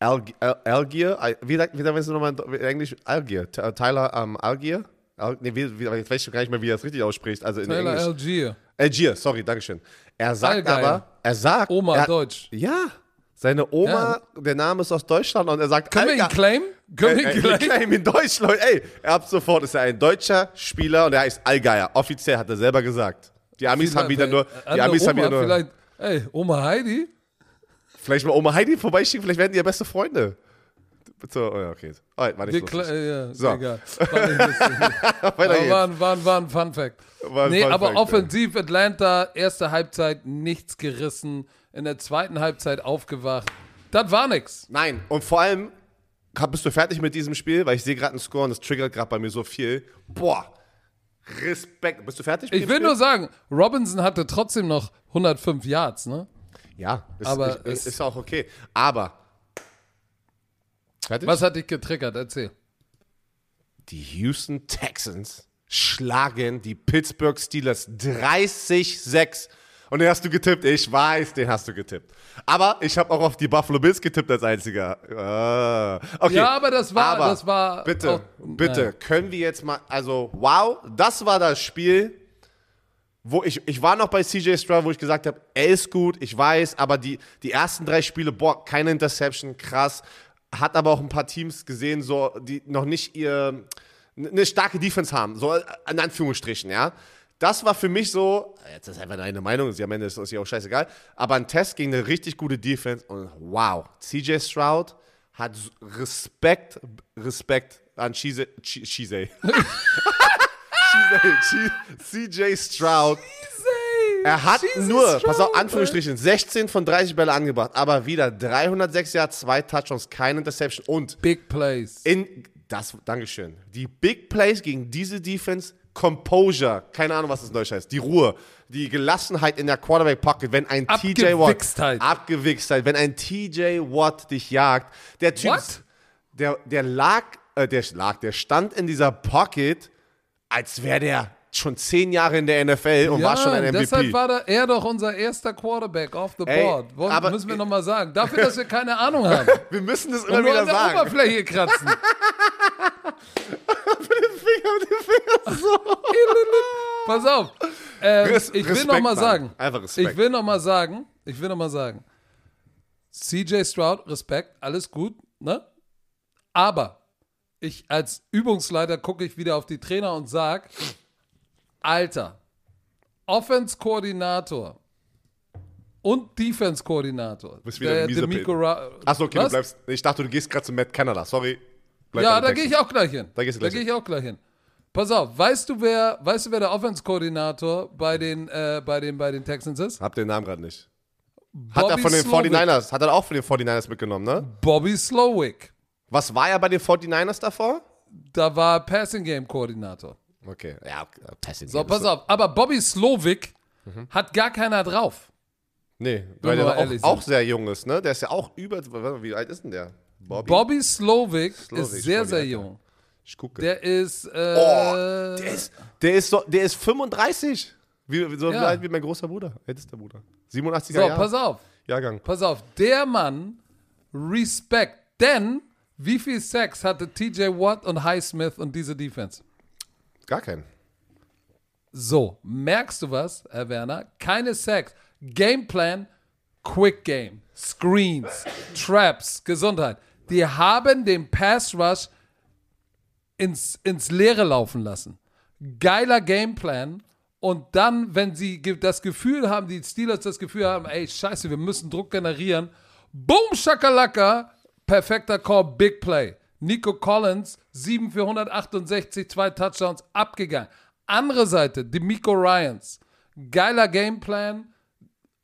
Alg Al Algier, Al- wie sagt, man das nochmal in Englisch? Algier, T- Tyler ähm, Algier? Al nee, wie, wie, jetzt weiß ich gar nicht mehr, wie er das richtig ausspricht. Also in Englisch.
Algier.
Algier, sorry, Dankeschön. Er sagt
Allgeier.
aber, er sagt.
Oma
er,
Deutsch.
Ja, seine Oma, der Name ist aus Deutschland und er sagt,
Können wir ihn claimen? Können wir ihn claimen?
claimen ihn Deutsch, Leute. Ey, ab sofort ist er ein deutscher Spieler und er heißt Allgeier. Offiziell hat er selber gesagt. Die Amis haben wieder nur, die Amis haben
Oma,
wieder nur.
Vielleicht, ey, Oma Heidi?
Vielleicht mal Oma Heidi vorbeischicken, vielleicht werden die ja beste Freunde. So, oh ja, okay. Alright, war nicht lustig.
ja,
So.
egal. War nicht war, war, war ein Fun Fact.
War ein
nee,
Fun
aber
Fact, ja.
offensiv Atlanta, erste Halbzeit nichts gerissen, in der zweiten Halbzeit aufgewacht. Das war nix.
Nein, und vor allem, bist du fertig mit diesem Spiel? Weil ich sehe gerade einen Score und das triggert gerade bei mir so viel. Boah, Respekt. Bist du fertig mit
Ich will
Spiel?
nur sagen, Robinson hatte trotzdem noch 105 Yards, ne?
Ja, ist,
Aber
ist,
es-
ist auch okay. Aber, fertig?
Was hat dich getriggert? Erzähl.
Die Houston Texans schlagen die Pittsburgh Steelers 30-6. Und den hast du getippt. Ich weiß, den hast du getippt. Aber ich habe auch auf die Buffalo Bills getippt als einziger. Ah. Okay.
Ja, aber das war-
Aber
das war
Bitte,
auch-
bitte, können wir jetzt mal. Also, wow, das war das Spiel, wo ich. Ich war noch bei CJ Stroud, wo ich gesagt habe, er ist gut, ich weiß, aber die, die ersten drei Spiele, boah, keine Interception, krass. Hat aber auch ein paar Teams gesehen, so, die noch nicht ihr eine starke Defense haben, so in Anführungsstrichen, ja. Das war für mich so, jetzt ist einfach eine Meinung, sie am Ende ist das ja auch scheißegal, aber ein Test gegen eine richtig gute Defense und wow, CJ Stroud hat Respekt, Respekt an. Chise, Chi- CJ Stroud. Er hat
Jesus
nur,
Stroud,
pass auf. Anführungsstrichen, 16 von 30 Bälle angebracht, aber wieder 306 Yards, zwei Touchdowns, keine Interception und
Big Plays.
in das, Dankeschön. Die Big Plays gegen diese Defense, Composure, keine Ahnung, was das Deutsch heißt, die Ruhe, die Gelassenheit in der Quarterback Pocket, wenn ein TJ Watt
Abgewichstheit.
Wenn ein TJ Watt dich jagt, der Typ,
What?
der, der lag, äh, der lag, der stand in dieser Pocket, als wäre der schon zehn Jahre in der NFL und war schon ein MVP.
deshalb war da er doch unser erster Quarterback off the
Ey,
board. Wollen,
aber-
müssen wir nochmal sagen. Dafür, dass wir keine Ahnung haben.
Wir müssen das immer
Und nur
wieder
an der
sagen.
Oberfläche kratzen. Pass auf. Ähm,
Res-
ich will
Respekt,
noch mal
Mann.
sagen.
Einfach Respekt.
Ich will noch mal sagen. Ich will noch mal sagen. CJ Stroud, Respekt, alles gut, ne? Aber ich als Übungsleiter gucke ich wieder auf die Trainer und sag, Alter, Offense-Koordinator und Defense-Koordinator.
Bist wieder
der Demico Ra
Achso, okay,
Was?
du bleibst. Ich dachte, du gehst gerade zu Matt Canada. Sorry. Bleib
Ja, da gehe ich auch gleich hin.
Da du
da gehe ich auch gleich hin. Pass auf, weißt du, wer, weißt du, wer der Offense-Koordinator bei den, äh, bei, den, bei den Texans ist?
Hab den Namen gerade nicht. Hat er
Bobby
von den
Slowick.
49ers, hat er auch von den 49ers mitgenommen, ne?
Bobby Slowick.
Was war er bei den 49ers davor?
Da war Passing-Game-Koordinator.
Okay, ja, okay, Passing.
So, pass auf. Aber Bobby Slowick
Mhm.
hat gar keiner drauf.
Nee, weil der auch, auch sehr jung ist, ne? Der ist ja auch über, wie alt ist denn der? Bobby?
Bobby Slowick,
Slowick,
ist sehr,
Bobby,
sehr jung.
Ich gucke.
Der ist, äh,
oh, der ist, der ist, so, der ist 35. Wie, so
Ja.
alt wie mein großer Bruder, ältester Bruder. 87er
so,
Jahr,
pass auf.
Jahrgang.
Pass auf, der Mann, Respekt. Denn, wie viel Sex hatte TJ Watt und Highsmith und diese Defense?
Gar keinen.
So, merkst du was, Herr Werner? Keine Sex. Gameplan, Quick Game, Screens, Traps, Gesundheit. Die haben den Pass Rush ins, ins Leere laufen lassen. Geiler Gameplan. Und dann, wenn sie das Gefühl haben, die Steelers das Gefühl haben, ey, scheiße, wir müssen Druck generieren. Boom, Shakalaka. Perfekter Call, Big Play. Nico Collins, 7 für 168, zwei Touchdowns, abgegangen. Andere Seite, Demico Ryans. Geiler Gameplan,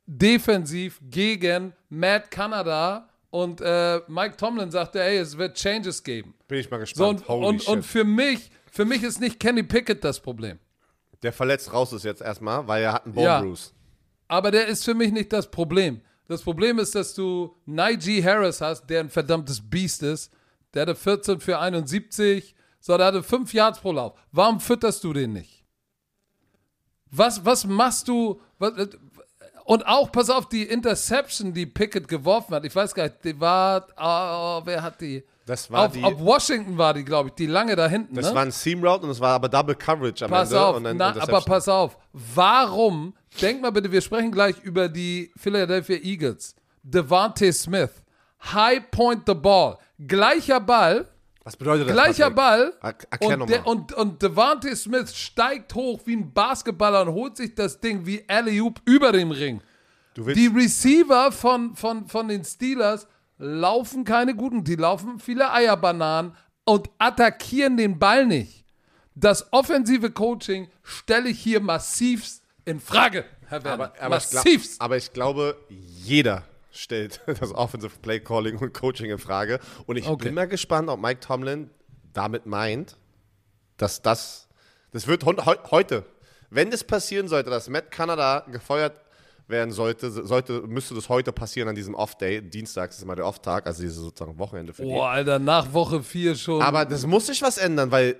defensiv gegen Matt Canada. Und äh, Mike Tomlin sagte, ey, es wird Changes geben.
Bin ich mal
So,
gespannt.
und,
Holy
und,
shit.
und für mich, für mich ist nicht Kenny Pickett das Problem.
der verletzt raus ist jetzt erstmal, weil er hat einen Bone
Ja.
Bruise.
Aber der ist für mich nicht das Problem. Das Problem ist, dass du Najee Harris hast, der ein verdammtes Biest ist. Der hatte 14 für 71. So, der hatte 5 Yards pro Lauf. Warum fütterst du den nicht? Was, was machst du? Was, und auch, pass auf, die Interception, die Pickett geworfen hat. Ich weiß gar nicht, die war, oh, wer hat die?
Das war
auf,
die-
auf Washington war die, glaube ich, die lange da hinten.
Das
ne?
war ein Seam Route und es war aber Double Coverage am
Pass
Ende.
auf,
und dann
na, aber pass auf. Warum, denk mal bitte, wir sprechen gleich über die Philadelphia Eagles. Devontae Smith, High Point the Ball, gleicher Ball,
Was bedeutet das?
gleicher
Patrick?
Ball.
Er- erklär
und, der, und, und Devontae Smith steigt hoch wie ein Basketballer und holt sich das Ding wie Alley-Oop über dem Ring. Die Receiver von, von, von den Steelers laufen keine guten, die laufen viele Eierbananen und attackieren den Ball nicht. Das offensive Coaching stelle ich hier massivst in Frage, Herr Werner.
Aber, aber, ich glaub,
massivst.
aber ich glaube, jeder stellt das Offensive Play Calling und Coaching in Frage. Und ich
Okay.
bin mal gespannt, ob Mike Tomlin damit meint, dass das, das wird heu- heu- heute, wenn das passieren sollte, dass Matt Canada gefeuert werden sollte, sollte, müsste das heute passieren an diesem Off-Day. Dienstags ist immer der Off-Tag, also dieses sozusagen Wochenende für die.
Boah, Alter, nach Woche 4 schon.
Aber das muss sich was ändern, weil.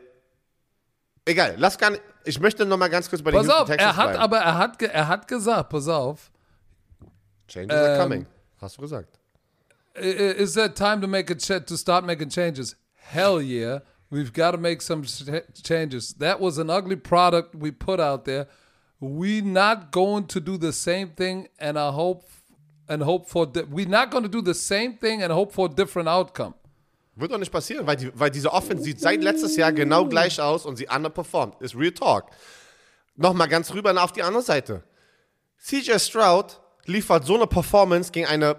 Egal, lass gar nicht. Ich möchte noch mal ganz kurz bei den
pass
Houston
auf,
Texans
er hat
bleiben.
aber, er hat, er hat gesagt, pass auf,
Changes are
ähm,
coming. Hast du gesagt.
Is that time to make a ch- to start making changes? Hell yeah, we've got to make some ch- changes. That was an ugly product we put out there. We not going to do the same thing and I hope and hope for di- we not going to do the same thing and hope for a different outcome.
Wird doch nicht passieren, weil, die, weil diese Offense sieht seit letztes Jahr genau gleich aus und sie underperformt. Ist Real Talk. Nochmal ganz rüber auf die andere Seite. CJ Stroud liefert so eine Performance gegen eine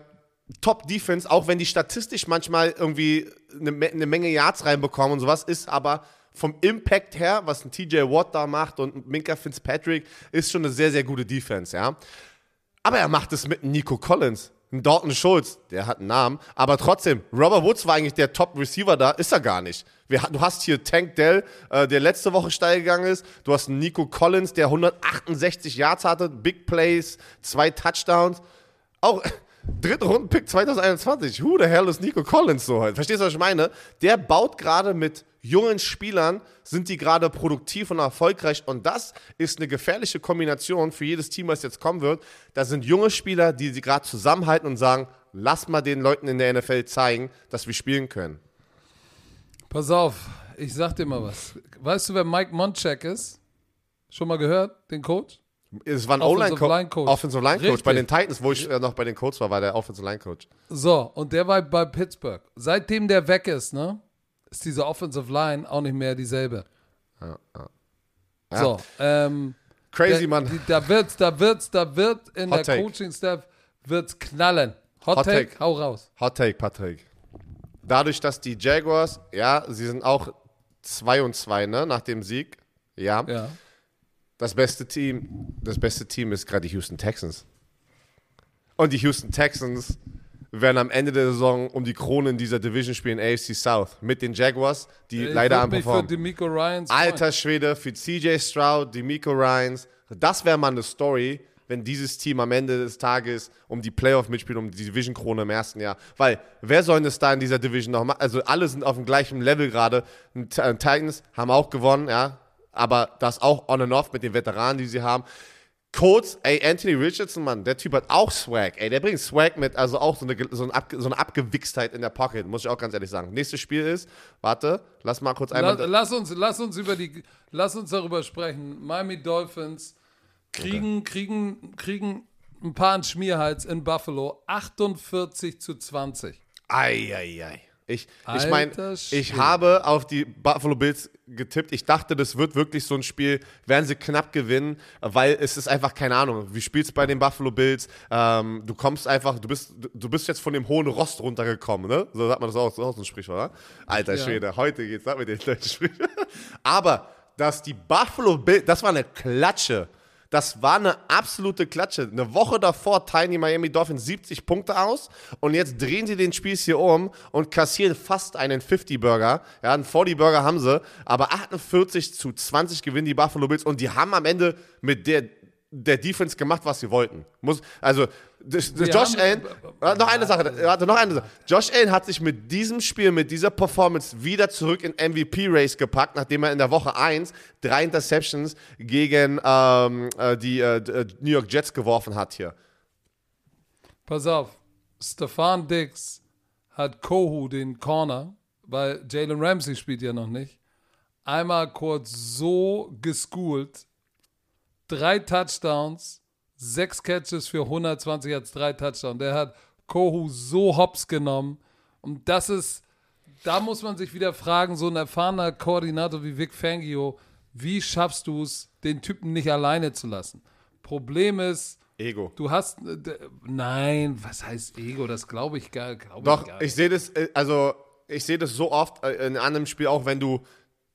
Top-Defense, auch wenn die statistisch manchmal irgendwie eine, eine Menge Yards reinbekommen und sowas, ist aber vom Impact her, was ein TJ Watt da macht und Minka Fitzpatrick, ist schon eine sehr, sehr gute Defense, ja. Aber er macht es mit Nico Collins. Ein Dalton Schultz, der hat einen Namen, aber trotzdem, Robert Woods war eigentlich der Top-Receiver da, ist er gar nicht. Wir, du hast hier Tank Dell, äh, der letzte Woche steil gegangen ist. Du hast einen Nico Collins, der 168 Yards hatte, Big Plays, zwei Touchdowns. Auch dritte Rundenpick 2021. Who the hell ist Nico Collins so halt? Verstehst du, was ich meine? Der baut gerade mit jungen Spielern, sind die gerade produktiv und erfolgreich. Und das ist eine gefährliche Kombination für jedes Team, was jetzt kommen wird. Da sind junge Spieler, die sie gerade zusammenhalten und sagen, lass mal den Leuten in der NFL zeigen, dass wir spielen können.
Pass auf, ich sag dir mal was. Weißt du, wer Mike Monchek ist? Schon mal gehört, den Coach?
Es war ein
Offensive. Line Coach.
Offensive Line Coach.
Richtig.
Bei den Titans, wo ich äh, noch bei den Colts war, war der Offensive Line Coach.
So, und der war bei Pittsburgh. Seitdem der weg ist, ne, ist diese Offensive Line auch nicht mehr dieselbe. So, ähm,
Crazy, Mann.
Die, da wird's, da wird's, da wird in
Hot
der. Coaching-Staff wird's knallen. Hot,
Hot
take,
Take.
hau raus.
Hot Take, Patrick. Dadurch, dass die Jaguars, ja, sie sind auch 2 und 2, ne, nach dem Sieg. Ja.
Ja.
Das beste Team, das beste Team ist gerade die Houston Texans. Und die Houston Texans werden am Ende der Saison um die Krone in dieser Division spielen, AFC South, mit den Jaguars, die
Ich
leider am Performen. Alter Schwede, für CJ Stroud, D'Amico Ryans, das wäre mal eine Story, wenn dieses Team am Ende des Tages um die Playoff mitspielt, um die Division-Krone im ersten Jahr. Weil, wer soll das da in dieser Division noch machen? Also, alle sind auf dem gleichen Level gerade. Ein Titans haben auch gewonnen, ja. Aber das auch on and off mit den Veteranen, die sie haben. Colts, ey, Anthony Richardson, Mann, der Typ hat auch Swag, ey, der bringt Swag mit, also auch so eine, so eine, Abge so eine Abgewichstheit in der Pocket, muss ich auch ganz ehrlich sagen. Nächstes Spiel ist, warte, lass mal kurz einmal.
Lass, lass, uns, lass uns über die, lass uns darüber sprechen. Miami Dolphins kriegen, kriegen, kriegen ein paar Schmierhals in Buffalo. 48 zu 20.
Eieiei. Ich, ich
Alter
meine, ich habe auf die Buffalo Bills getippt. Ich dachte, das wird wirklich so ein Spiel, werden sie knapp gewinnen, weil es ist einfach keine Ahnung. Wie spielst bei den Buffalo Bills? Ähm, du kommst einfach, du bist, du- du bist jetzt von dem hohen Rost runtergekommen, ne? So sagt man das auch, so so ein Sprichwort, oder? Alter
Ja.
Schwede, heute geht's ab mit den deutschen Sprichwörtern. Aber, dass die Buffalo Bills, das war eine Klatsche. Das war eine absolute Klatsche. Eine Woche davor teilen die Miami Dolphins 70 Punkte aus und jetzt drehen sie den Spieß hier um und kassieren fast einen 50-Burger. Ja, einen 40-Burger haben sie, aber 48 zu 20 gewinnen die Buffalo Bills und die haben am Ende mit der, der Defense gemacht, was sie wollten. Muss, also, Josh Allen, noch eine Sache, warte, noch eine Sache. Josh Allen hat sich mit diesem Spiel, mit dieser Performance wieder zurück in MVP-Race gepackt, nachdem er in der Woche 1 drei Interceptions gegen ähm, äh, die äh, äh, New York Jets geworfen hat hier.
Pass auf, Stefan Dix hat Kohu den Corner, weil Jalen Ramsey spielt ja noch nicht, einmal kurz so geschoolt. Drei Touchdowns, sechs Catches für 120 Yards, drei Touchdowns. Der hat Kohu so hops genommen. Und das ist, da muss man sich wieder fragen, so ein erfahrener Koordinator wie Vic Fangio, wie schaffst du es, den Typen nicht alleine zu lassen? Problem ist,
Ego.
Du hast, äh, nein, was heißt Ego? Das glaube ich gar, glaube
Doch,
ich
sehe das, äh, also ich sehe das so oft äh, in einem Spiel auch, wenn du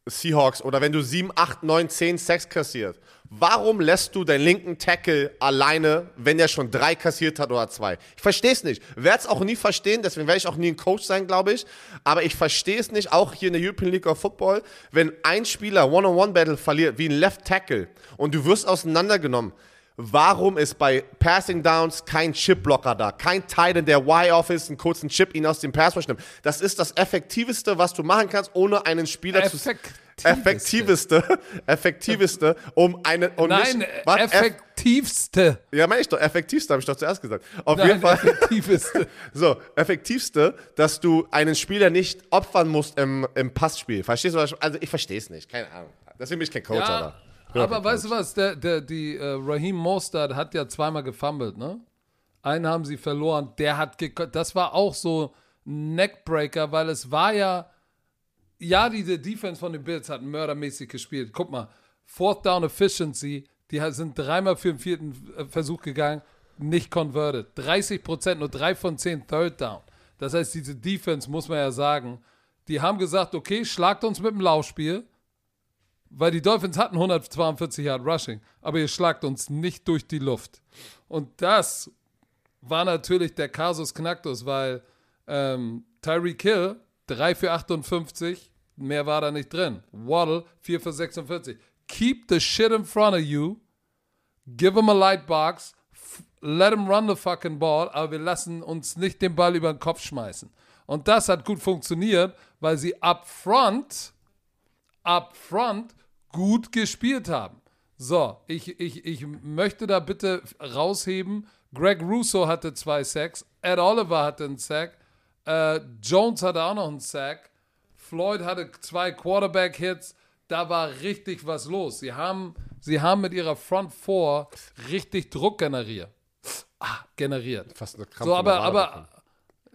Seahawks oder wenn du 7, 8, 9, 10 Sacks kassiert. Warum lässt du deinen linken Tackle alleine, wenn der schon drei kassiert hat oder zwei? Ich verstehe es nicht. Werde es auch nie verstehen, deswegen werde ich auch nie ein Coach sein, glaube ich. Aber ich verstehe es nicht, auch hier in der European League of Football, wenn ein Spieler One-on-One-Battle verliert, wie ein Left Tackle, und du wirst auseinandergenommen. Warum ist bei Passing Downs kein Chip-Blocker da? Kein Teil in der Y-Office, einen kurzen Chip ihn aus dem Pass nimmt. Das ist das Effektiveste, was du machen kannst, ohne einen Spieler zu.
Effektiveste.
Effektiveste. Effektiveste, um einen. Und
Nein,
nicht, was? Eff-
effektivste.
ja, meine ich doch. Effektivste, habe ich doch zuerst gesagt. Auf
Nein,
jeden Fall.
effektiveste.
So, effektivste, dass du einen Spieler nicht opfern musst im, im Passspiel. Verstehst du? Also, ich verstehe es nicht. Keine Ahnung. Deswegen bin ich kein Coach,
Ja,
Alter.
Aber weißt du was, der, der, die äh, Raheem Mostert hat ja zweimal gefummelt, ne? Einen haben sie verloren, der hat geko- das war auch so ein Neckbreaker, weil es war ja, ja, diese Defense von den Bills hat mördermäßig gespielt. Guck mal, Fourth Down Efficiency, die sind dreimal für den vierten äh, Versuch gegangen, nicht converted. 30 Prozent, nur drei von zehn Third Down. Das heißt, diese Defense, muss man ja sagen, die haben gesagt, okay, schlagt uns mit dem Laufspiel, weil die Dolphins hatten 142 Yard Rushing, aber ihr schlagt uns nicht durch die Luft. Und das war natürlich der Kasus Knacktus, weil ähm, Tyreek Hill 3 für 58, mehr war da nicht drin. Waddle 4 für 46. Keep the shit in front of you, give him a light box, let him run the fucking ball, aber wir lassen uns nicht den Ball über den Kopf schmeißen. Und das hat gut funktioniert, weil sie up front up front gut gespielt haben. So, ich, ich, ich möchte da bitte rausheben. Greg Russo hatte zwei Sacks, Ed Oliver hatte einen Sack, äh, Jones hatte auch noch einen Sack, Floyd hatte zwei Quarterback-Hits, da war richtig was los. Sie haben, sie haben mit ihrer Front Four richtig Druck generiert. Ah, generiert.
Fast eine Krampf
So, aber, aber,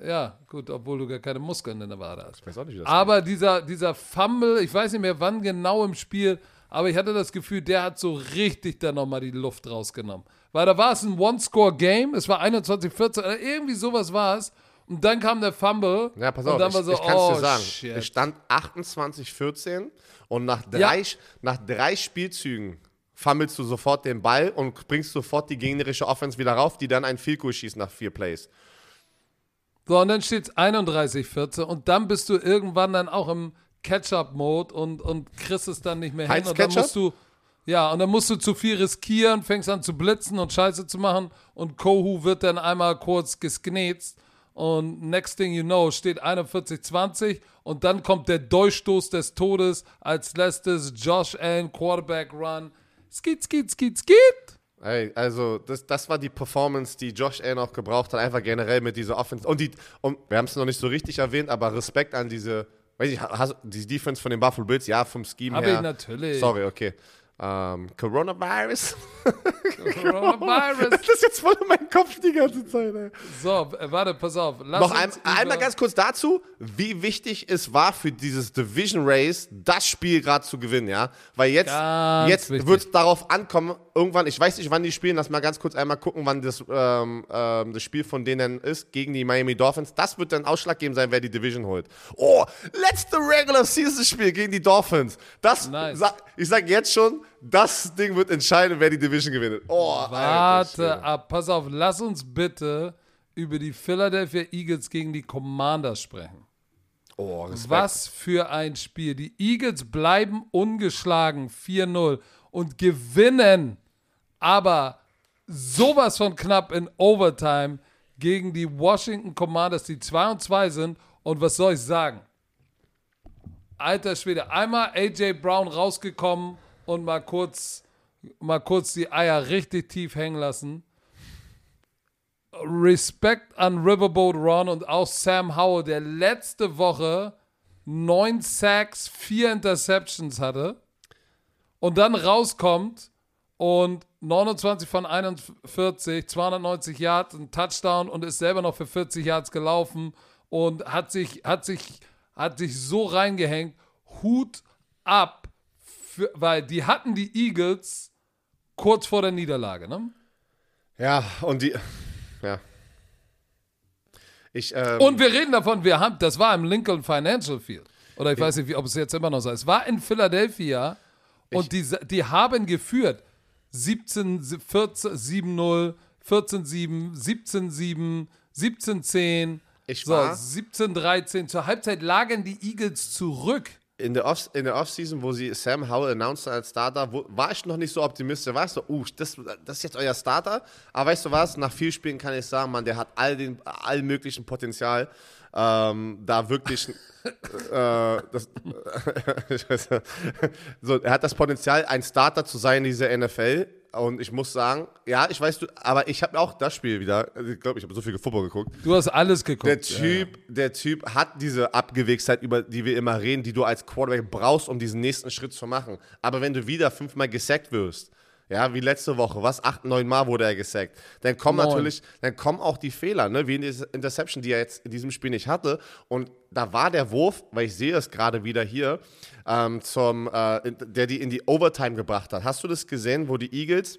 ja, gut, obwohl du gar keine Muskeln in der Wade hast.
Ich weiß auch nicht, wie das
Aber dieser, dieser Fumble, ich weiß nicht mehr wann genau im Spiel, aber ich hatte das Gefühl, der hat so richtig dann nochmal die Luft rausgenommen. Weil da war es ein One-Score-Game, es war 21-14, oder irgendwie sowas war es. Und dann kam der Fumble.
Ja, pass
und
auf,
dann
ich,
war so,
ich kann es
oh,
dir sagen.
shit.
Es stand 28-14 und nach
Ja.
drei, nach drei Spielzügen fummelst du sofort den Ball und bringst sofort die gegnerische Offense wieder rauf, die dann ein Field schießt nach vier Plays.
So, und dann steht es 31-14 und dann bist du irgendwann dann auch im Catch-up-Mode und, und kriegst es dann nicht mehr hin.
Heinz
Und dann musst du, ja, und dann musst du zu viel riskieren, fängst an zu blitzen und Scheiße zu machen und Kohu wird dann einmal kurz gesknetzt und next thing you know steht 41-20 und dann kommt der Durchstoß des Todes als letztes Josh Allen Quarterback Run. Skit, skit, skit, skit.
Ey, also das, das war die Performance, die Josh Allen auch gebraucht hat, einfach generell mit dieser Offense. Und, die, und wir haben es noch nicht so richtig erwähnt, aber Respekt an diese, weiß ich, die Defense von den Buffalo Bills, ja, vom Scheme
Hab
her.
ich natürlich.
Sorry, okay. Ähm, Coronavirus.
Coronavirus.
das ist jetzt voll in meinem Kopf die ganze Zeit, ey.
So, äh, warte, pass auf. Lass
Noch ein, einmal ganz kurz dazu, wie wichtig es war für dieses Division Race, das Spiel gerade zu gewinnen, ja? Weil jetzt,
Ganz
jetzt wird es darauf ankommen, irgendwann, ich weiß nicht, wann die spielen, lass mal ganz kurz einmal gucken, wann das, ähm, ähm, das Spiel von denen ist, gegen die Miami Dolphins. Das wird dann ausschlaggebend sein, wer die Division holt. Oh, letzte Regular Season Spiel gegen die Dolphins. Das,
Nice.
ich sag jetzt schon, das Ding wird entscheiden, wer die Division gewinnt. Oh,
Warte ab, pass auf, lass uns bitte über die Philadelphia Eagles gegen die Commanders sprechen.
Oh.
Was für ein Spiel. Die Eagles bleiben ungeschlagen 4-0 und gewinnen aber sowas von knapp in Overtime gegen die Washington Commanders, die 2 und 2 sind. Und was soll ich sagen? Alter Schwede, einmal AJ Brown rausgekommen und mal kurz, mal kurz die Eier richtig tief hängen lassen. Respekt an Riverboat Ron und auch Sam Howell, der letzte Woche neun Sacks, vier Interceptions hatte und dann rauskommt und 29 von 41, 290 Yards, ein Touchdown und ist selber noch für 40 Yards gelaufen und hat sich, hat sich, hat sich so reingehängt. Hut ab, für, weil die hatten die Eagles kurz vor der Niederlage, ne?
Ja, und die. Ja. Ich, ähm,
Und wir reden davon, wir haben, das war im Lincoln Financial Field. Oder ich weiß nicht, wie, ob es jetzt immer noch so ist. Es war in Philadelphia und die, die haben geführt 17, 14, 7-0, 14-7, 17-7, 17-10,
Ich
so,
war-
17-13. Zur Halbzeit lagen die Eagles zurück.
In der Off- in der Offseason, wo sie Sam Howell announced als Starter, wo, war ich noch nicht so optimistisch. Weißt du, uh, das, das ist jetzt euer Starter. Aber weißt du was? Nach vier Spielen kann ich sagen, man, der hat all den all möglichen Potenzial, ähm, da wirklich. äh, das, so, er hat das Potenzial, ein Starter zu sein in dieser NFL. Und ich muss sagen, ja, ich weiß, du, aber ich habe auch das Spiel wieder. Ich glaube, ich habe so viel Football geguckt.
Du hast alles geguckt.
Der Typ, der Typ hat diese Abgewichstheit, über die wir immer reden, die du als Quarterback brauchst, um diesen nächsten Schritt zu machen. Aber wenn du wieder fünfmal gesackt wirst, ja, wie letzte Woche, was, acht, neun Mal wurde er gesackt, dann kommen
Neun.
natürlich, dann kommen auch die Fehler, ne, wie in dieser Interception, die er jetzt in diesem Spiel nicht hatte. Und da war der Wurf, weil ich sehe es gerade wieder hier, ähm, zum, äh, der die in die Overtime gebracht hat. Hast du das gesehen, wo die Eagles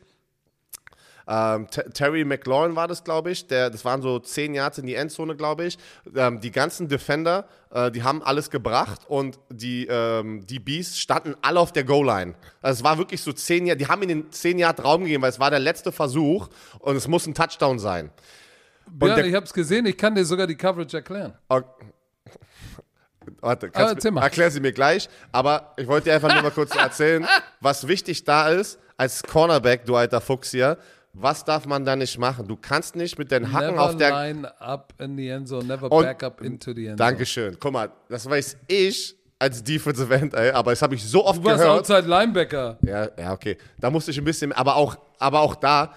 ähm, Terry McLaurin war das, glaube ich. Der, das waren so zehn Yards in die Endzone, glaube ich. Ähm, die ganzen Defender, äh, die haben alles gebracht und die, ähm, die Bees standen alle auf der Goal-Line. Also es war wirklich so zehn Yard. Die haben ihnen den zehn Yard Raum gegeben, weil es war der letzte Versuch und es muss ein Touchdown sein. Der-
ich habe es gesehen, ich kann dir sogar die Coverage erklären.
Ok- Warte,
Aber
kannst du,
mal.
erklär sie mir gleich. Aber ich wollte dir einfach nur mal kurz erzählen, was wichtig da ist, als Cornerback, du alter Fuchs hier, was darf man da nicht machen? Du kannst nicht mit den Hacken
Never
auf der...
line up in the end zone, never
Und-
back up into the end zone.
Dankeschön. Guck mal, das weiß ich als Defensive End, ey, aber das habe ich so oft
Du warst
gehört.
Outside Linebacker.
Ja, ja, okay. Da musste ich ein bisschen, aber auch, aber auch da,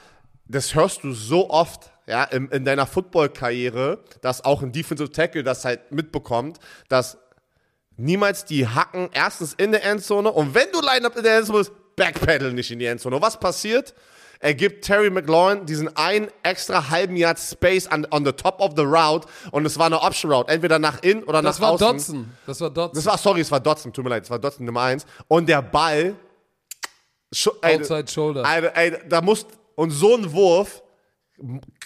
das hörst du so oft, ja, in, in deiner Football-Karriere, dass auch ein Defensive Tackle das halt mitbekommt, dass niemals die Hacken erstens in der Endzone und wenn du Line-Up in der Endzone bist, Backpedal nicht in die Endzone. Und was passiert? Er gibt Terry McLaurin diesen einen extra halben Yard Space on, on the top of the route und es war eine Option Route, entweder nach innen oder
Das
nach
war
außen.
Dodson. Das war Dodson.
Das war, sorry, es war Dodson, tut mir leid, es war Dodson Nummer 1. Und der Ball. Scho- ey,
Outside Shoulder.
Ey, ey, da muss. Und so ein Wurf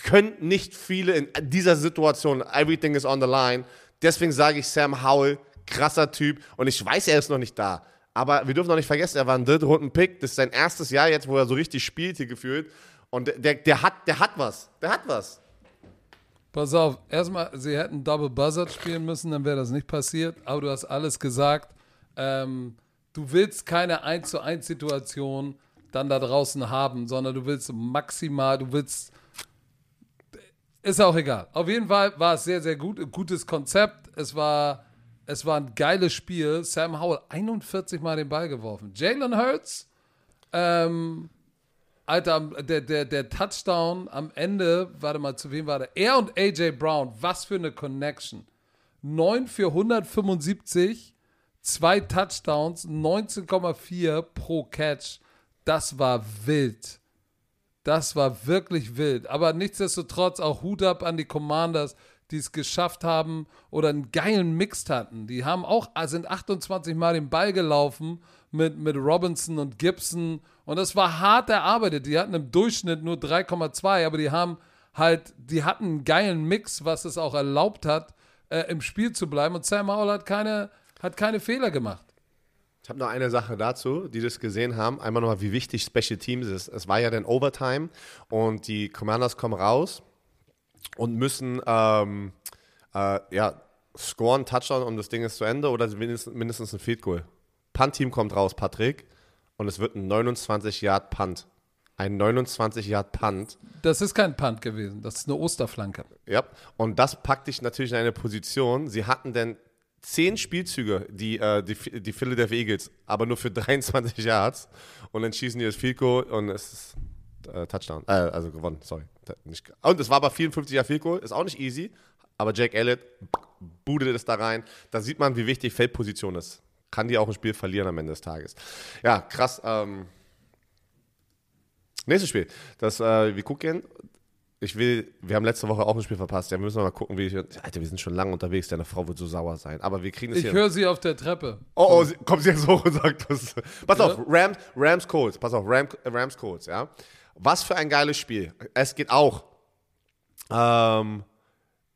können nicht viele in dieser Situation. Everything is on the line. Deswegen sage ich Sam Howell, krasser Typ. Und ich weiß, er ist noch nicht da. Aber wir dürfen noch nicht vergessen, er war ein Drittrunden-Pick. Das ist sein erstes Jahr jetzt, wo er so richtig spielt hier gefühlt. Und der, der, der, hat, der hat was. Der hat was.
Pass auf, erstmal, sie hätten Double Buzzard spielen müssen, dann wäre das nicht passiert. Aber du hast alles gesagt. Ähm, du willst keine 1 zu 1 Situation dann da draußen haben, sondern du willst maximal, du willst. Ist auch egal. Auf jeden Fall war es sehr, sehr gut. Gutes Konzept. Es war, es war ein geiles Spiel. Sam Howell 41 Mal den Ball geworfen. Jalen Hurts, ähm, Alter, der, der, der Touchdown am Ende, warte mal, zu wem war der? Er und AJ Brown, was für eine Connection. 9 für 175, zwei Touchdowns, 19,4 pro Catch. Das war wild. Das war wirklich wild. Aber nichtsdestotrotz auch Hut ab an die Commanders, die es geschafft haben oder einen geilen Mix hatten. Die haben auch, ah, sind 28 Mal den Ball gelaufen mit, mit Robinson und Gibson. Und das war hart erarbeitet. Die hatten im Durchschnitt nur 3,2, aber die haben halt, die hatten einen geilen Mix, was es auch erlaubt hat, äh, im Spiel zu bleiben. Und Sam Howell hat keine, hat keine Fehler gemacht.
Ich habe noch eine Sache dazu, die das gesehen haben. Einmal nochmal, wie wichtig Special Teams ist. Es war ja dann Overtime und die Commanders kommen raus und müssen ähm, äh, ja, scoren, Touchdown und das Ding ist zu Ende oder mindestens, mindestens ein Field Goal. Punt-Team kommt raus, Patrick, und es wird ein 29-Yard-Punt. Ein 29-Yard-Punt.
Das ist kein Punt gewesen, das ist eine Osterflanke.
Ja, und das packt dich natürlich in eine Position. Sie hatten denn zehn Spielzüge, die, äh, die, die Philadelphia Eagles, aber nur für 23 Yards. Und dann schießen die das Field Goal und es ist äh, Touchdown. Äh, also gewonnen, sorry. Nicht, und es war aber 54 Jahre Field Goal, ist auch nicht easy. Aber Jake Elliott budet es da rein. Da sieht man, wie wichtig Feldposition ist. Kann die auch ein Spiel verlieren am Ende des Tages. Ja, krass. Ähm, nächstes Spiel. Das, äh, wir gucken. Ich will, wir haben letzte Woche auch ein Spiel verpasst. Ja, wir müssen mal gucken, wie ich. Alter, wir sind schon lange unterwegs, deine Frau wird so sauer sein. Aber wir kriegen es
Ich höre sie auf der Treppe.
Oh, oh, sie, kommt sie jetzt hoch und sagt das. Pass auf, Rams, Rams Colts, pass auf, Ram, Rams Colts, ja. Was für ein geiles Spiel. Es geht auch. Ähm,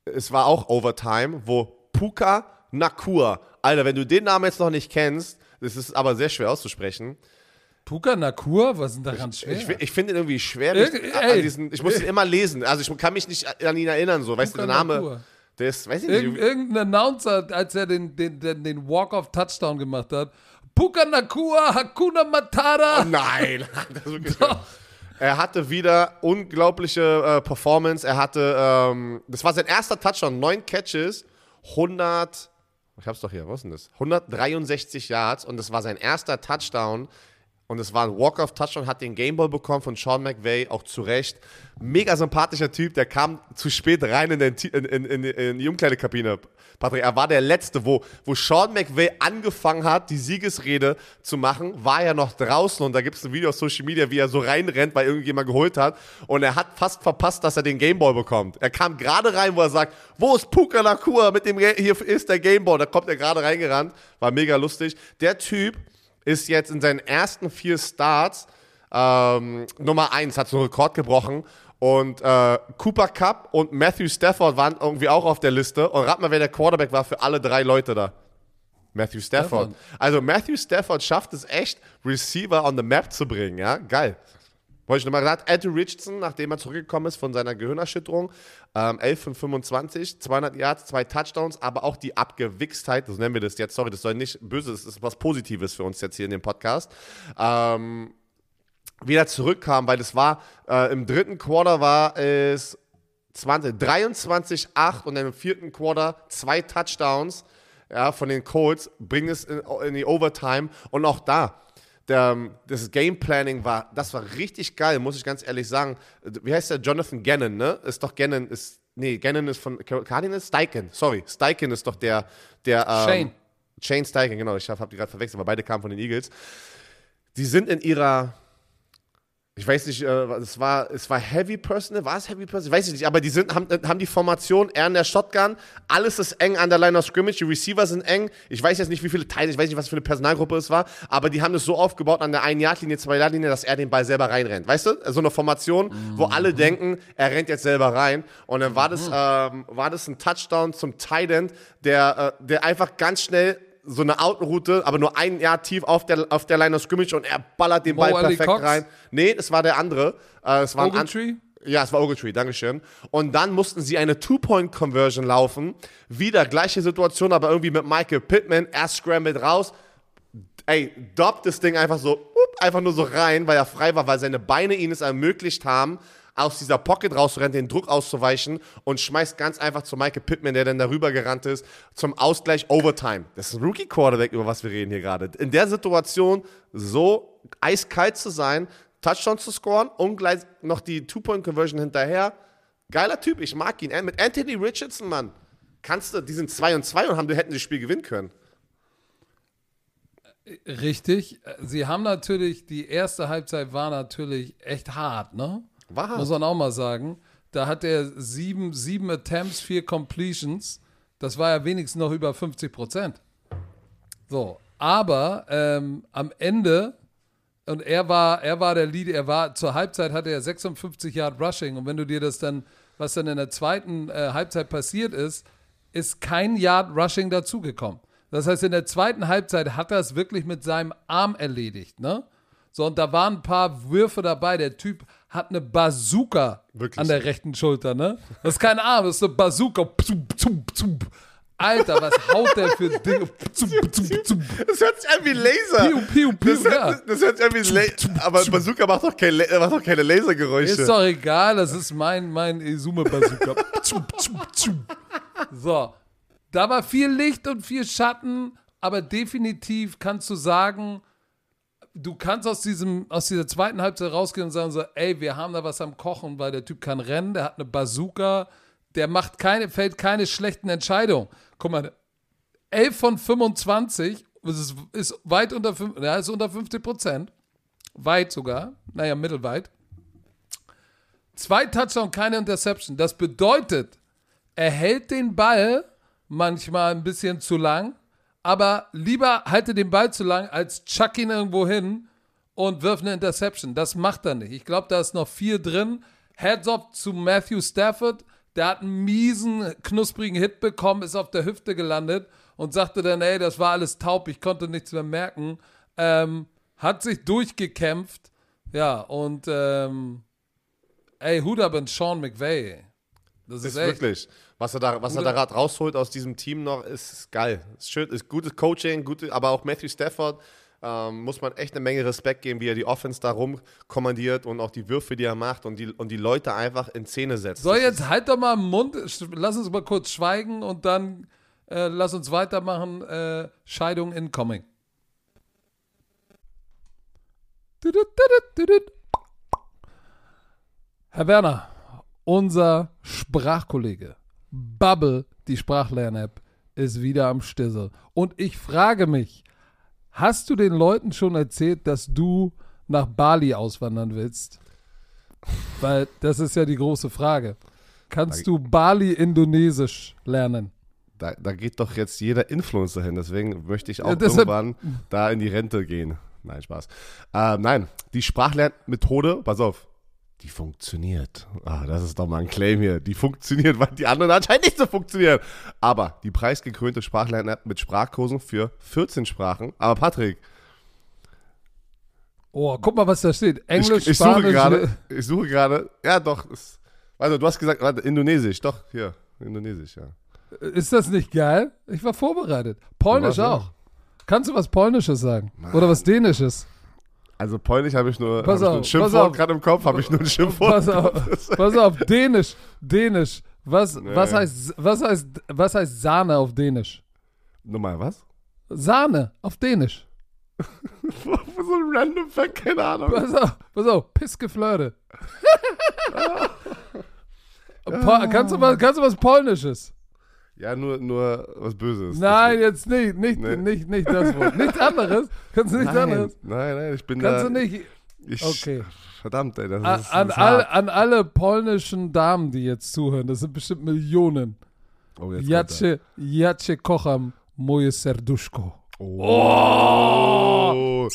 es war auch Overtime, wo Puka Nakur, Alter, wenn du den Namen jetzt noch nicht kennst, das ist aber sehr schwer auszusprechen.
Puka Nakur, was ist denn daran schwer?
Ich, ich finde ihn irgendwie schwer.
Irg-
Ich,
ey.
diesen, ich muss ihn immer lesen. Also ich kann mich nicht an ihn erinnern, so. Weißt du, der Name,
Nakur.
der ist, weiß ich nicht.
irgendein Announcer, als er den, den, den, den Walk-off-Touchdown gemacht hat, Puka Nakua, Hakuna Matata.
Oh nein. Das ist wirklich. Er hatte wieder unglaubliche äh, Performance. Er hatte, ähm, das war sein erster Touchdown, neun Catches, 100, ich hab's doch hier, was ist denn das? 163 Yards und das war sein erster Touchdown. Und es war ein Walk-Off-Touchdown, hat den Gameball bekommen von Sean McVay, auch zu Recht. Mega sympathischer Typ, der kam zu spät rein in, den, in, in, in, die Umkleidekabine. Patrick, er war der Letzte, wo, wo Sean McVay angefangen hat, die Siegesrede zu machen, war er noch draußen und da gibt es ein Video auf Social Media, wie er so reinrennt, weil irgendjemand geholt hat und er hat fast verpasst, dass er den Gameball bekommt. Er kam gerade rein, wo er sagt, wo ist Puka Nakua mit dem, hier ist der Gameball, da kommt er gerade reingerannt, war mega lustig. Der Typ ist jetzt in seinen ersten vier Starts ähm, Nummer eins, hat so einen Rekord gebrochen. Und äh, Cooper Cup und Matthew Stafford waren irgendwie auch auf der Liste. Und rat mal, wer der Quarterback war für alle drei Leute da. Matthew Stafford.
Stafford.
Also Matthew Stafford schafft es echt, Receiver on the map zu bringen, ja? Geil. Wollte ich nochmal gesagt, Andrew Richardson, nachdem er zurückgekommen ist von seiner Gehirnerschütterung, ähm, 11 von 25, 200 Yards, zwei Touchdowns, aber auch die Abgewichstheit, so nennen wir das jetzt, sorry, das soll nicht böse, das ist was Positives für uns jetzt hier in dem Podcast, ähm, wieder zurückkam, weil das war, äh, im dritten Quarter war es 20, 23, 8 und im vierten Quarter zwei Touchdowns ja, von den Colts, bringen es in, in die Overtime und auch da, der, das Game Planning war, das war richtig geil, muss ich ganz ehrlich sagen. Wie heißt der? Jonathan Gannon, ne? Ist doch Gannon, ist, nee, Gannon ist von Cardinals? Steichen, sorry. Steichen ist doch der, der, ähm,
Shane.
Shane Steichen, genau, ich habe die gerade verwechselt, weil beide kamen von den Eagles. Die sind in ihrer, ich weiß nicht, äh, es war, es war Heavy Personal, war es Heavy Personal? Ich weiß nicht, aber die sind, haben, haben die Formation, er in der Shotgun, alles ist eng an der Line of Scrimmage, die Receiver sind eng. Ich weiß jetzt nicht, wie viele Teile, ich weiß nicht, was für eine Personalgruppe es war, aber die haben es so aufgebaut an der 1-Yard-Linie, 2-Yard-Linie, dass er den Ball selber reinrennt. Weißt du? So eine Formation, wo alle denken, er rennt jetzt selber rein. Und dann war das, ähm, war das ein Touchdown zum Tight End, der, äh, der einfach ganz schnell so eine Autenroute, aber nur ein Jahr tief auf der, auf der Line of Scrimmage und er ballert den
Mo
Ball
Ali
perfekt
Cox?
rein. Nee, das war der andere. Äh, es war
Ogletree?
ja, es war Ogletree, Dankeschön. Und dann mussten sie eine Two-Point-Conversion laufen. Wieder gleiche Situation, aber irgendwie mit Michael Pittman. Er scrambled raus. Ey, doppt das Ding einfach so, up, einfach nur so rein, weil er frei war, weil seine Beine ihn es ermöglicht haben, aus dieser Pocket rauszurennen, den Druck auszuweichen und schmeißt ganz einfach zu Michael Pittman, der dann darüber gerannt ist, zum Ausgleich Overtime. Das ist ein Rookie-Quarterback, über was wir reden hier gerade. In der Situation so eiskalt zu sein, Touchdown zu scoren und gleich noch die Two-Point-Conversion hinterher. Geiler Typ, ich mag ihn. Mit Anthony Richardson, Mann. Kannst du, die sind 2 und 2 und haben, hätten das Spiel gewinnen können.
Richtig. Sie haben natürlich, die erste Halbzeit war natürlich echt hart, ne?
Hart.
Muss man auch mal sagen. Da hat er sieben, sieben Attempts, vier Completions. Das war ja wenigstens noch über 50 Prozent. So, aber ähm, am Ende, und er war, er war der Lead, er war, zur Halbzeit hatte er 56 Yard Rushing. Und wenn du dir das dann, was dann in der zweiten äh, Halbzeit passiert ist, ist kein Yard Rushing dazugekommen. Das heißt, in der zweiten Halbzeit hat er es wirklich mit seinem Arm erledigt, ne? So, und da waren ein paar Würfe dabei. Der Typ hat eine Bazooka
Wirklich?
an der rechten Schulter, ne? Das ist kein Arm, das ist eine Bazooka. Alter, was haut der für Dinge?
Das hört sich an wie Laser.
Piu, piu, piu,
das,
ja.
hört, das hört sich an wie Laser. Aber Bazooka macht doch, kein, macht doch keine Lasergeräusche.
Ist doch egal, das ist mein, mein Izume-Bazooka. So, da war viel Licht und viel Schatten, aber definitiv kannst du sagen, du kannst aus, diesem, aus dieser zweiten Halbzeit rausgehen und sagen so, ey, wir haben da was am Kochen, weil der Typ kann rennen, der hat eine Bazooka, der macht keine, fällt keine schlechten Entscheidungen. Guck mal, 11 von 25, das ist, ist weit unter, ja, ist unter 50 Prozent. Weit sogar, naja, mittelweit. Zwei Touchdown, keine Interception. Das bedeutet, er hält den Ball manchmal ein bisschen zu lang, aber lieber halte den Ball zu lang, als chuck ihn irgendwo hin und wirft eine Interception. Das macht er nicht. Ich glaube, da ist noch viel drin. Heads up zu Matthew Stafford. Der hat einen miesen, knusprigen Hit bekommen, ist auf der Hüfte gelandet und sagte dann, ey, das war alles taub, ich konnte nichts mehr merken. Ähm, hat sich durchgekämpft. Ja, und ähm, ey, Hut ab in Sean McVay. Das ist,
Ist
echt.
wirklich. Was er da, was er da gerade rausholt aus diesem Team noch, ist geil. Ist schön, ist gutes Coaching, gute, aber auch Matthew Stafford ähm, muss man echt eine Menge Respekt geben, wie er die Offense da rumkommandiert und auch die Würfe, die er macht und die, und die Leute einfach in Szene setzt.
So, jetzt halt doch mal im Mund, lass uns mal kurz schweigen und dann äh, lass uns weitermachen. Äh, Scheidung incoming. Herr Werner, unser Sprachkollege Bubble, die Sprachlern-App, ist wieder am Stissel. Und ich frage mich, hast du den Leuten schon erzählt, dass du nach Bali auswandern willst? Weil das ist ja die große Frage. Kannst du Bali-Indonesisch lernen?
Da, da geht doch jetzt jeder Influencer hin, deswegen möchte ich auch
Ja,
irgendwann da in die Rente gehen. Nein, Spaß. Ähm, nein, die Sprachlernmethode, pass auf, die funktioniert. Ah, das ist doch mal ein Claim hier. Die funktioniert, weil die anderen anscheinend nicht so funktionieren. Aber die preisgekrönte Sprachlern-App mit Sprachkursen für 14 Sprachen. Aber Patrick,
Oh, guck mal, was da steht. Englisch,
ich, ich suche
Spanisch.
gerade, ich suche gerade, ja doch, ist, also du hast gesagt, warte, Indonesisch, doch, hier, Indonesisch, ja.
Ist das nicht geil? Ich war vorbereitet. Polnisch auch. Kannst du was Polnisches sagen? Oder was Dänisches?
Also Polnisch habe ich nur,
Pass
hab ich nur
auf,
ein Schimpfwort
auf.
gerade im Kopf, habe ich nur ein Schimpfwort.
Pass auf, pass auf, Dänisch, Dänisch. Was, was,
Nee.
heißt, was, heißt, was heißt Sahne auf Dänisch?
Nochmal, was?
Sahne auf Dänisch.
so ein random Fact, keine Ahnung.
Pass auf, pass auf, Pissgeflirte. Kannst, du was, kannst du was Polnisches?
Ja, nur, nur was Böses.
Nein, jetzt nicht, nicht,
Nee.
nicht, nicht das Wort. Nichts anderes. Kannst du nichts
nein,
anderes?
nein, nein, ich bin
Kannst
da.
du nicht.
Ich,
Okay.
Verdammt, ey, das
An,
ist,
an, all, an alle polnischen Damen, die jetzt zuhören, das sind bestimmt Millionen.
Oh, jetzt kommt
Jacie, Jacie kocham moje serduszko.
er. Oh.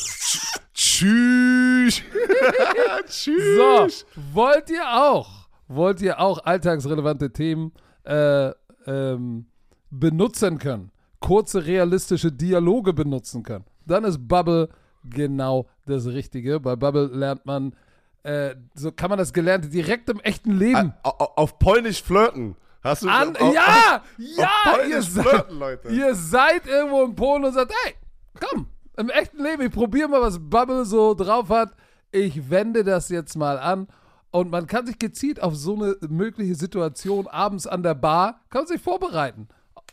Tschüss. Tschüss.
So, wollt ihr auch, wollt ihr auch alltagsrelevante Themen äh, ähm, benutzen können, kurze realistische Dialoge benutzen können, dann ist Bubble genau das Richtige. Bei Bubble lernt man, äh, so kann man das Gelernte direkt im echten Leben
Au- au- Auf Polnisch flirten. Hast du
an.
auf,
ja,
auf
ja, ihr
Polnisch
seid,
flirten, Leute.
ihr seid irgendwo in Polen und sagt, hey, komm, im echten Leben, ich probiere mal, was Bubble so drauf hat. Ich wende das jetzt mal an. Und man kann sich gezielt auf so eine mögliche Situation abends an der Bar, kann sich vorbereiten.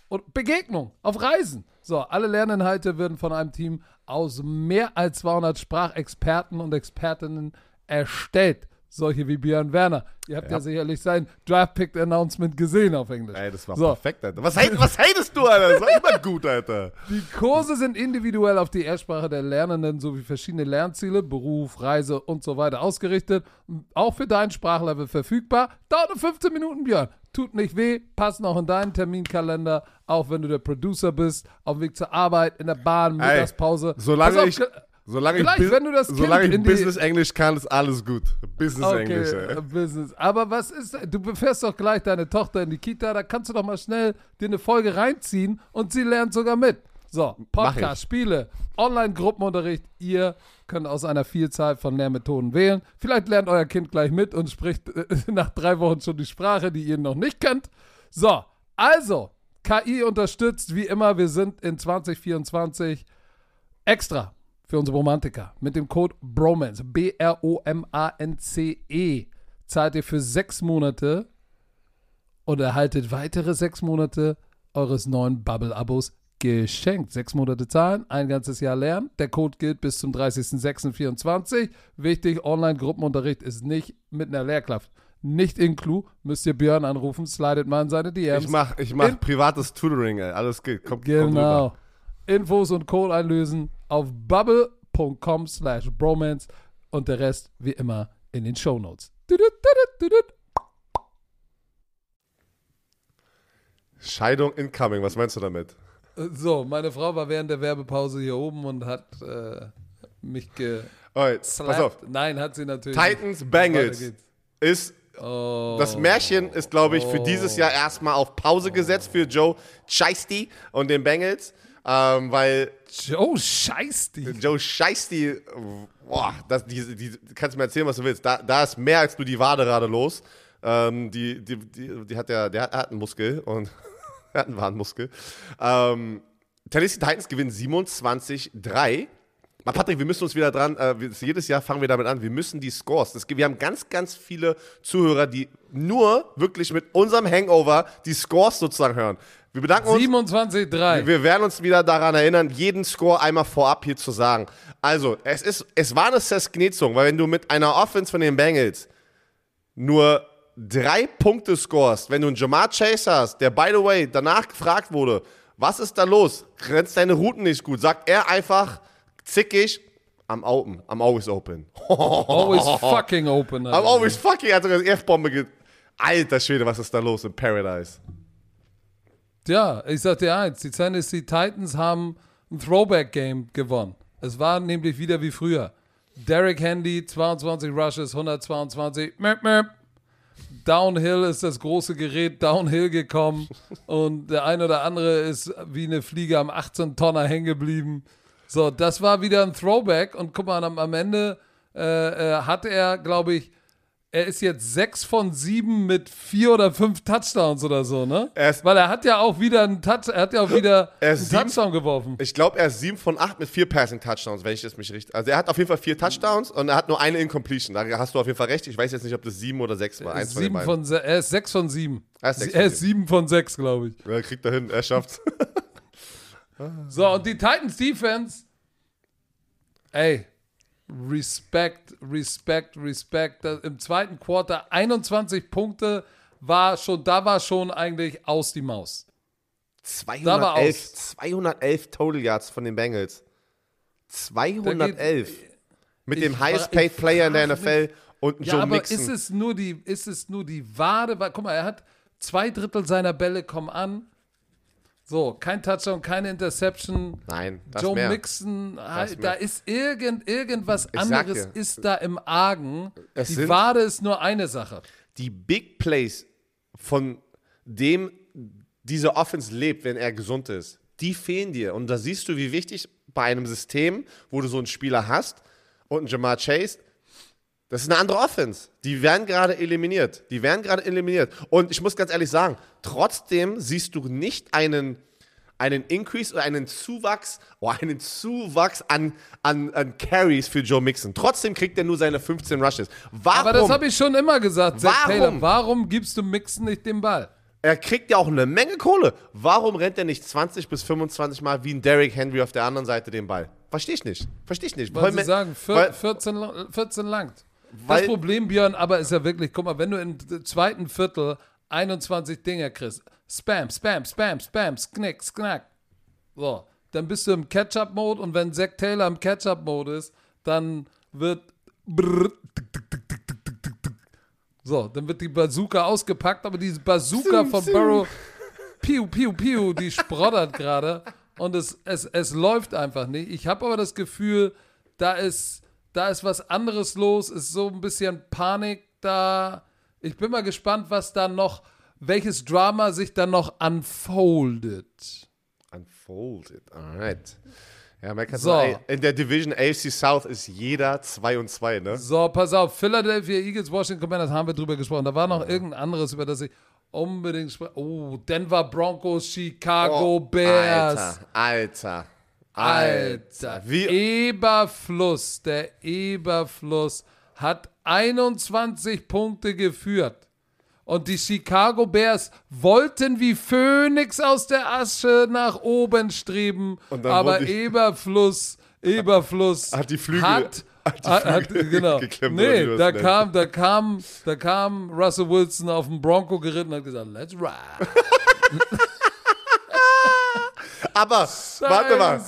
Und Begegnung auf Reisen. So, alle Lerninhalte werden von einem Team aus mehr als 200 Sprachexperten und Expertinnen erstellt. Solche wie Björn Werner. Ihr habt ja,
Ja.
sicherlich sein Draft-Pick-Announcement gesehen auf Englisch.
Ey, das war
So.
perfekt, Alter. Was, hate- was hatest du, Alter? Das war immer gut, Alter.
Die Kurse sind individuell auf die Erstsprache der Lernenden sowie verschiedene Lernziele, Beruf, Reise und so weiter ausgerichtet. Auch für dein Sprachlevel verfügbar. Dauert nur 15 Minuten, Björn. Tut nicht weh, passt noch in deinen Terminkalender, auch wenn du der Producer bist, auf dem Weg zur Arbeit, in der Bahn, Mittagspause.
Solange
auf,
ich, solange ich,
Vielleicht,
Bus-
wenn du das Kind
solange ich
in die-
Business Englisch kann, ist alles gut. Business Englisch,
Okay,
ey.
äh, Business. Aber was ist, du befährst doch gleich deine Tochter in die Kita, da kannst du doch mal schnell dir eine Folge reinziehen und sie lernt sogar mit. So, Podcast,
ich.
Spiele, Online-Gruppenunterricht, ihr könnt aus einer Vielzahl von Lehrmethoden wählen. Vielleicht lernt euer Kind gleich mit und spricht äh, nach drei Wochen schon die Sprache, die ihr noch nicht kennt. So, also, KI unterstützt wie immer, wir sind in 2024 extra für unsere Romantiker mit dem Code BROMANCE, B-R-O-M-A-N-C-E, zahlt ihr für sechs Monate und erhaltet weitere sechs Monate eures neuen Bubble-Abos geschenkt. Sechs Monate zahlen, ein ganzes Jahr lernen. Der Code gilt bis zum 30.06.24. Wichtig, Online-Gruppenunterricht ist nicht mit einer Lehrkraft. Nicht in Clou, müsst ihr Björn anrufen, slidet mal in seine DMs.
Ich mach, ich mach
In-
privates Tutoring, ey. Alles geht. Kommt, kommt.
Genau. Infos und Code einlösen auf bubble.com slash bromance und der Rest wie immer in den tudut, tudut.
Scheidung incoming, was meinst du damit?
So, meine Frau war während der Werbepause hier oben und hat äh, mich ge.
Alright, pass auf.
Nein, hat sie natürlich.
Titans,
nicht.
Bengals. Ist
Oh.
Das Märchen ist, glaube ich, für dieses Jahr erstmal auf Pause gesetzt für Joe Scheisty und den Bengals, ähm, weil
Joe scheiß die.
Joe Scheisty, boah, das, die, die, kannst du mir erzählen, was du willst. Da, da ist mehr als nur die Wade gerade los. Ähm, die, die, die, die hat der, der hat, hat einen Muskel und er hat einen Wadenmuskel. Ähm, Tennessee Titans gewinnen 27-3. Mal Patrick, wir müssen uns wieder dran, äh, jedes Jahr fangen wir damit an, wir müssen die Scores, das, wir haben ganz, ganz viele Zuhörer, die nur wirklich mit unserem Hangover die Scores sozusagen hören. Wir bedanken uns.
27-3.
Wir werden uns wieder daran erinnern, jeden Score einmal vorab hier zu sagen. Also, es, ist, es war eine Sesknetzung, weil wenn du mit einer Offense von den Bengals nur drei Punkte scorest, wenn du einen Jamar Chase hast, der, by the way, danach gefragt wurde, was ist da los? Rennst deine Routen nicht gut? Sagt er einfach zickig, I'm open, I'm always open.
Always fucking open.
I'm always fucking, hat sogar die F-Bombe ge... Alter Schwede, was ist da los in Paradise?
Ja, ich sag dir eins, die Tennessee Titans haben ein Throwback-Game gewonnen. Es war nämlich wieder wie früher. Derrick Handy, 22 Rushes, 122. Möp, möp. Downhill ist das große Gerät Downhill gekommen und der ein oder andere ist wie eine Fliege am 18-Tonner hängen geblieben. So, das war wieder ein Throwback und guck mal, am, am Ende äh, äh, hat er, glaube ich, er ist jetzt sechs von sieben mit vier oder fünf Touchdowns oder so, ne?
Er ist-
Weil er hat ja auch wieder einen Touch, er hat ja auch wieder
Er
einen
sieben-
Touchdown geworfen.
Ich glaube, er ist 7 von 8 mit 4 Passing-Touchdowns, wenn ich das mich richtig. Also er hat auf jeden Fall 4 Touchdowns und er hat nur eine Incompletion. Da hast du auf jeden Fall recht. Ich weiß jetzt nicht, ob das 7 oder 6 war. Eins von
Sieben von se- er ist sechs von sieben.
Er ist sechs
er
von
ist sieben von sechs, glaube ich.
er kriegt er hin, er schafft's.
So, und die Titans Defense, ey, Respekt, Respekt, Respekt. Im zweiten Quarter 21 Punkte war schon, da war schon eigentlich aus die Maus. Da war
211, 211 Total Yards von den Bengals. 211. Mit dem highest paid Player in der NFL und
Ja,
Joe
aber
Mixon.
ist es nur die, ist es nur die Wade? Guck mal, er hat zwei Drittel seiner Bälle kommen an. So, kein Touchdown, keine Interception.
Nein, das
Joe
mehr.
Mixon, halt,
mehr.
da ist irgend, irgendwas
sag
anderes
dir,
ist da im Argen.
es
Die Wade ist nur eine Sache.
die Big Plays, von dem diese Offense lebt, wenn er gesund ist, die fehlen dir. Und da siehst du, wie wichtig bei einem System, wo du so einen Spieler hast und einen Jamar Chase, das ist eine andere Offense. Die werden gerade eliminiert. Die werden gerade eliminiert. Und ich muss ganz ehrlich sagen, trotzdem siehst du nicht einen, einen Increase oder einen Zuwachs, oh, einen Zuwachs an, an, an Carries für Joe Mixon. Trotzdem kriegt er nur seine 15 Rushes. Warum?
Aber das habe ich schon immer gesagt, Zach
Warum?
Taylor. Warum gibst du Mixon nicht den Ball?
Er kriegt ja auch eine Menge Kohle. Warum rennt er nicht 20 bis 25 Mal wie ein Derrick Henry auf der anderen Seite den Ball? Verstehe ich nicht. Verstehe ich nicht.
Weil sie sagen, vier,
weil-
14, lang- 14 langt das Problem, Björn, aber ist ja wirklich, guck mal, wenn du im zweiten Viertel 21 Dinger kriegst, Spam, Spam, Spam, Spam, Sknick, Sknack, so, dann bist du im Catch-Up-Mode und wenn Zack Taylor im Catch-Up-Mode ist, dann wird so, dann wird die Bazooka ausgepackt, aber diese Bazooka von Burrow, piu, piu, piu, die sprottert gerade und es, es, es läuft einfach nicht. Ich habe aber das Gefühl, da ist da ist was anderes los, ist so ein bisschen Panik da. Ich bin mal gespannt, was da noch, welches Drama sich dann noch unfoldet.
Unfolded. Alright. Ja, man kann
So.
sagen, in der Division AFC South ist jeder 2 und 2, ne?
So, pass auf, Philadelphia Eagles, Washington Commanders haben wir drüber gesprochen. Da war noch irgendein anderes, über das ich unbedingt spreche. Oh, Denver Broncos, Chicago Bears.
Oh, Alter, Alter.
Alter,
Wie,
Eberfluss, der Eberfluss hat 21 Punkte geführt. Und die Chicago Bears wollten wie Phönix aus der Asche nach oben streben, aber Eberfluss, Eberfluss
Hat die Flügel-
hat,
hat die
hat, hat,
Flügel
genau.
geklemmt,
Nee, da
nennst.
kam, da kam, da kam Russell Wilson auf dem Bronco geritten und hat gesagt, let's ride.
aber, warte mal.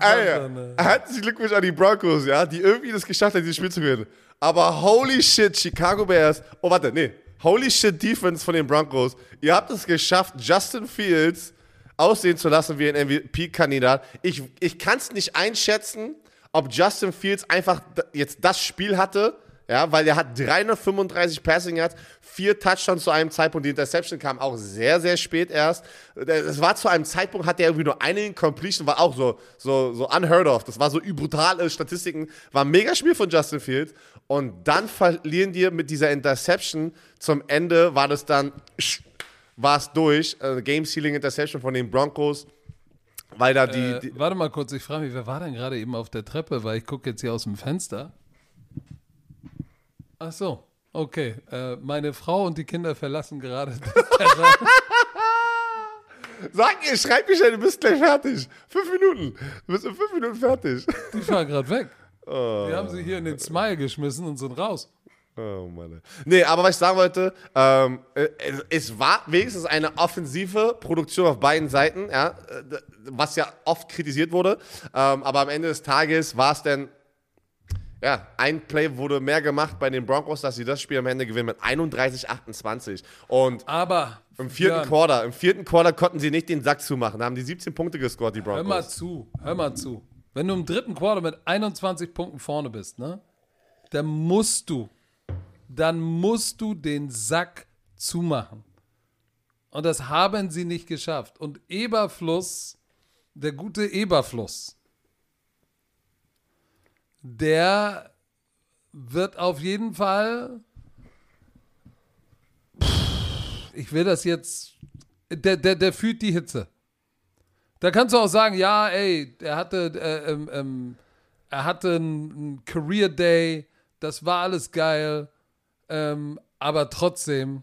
Ey, herzlichen Glückwunsch an die Broncos, ja, die irgendwie das geschafft haben, dieses Spiel zu gewinnen. Aber holy shit, Chicago Bears. Oh, warte, nee. Holy shit, Defense von den Broncos. Ihr habt es geschafft, Justin Fields aussehen zu lassen wie ein MVP-Kandidat. Ich, ich kann es nicht einschätzen, ob Justin Fields einfach jetzt das Spiel hatte, ja, weil er hat 335 Passing Yards, vier Touchdowns zu einem Zeitpunkt. Die Interception kam auch sehr, sehr spät erst. Es war zu einem Zeitpunkt, hat er irgendwie nur eine Incompletion, war auch so, so, so unheard of. Das war so brutale Statistiken. War ein mega Spiel von Justin Fields. Und dann verlieren die mit dieser Interception. Zum Ende war das dann, war es durch. Äh, Game-Sealing Interception von den Broncos. Weil da die,
Äh,
die
warte mal kurz, ich frage mich, wer war denn gerade eben auf der Treppe? Weil ich gucke jetzt hier aus dem Fenster. Ach so, okay. Äh, meine Frau und die Kinder verlassen gerade das Terrain.
Sag ihr, schreib mir schnell, du bist gleich fertig. Fünf Minuten. Du bist in fünf Minuten fertig.
Die fahren gerade weg. Wir haben sie hier in den Smile geschmissen und sind raus.
Oh Mann. Nee, aber was ich sagen wollte, ähm, äh, es, es war wenigstens eine offensive Produktion auf beiden Seiten, ja, äh, was ja oft kritisiert wurde. Ähm, aber am Ende des Tages war es dann, ja, ein Play wurde mehr gemacht bei den Broncos, dass sie das Spiel am Ende gewinnen mit 31-28. Und
Aber
im vierten
Björn,
Quarter, im vierten Quarter konnten sie nicht den Sack zumachen. Da haben die 17 Punkte gescored, die
hör mal
Broncos.
zu, hör mal zu. Wenn du im dritten Quarter mit 21 Punkten vorne bist, ne, dann musst du, dann musst du den Sack zumachen. Und das haben sie nicht geschafft. Und Eberfluss, der gute Eberfluss, der wird auf jeden Fall. Ich will das jetzt. Der, der, der fühlt die Hitze. Da kannst du auch sagen, ja, ey, er hatte, äh, ähm, ähm, er hatte einen Career Day, das war alles geil, ähm, aber trotzdem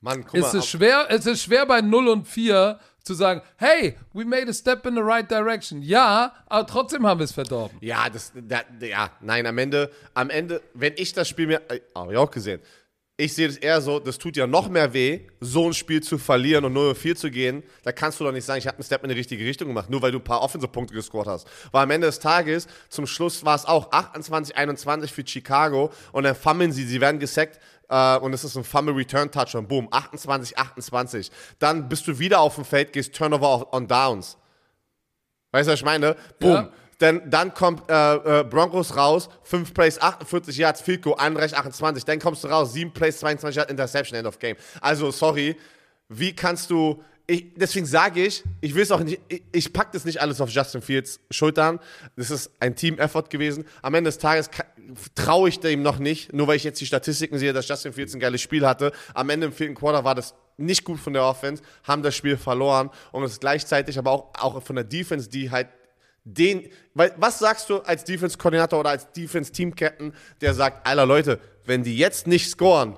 Mann, guck
ist
mal.
es schwer, es ist schwer bei 0 und 4 zu sagen, hey, we made a step in the right direction. Ja, aber trotzdem haben wir es verdorben.
Ja, das, da, ja, nein, am Ende, am Ende, wenn ich das Spiel mir, äh, habe ich auch gesehen, ich sehe das eher so, das tut ja noch mehr weh, so ein Spiel zu verlieren und 0-4 zu gehen. Da kannst du doch nicht sagen, ich habe einen Step in die richtige Richtung gemacht, nur weil du ein paar Offensive-Punkte gescored hast. Weil am Ende des Tages, zum Schluss war es auch 28-21 für Chicago und dann fummeln sie, sie werden gesackt äh, und es ist ein Fumble-Return-Touchdown, boom, 28-28. Dann bist du wieder auf dem Feld, gehst Turnover on Downs. Weißt du, was ich meine? Boom.
Ja.
Dann, dann kommt äh, äh, Broncos raus, 5 Plays, 48 Yards, Field Goal, 31, 28. Dann kommst du raus, 7 Plays, 22 Yards, Interception, End of Game. Also, sorry, wie kannst du, ich, deswegen sage ich, ich will es auch nicht, ich, ich packe das nicht alles auf Justin Fields Schultern. Das ist ein Team-Effort gewesen. Am Ende des Tages traue ich dem noch nicht, nur weil ich jetzt die Statistiken sehe, dass Justin Fields ein geiles Spiel hatte. Am Ende im vierten Quarter war das nicht gut von der Offense, haben das Spiel verloren und es gleichzeitig aber auch, auch von der Defense, die halt den, weil was sagst du als Defense-Koordinator oder als Defense-Team-Captain, der sagt, Alter Leute, wenn die jetzt nicht scoren,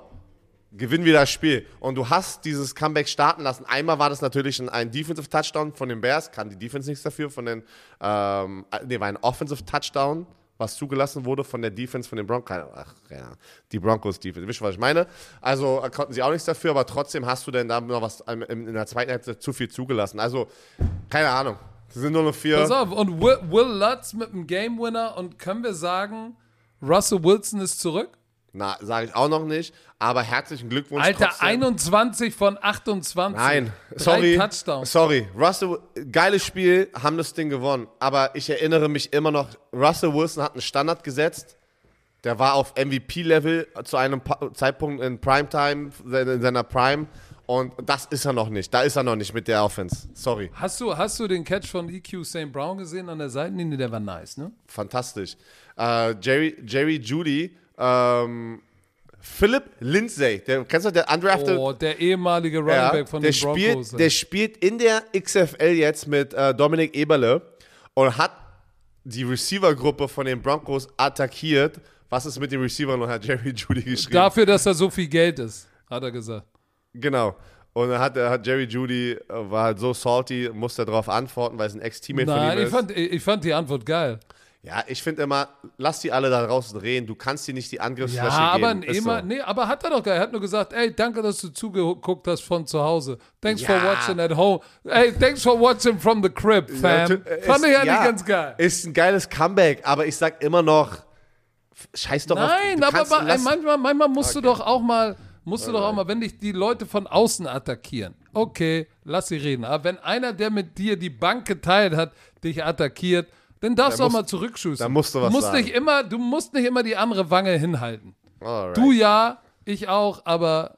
gewinnen wir das Spiel. Und du hast dieses Comeback starten lassen. Einmal war das natürlich ein, ein Defensive-Touchdown von den Bears, kann die Defense nichts dafür, von den, ähm, nee, war ein Offensive-Touchdown, was zugelassen wurde von der Defense von den Broncos. Ach, ja, die Broncos-Defense. Wisst ihr, was ich meine? Also äh, konnten sie auch nichts dafür, aber trotzdem hast du denn da noch was ähm, in der zweiten Halbzeit zu viel zugelassen. Also, keine Ahnung. Sie sind nur noch vier.
Pass auf, und Will, Will Lutz mit dem Game Winner und können wir sagen, Russell Wilson ist zurück?
Na, sage ich auch noch nicht. Aber herzlichen Glückwunsch.
Alter,
trotzdem.
21 von 28.
Nein, sorry.
Touchdowns.
Sorry. Russell, geiles Spiel, haben das Ding gewonnen. Aber ich erinnere mich immer noch, Russell Wilson hat einen Standard gesetzt. Der war auf MVP-Level zu einem Pa- Zeitpunkt in Primetime, in seiner Prime. Und das ist er noch nicht. Da ist er noch nicht mit der Offense. Sorry.
Hast du, hast du den Catch von EQ St. Brown gesehen an der Seitenlinie? Der war nice, ne?
Fantastisch. Äh, Jerry, Jerry Judy, ähm, Philip Lindsay, der, kennst du, der undrafted
Oh, der ehemalige Running
Ja,
Back von
der,
den Broncos.
spielt, der spielt in der XFL jetzt mit äh, Dominik Eberle und hat die Receiver-Gruppe von den Broncos attackiert. Was ist mit dem Receiver noch? Hat Jerry Judy geschrieben.
Dafür, dass er so viel Geld ist, hat er gesagt.
Genau. Und dann hat, hat Jerry Judy, äh, war halt so salty, musste darauf antworten, weil es ein Ex-Teammate von
Nein,
ihm
ich
ist.
fand, ich fand die Antwort geil.
Ja, ich finde immer, lass die alle da draußen reden. Du kannst dir nicht die Angriffsfläche
Ja, aber,
geben.
Ehemann,
so.
nee, aber hat er doch geil. Er hat nur gesagt, ey, danke, dass du zugeguckt hast von zu Hause. Thanks for
Ja.
watching at home. Ey, thanks for watching from the crib, fam.
Ja, äh,
Fand
ist-
ich ja,
ja,
nicht ganz geil.
Ist ein geiles Comeback, aber ich sag immer noch, scheiß doch auf
Nein,
du
aber,
kannst-
ey, manchmal, manchmal musst du
Okay.
doch auch mal, musst du doch auch mal, wenn dich die Leute von außen attackieren, okay, lass sie reden. Aber wenn einer, der mit dir die Bank geteilt hat, dich attackiert, Dann darfst
Da
du auch
musst-
mal zurückschießen.
da musst du was
du musst
sagen.
nicht immer, Du musst nicht immer die andere Wange hinhalten.
Alright.
Du ja, ich auch, aber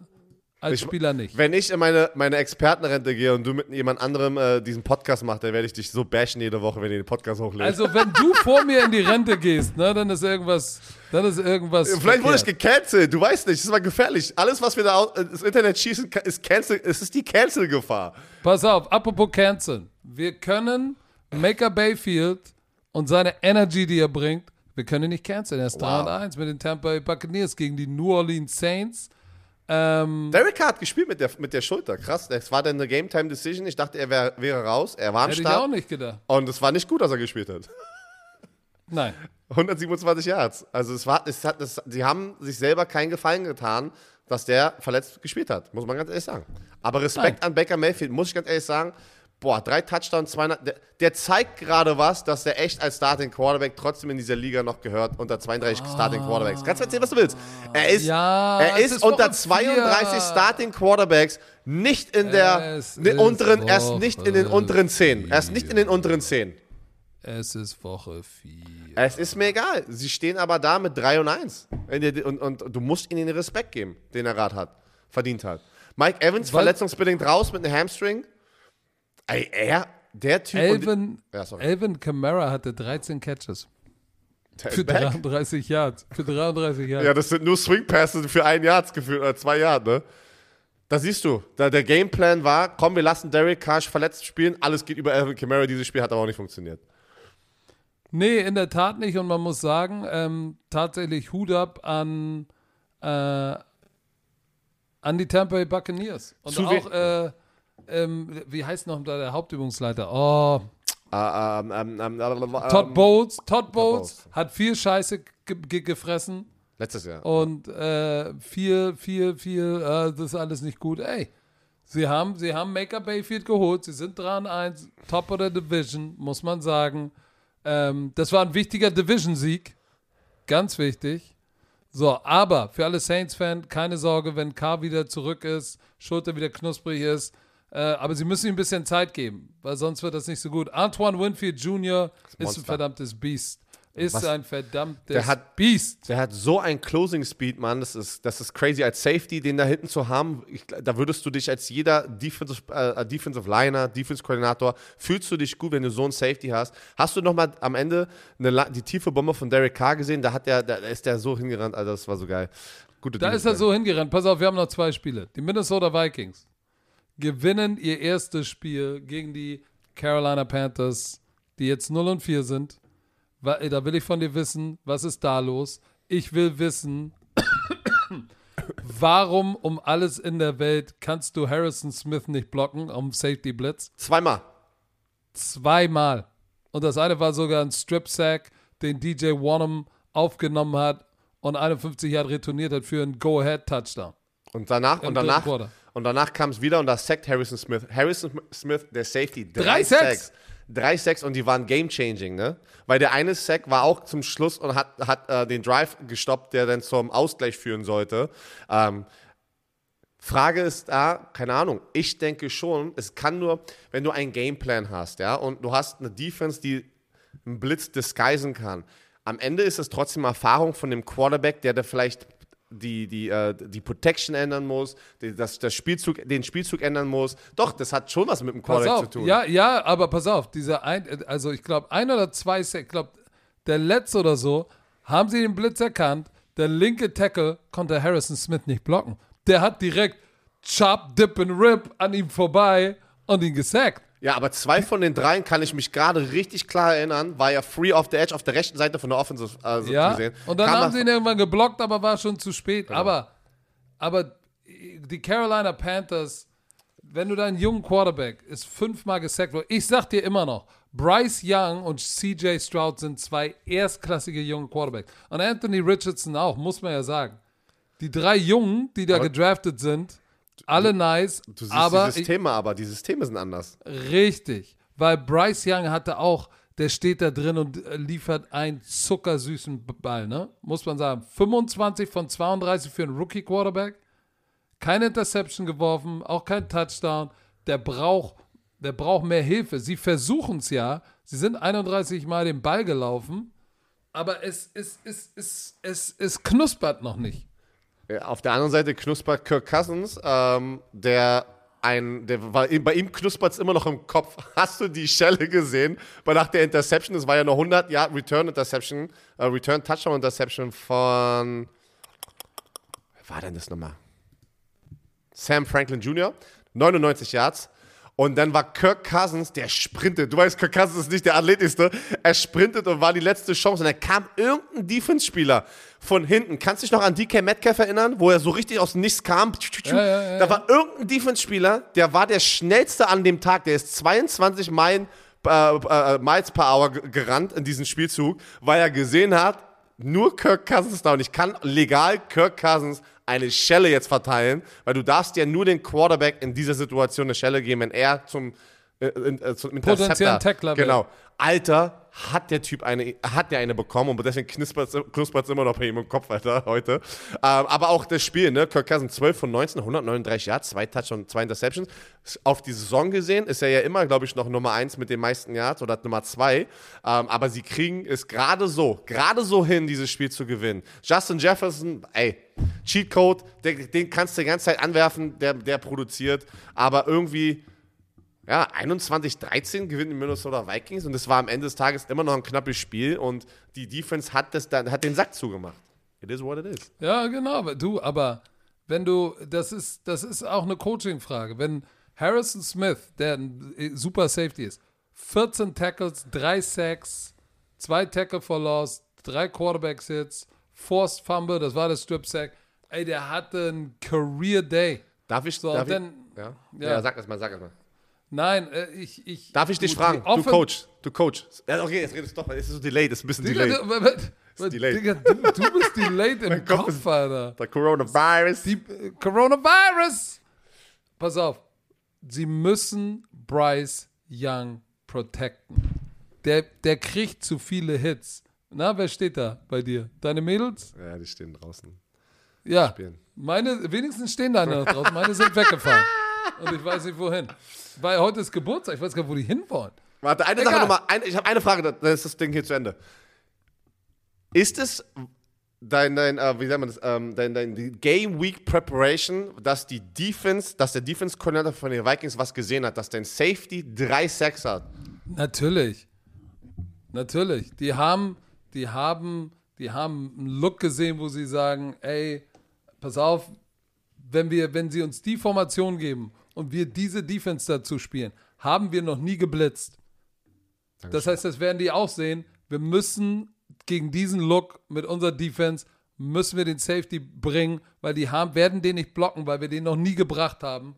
als
Ich-
Spieler nicht.
Wenn ich in meine, meine Expertenrente gehe und du mit jemand anderem äh, diesen Podcast machst, dann werde ich dich so bashen jede Woche, wenn ihr den Podcast hochlädst.
Also wenn du vor mir in die Rente gehst, ne, dann ist irgendwas, dann ist irgendwas.
Vielleicht wurde ich
verkehrt.
gecancelt, du weißt nicht, das war gefährlich. Alles, was wir da ins Internet schießen, ist Cancel, es ist die Cancel-Gefahr.
Pass auf, apropos Canceln. Wir können Maker Bayfield und seine Energy, die er bringt, wir können ihn nicht canceln. Er ist 3 und 1 mit den Tampa Bay Buccaneers gegen die New Orleans Saints. Ähm,
Derek hat gespielt mit der, mit der Schulter, krass. Das war dann eine Game-Time-Decision. Ich dachte, er wär, wäre raus, er war am
hätte ich auch
Start.
nicht gedacht.
Und es war nicht gut, dass er gespielt hat.
Nein.
127 Yards. Also es war, es hat, es, sie haben sich selber keinen Gefallen getan, dass der verletzt gespielt hat, muss man ganz ehrlich sagen. Aber Respekt
Nein.
an Baker Mayfield, muss ich ganz ehrlich sagen. Boah, drei Touchdowns, 200. Der, der zeigt gerade was, dass der echt als Starting Quarterback trotzdem in dieser Liga noch gehört, unter 32 Starting Quarterbacks. Kannst du erzählen, was du willst? Er ist,
Ja,
er ist,
ist
unter
Woche
32
vier.
Starting Quarterbacks nicht in der ne, unteren, er ist nicht in den unteren 10. Er ist nicht in den unteren 10.
Es ist Woche 4.
Es ist mir egal. Sie stehen aber da mit 3 und 1. Und, und, und du musst ihnen den Respekt geben, den er gerade hat, verdient hat. Mike Evans,
Weil-
verletzungsbedingt raus mit einem Hamstring. Ey, er, der Typ.
Elvin,
Ja.
Elvin Kamara hatte 13 Catches
der
für
back.
33 Yards. Für 33 Yards.
Ja, das sind nur Swing Passes für ein Jahr gefühlt, oder zwei Jahre, ne? Da siehst du, da der Gameplan war, komm, wir lassen Derek Carr verletzt spielen, alles geht über Elvin Kamara. Dieses Spiel hat aber auch nicht funktioniert.
Nee, in der Tat nicht. Und man muss sagen, ähm, tatsächlich Hut ab an, äh, an die Tampa Bay Buccaneers. Und
Zu
auch, äh, ähm, wie heißt noch der Hauptübungsleiter? Oh,
Ah, ähm, ähm, ähm,
Todd Bowles. Todd Bowles hat viel Scheiße ge ge gefressen.
Letztes Jahr.
Und äh, viel, viel, viel, äh, das ist alles nicht gut. Ey, sie haben, sie haben Maker Bayfield geholt, sie sind 3 und 1, Top of the Division, muss man sagen. Ähm, das war ein wichtiger Division-Sieg. Ganz wichtig. So, aber für alle Saints-Fans, keine Sorge, wenn Carr wieder zurück ist, Schulter wieder knusprig ist. Äh, aber sie müssen ihm ein bisschen Zeit geben, weil sonst wird das nicht so gut. Antoine Winfield Jr. ist ein verdammtes Biest. Ist
Was?
ein verdammtes
Der hat-
Biest.
Der hat so ein Closing Speed, Mann. Das ist, das ist crazy. Als Safety, den da hinten zu haben, ich, da würdest du dich als jeder Defensive, äh, Defensive Liner, Defense Koordinator, fühlst du dich gut, wenn du so einen Safety hast. Hast du nochmal am Ende eine, die tiefe Bombe von Derek Carr gesehen? Da hat der, da ist der so hingerannt, Alter, das war so geil. Gute
Da ist er so hingerannt. Pass auf, wir haben noch zwei Spiele. Die Minnesota Vikings gewinnen ihr erstes Spiel gegen die Carolina Panthers, die jetzt 0 und 4 sind. Da will ich von dir wissen, was ist da los? Ich will wissen, warum um alles in der Welt kannst du Harrison Smith nicht blocken am Safety Blitz?
Zweimal.
Zweimal. Und das eine war sogar ein Strip-Sack, den DJ Wanham aufgenommen hat und 51 Jahre retourniert hat für einen Go-Ahead-Touchdown.
Und danach,
Im
und danach. Und danach kam es wieder und da sackt Harrison Smith. Harrison Smith, der Safety.
Drei Sacks.
Drei Sacks und die waren game-changing, ne? Weil der eine Sack war auch zum Schluss und hat, hat äh, den Drive gestoppt, der dann zum Ausgleich führen sollte. Ähm, Frage ist da, keine Ahnung, ich denke schon, es kann nur, wenn du einen Gameplan hast, ja, und du hast eine Defense, die einen Blitz disguisen kann. Am Ende ist es trotzdem Erfahrung von dem Quarterback, der da vielleicht die, die, äh, die Protection ändern muss, die, das, das Spielzug, den Spielzug ändern muss. Doch, das hat schon was mit dem Quarterback zu tun.
ja, ja, aber pass auf, dieser ein, also ich glaube ein oder zwei, ich glaube der letzte oder so, haben sie den Blitz erkannt, der linke Tackle konnte Harrison Smith nicht blocken. Der hat direkt Chop, Dip and Rip an ihm vorbei und ihn gesackt.
Ja, aber zwei von den dreien kann ich mich gerade richtig klar erinnern, war ja free off the edge auf der rechten Seite von der Offensive also
Ja,
gesehen.
und dann
Kam
haben sie ihn irgendwann geblockt, aber war schon zu spät. Aber, aber die Carolina Panthers, wenn du deinen jungen Quarterback ist fünfmal gesackt worden, ich sag dir immer noch, Bryce Young und CJ Stroud sind zwei erstklassige junge Quarterbacks. Und Anthony Richardson auch, muss man ja sagen. Die drei Jungen, die da gedraftet sind, alle nice,
Du siehst
aber
die Systeme, aber die Systeme sind anders.
Richtig, weil Bryce Young hatte auch, der steht da drin und äh, liefert einen zuckersüßen Ball, ne? Muss man sagen. 25 von 32 für einen Rookie-Quarterback. Keine Interception geworfen, auch kein Touchdown. Der braucht der braucht mehr Hilfe. Sie versuchen es ja. Sie sind 31 Mal den Ball gelaufen, aber es, es, es, es, es, es knuspert noch nicht.
Ja, Auf der anderen Seite knuspert Kirk Cousins, ähm, der ein, der war, bei ihm knuspert es immer noch im Kopf. Hast du die Schelle gesehen? Bei nach der Interception, das war ja eine 100 Yard Return Interception, äh, Return Touchdown Interception von, wer war denn das nochmal? Sam Franklin Jr., 99 Yards. Und dann war Kirk Cousins, der sprintet. Du weißt, Kirk Cousins ist nicht der athletischste. Er sprintet und war die letzte Chance. Und dann kam irgendein Defense-Spieler von hinten. Kannst du dich noch an DK Metcalf erinnern, wo er so richtig aus Nichts kam?
Ja, ja, ja,
da war irgendein Defense-Spieler, der war der schnellste an dem Tag. Der ist 22 Meilen, äh, äh, Miles per Hour gerannt in diesem Spielzug, weil er gesehen hat, nur Kirk Cousins da und ich kann legal Kirk Cousins eine Schelle jetzt verteilen, weil du darfst ja nur den Quarterback in dieser Situation eine Schelle geben, wenn er zum, äh, äh, zum
Potenziellen
Interceptor-
Tackler.
Genau. Alter, hat der Typ eine, hat der eine bekommen und deswegen knispert es immer noch bei ihm im Kopf, Alter, heute. Ähm, aber auch das Spiel, ne? Kirk Cousins 12 von 19, 139 Yards, zwei Touch und zwei Interceptions. Auf die Saison gesehen ist er ja immer, glaube ich, noch Nummer 1 mit den meisten Yards oder Nummer 2. Ähm, aber sie kriegen es gerade so, gerade so hin, dieses Spiel zu gewinnen. Justin Jefferson, ey, Cheatcode, den, den kannst du die ganze Zeit anwerfen, der, der produziert, aber irgendwie ja, 21-13 gewinnen die Minnesota Vikings und es war am Ende des Tages immer noch ein knappes Spiel und die Defense hat, das dann, hat den Sack zugemacht. It is what it is.
Ja, genau. Du, aber wenn du, das ist, das ist auch eine Coaching-Frage. Wenn Harrison Smith, der ein äh, super Safety ist, 14 Tackles, 3 Sacks, 2 Tackle for Loss, 3 Quarterback-Hits, Forced Fumble, das war das Strip-Sack. Ey, der hatte einen Career-Day.
Darf ich,
So,
darf
dann-
ich, ja?
ja.
Ja. sag das mal, sag das mal.
Nein, äh, ich, ich.
Darf ich dich fragen? Du Coach, du Coach. Ja, okay, jetzt redest du doch, es ist so delayed, es ist ein bisschen
Digga,
delayed.
du, wa-
delayed.
Digga, du, du bist delayed im
Kopf
Kopf, Alter.
Der Coronavirus.
Die äh, Coronavirus. Pass auf. Sie müssen Bryce Young protecten. Der, der kriegt zu viele Hits. Na, wer steht da bei dir? Deine Mädels?
ja, die stehen draußen.
Ja.
Spielen.
Meine, wenigstens stehen deine noch draußen. Meine sind weggefahren. Und ich weiß nicht wohin. Weil heute ist Geburtstag. Ich weiß gar nicht, wo die hinwollen.
Warte, eine
Egal.
Sache nochmal. Eine, ich habe eine Frage, dann ist das Ding hier zu Ende. Ist es dein, dein äh, wie sagt man das, ähm, dein, dein Game Week Preparation, dass die Defense, dass der Defense Coordinator von den Vikings was gesehen hat, dass dein Safety drei Sacks hat?
Natürlich. Natürlich. Die haben, die haben, die haben einen Look gesehen, wo sie sagen, ey, pass auf, wenn wir, wenn sie uns die Formation geben und wir diese Defense dazu spielen, haben wir noch nie geblitzt. Das heißt, das werden die auch sehen. Wir müssen gegen diesen Look mit unserer Defense müssen wir den Safety bringen, weil die haben, werden den nicht blocken, weil wir den noch nie gebracht haben.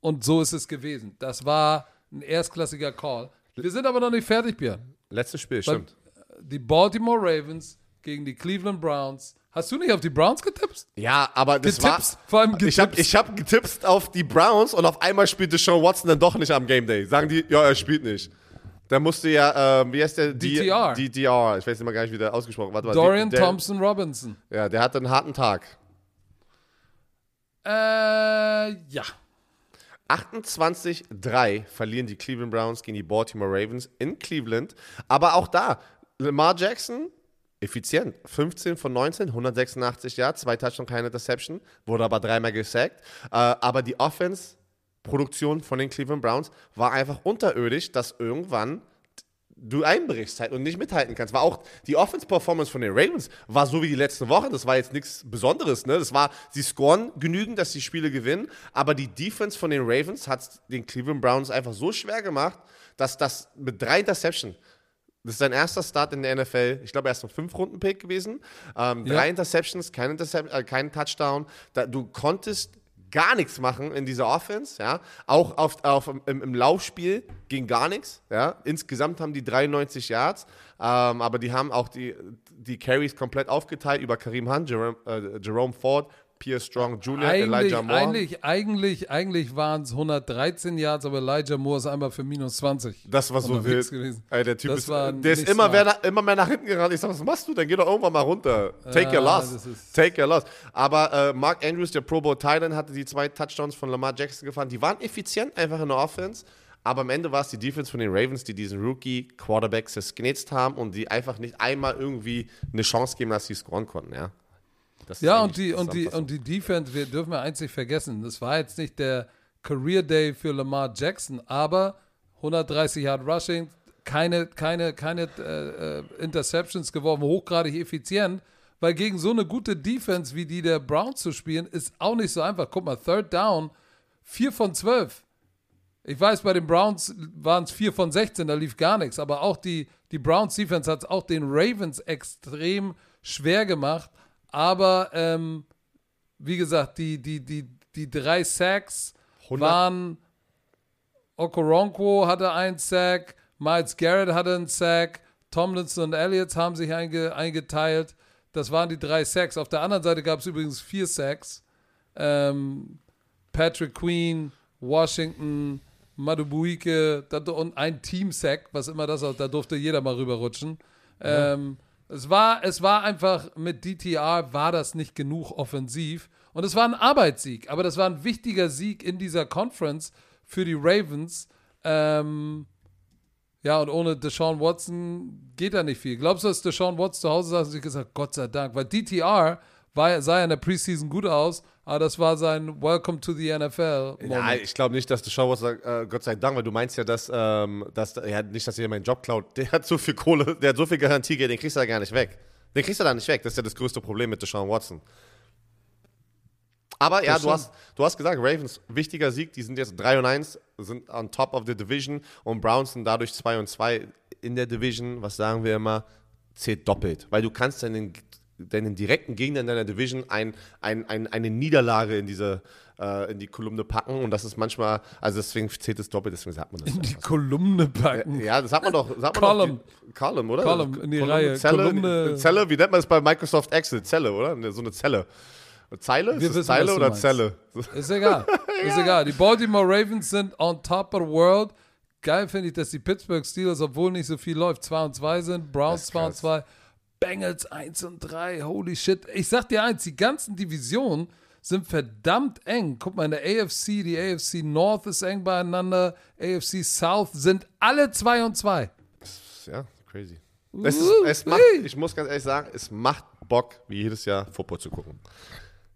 Und so ist es gewesen. Das war ein erstklassiger Call. Wir sind aber noch nicht fertig, Björn.
Letztes Spiel,
Weil
stimmt.
Die Baltimore Ravens gegen die Cleveland Browns. Hast du nicht auf die Browns getippt?
Ja, aber das
Getippt,
war.
vor allem
ich habe
getippt.
ich hab getippt auf die Browns und auf einmal spielte Sean Watson dann doch nicht am Game Day. Sagen die, ja, er spielt nicht. Da musste ja, ähm, wie heißt der?
DTR.
DTR. Ich weiß immer gar nicht, wie der ausgesprochen. Warte mal,
Dorian
der,
Thompson Robinson.
Ja, der hatte einen harten Tag.
Äh, ja.
28-3 verlieren die Cleveland Browns gegen die Baltimore Ravens in Cleveland. Aber auch da, Lamar Jackson, effizient. 15 von 19, 186 Yards, zwei Touchdowns, keine Interception. Wurde aber dreimal gesackt. Äh, aber die Offense-Produktion von den Cleveland Browns war einfach unterirdisch, dass irgendwann du einbrichst halt und nicht mithalten kannst. War auch die Offense-Performance von den Ravens war so wie die letzten Wochen. Das war jetzt nichts Besonderes. Ne? Das war, sie scoren genügend, dass die Spiele gewinnen. Aber die Defense von den Ravens hat den Cleveland Browns einfach so schwer gemacht, dass das mit drei Interception das ist sein erster Start in der NFL. Ich glaube, er ist ein Fünf-Runden-Pick gewesen. Ähm,
Ja.
Drei Interceptions, kein, Intercep äh, kein Touchdown. Da, du konntest gar nichts machen in dieser Offense. Ja? Auch auf, auf, im, im Laufspiel ging gar nichts. Ja? Insgesamt haben die 93 Yards. Ähm, aber die haben auch die, die Carries komplett aufgeteilt über Kareem Hunt, Jerome, äh, Jerome Ford, Pierre Strong Jr.,
Eigentlich,
Elijah Moore.
eigentlich, eigentlich, eigentlich waren es 113 Yards, aber Elijah Moore ist einmal für minus 20.
Das war so wild.
gewesen.
Ey, der Typ
Das
ist,
war
der ist immer, mehr nach, immer mehr nach hinten gerannt. Ich sag, was machst du? Dann geh doch irgendwann mal runter. Take your
Ja,
loss.
das ist-
Take your loss. Aber äh, Mark Andrews, der Pro Bowl Titan, hatte die zwei Touchdowns von Lamar Jackson gefahren. Die waren effizient einfach in der Offense. Aber am Ende war es die Defense von den Ravens, die diesen Rookie-Quarterback zersknetzt haben und die einfach nicht einmal irgendwie eine Chance geben, dass sie scoren konnten, ja. Das
Ja, und die, und, die, und die Defense, wir dürfen ja nicht vergessen, das war jetzt nicht der Career Day für Lamar Jackson, aber 130 Yard Rushing, keine, keine, keine äh, äh, Interceptions geworfen, hochgradig effizient, weil gegen so eine gute Defense wie die der Browns zu spielen, ist auch nicht so einfach. Guck mal, Third Down, 4 von 12. Ich weiß, bei den Browns waren es 4 von 16, da lief gar nichts. Aber auch die, die Browns Defense hat es auch den Ravens extrem schwer gemacht. Aber ähm, wie gesagt, die, die, die, die drei Sacks
100
waren Okoronkwo hatte einen Sack, Miles Garrett hatte einen Sack, Tomlinson und Elliott haben sich einge, eingeteilt. Das waren die drei Sacks. Auf der anderen Seite gab es übrigens vier Sacks. Ähm, Patrick Queen, Washington, Madubuike da- und ein Team-Sack, was immer das auch, da durfte jeder mal rüberrutschen. Ähm, es, war, es war einfach, mit DTR war das nicht genug offensiv. Und es war ein Arbeitssieg, aber das war ein wichtiger Sieg in dieser Conference für die Ravens. Ähm, ja, und ohne Deshaun Watson geht da nicht viel. Glaubst du, dass Deshaun Watson zu Hause saß und sich gesagt, Gott sei Dank, weil DTR war, sah ja in der Preseason gut aus, aber das war sein Welcome to the NFL.
Ja,
Moment.
ich glaube nicht, dass du Show sagt, äh, Gott sei Dank, weil du meinst ja, dass, ähm, dass ja, nicht, dass er meinen Job klaut. Der hat so viel Kohle, der hat so viel Garantiegeld, den kriegst du da gar nicht weg. Den kriegst du da nicht weg. Das ist ja das größte Problem mit Deshaun Watson. Aber ja, du hast, du hast gesagt, Ravens, wichtiger Sieg, die sind jetzt 3 und 1, sind on top of the Division und Browns sind dadurch 2 und 2 in der Division, was sagen wir immer, zählt doppelt. Weil du kannst deinen, deinen direkten Gegner in deiner Division ein, ein, ein, eine Niederlage in diese äh, in die Kolumne packen und das ist manchmal, also deswegen zählt es doppelt, deswegen sagt man das.
in die
einfach.
Kolumne packen.
Ja, das hat man doch. Das man
Column.
Doch, die, Column, oder?
Column in die Reihe.
Zelle,
Kolumne.
Zelle, wie nennt man es bei Microsoft Excel? Zelle, oder? Ne, So eine Zelle. Zeile?
Wir
ist
wissen,
das Zeile oder. Zelle?
Ist egal. Ist egal. Die Baltimore Ravens sind on top of the world. Geil finde ich, dass die Pittsburgh Steelers, obwohl nicht so viel läuft, 2 und 2 sind. Browns
Das ist
2 und
krass.
2. Bengals 1 und 3. Holy shit. Ich sag dir eins, die ganzen Divisionen sind verdammt eng. Guck mal, in der AFC, die AFC North ist eng beieinander. AFC South sind alle 2 und 2.
Ja, crazy. Es ist, es macht, ich muss ganz ehrlich sagen, es macht Bock, wie jedes Jahr Football zu gucken.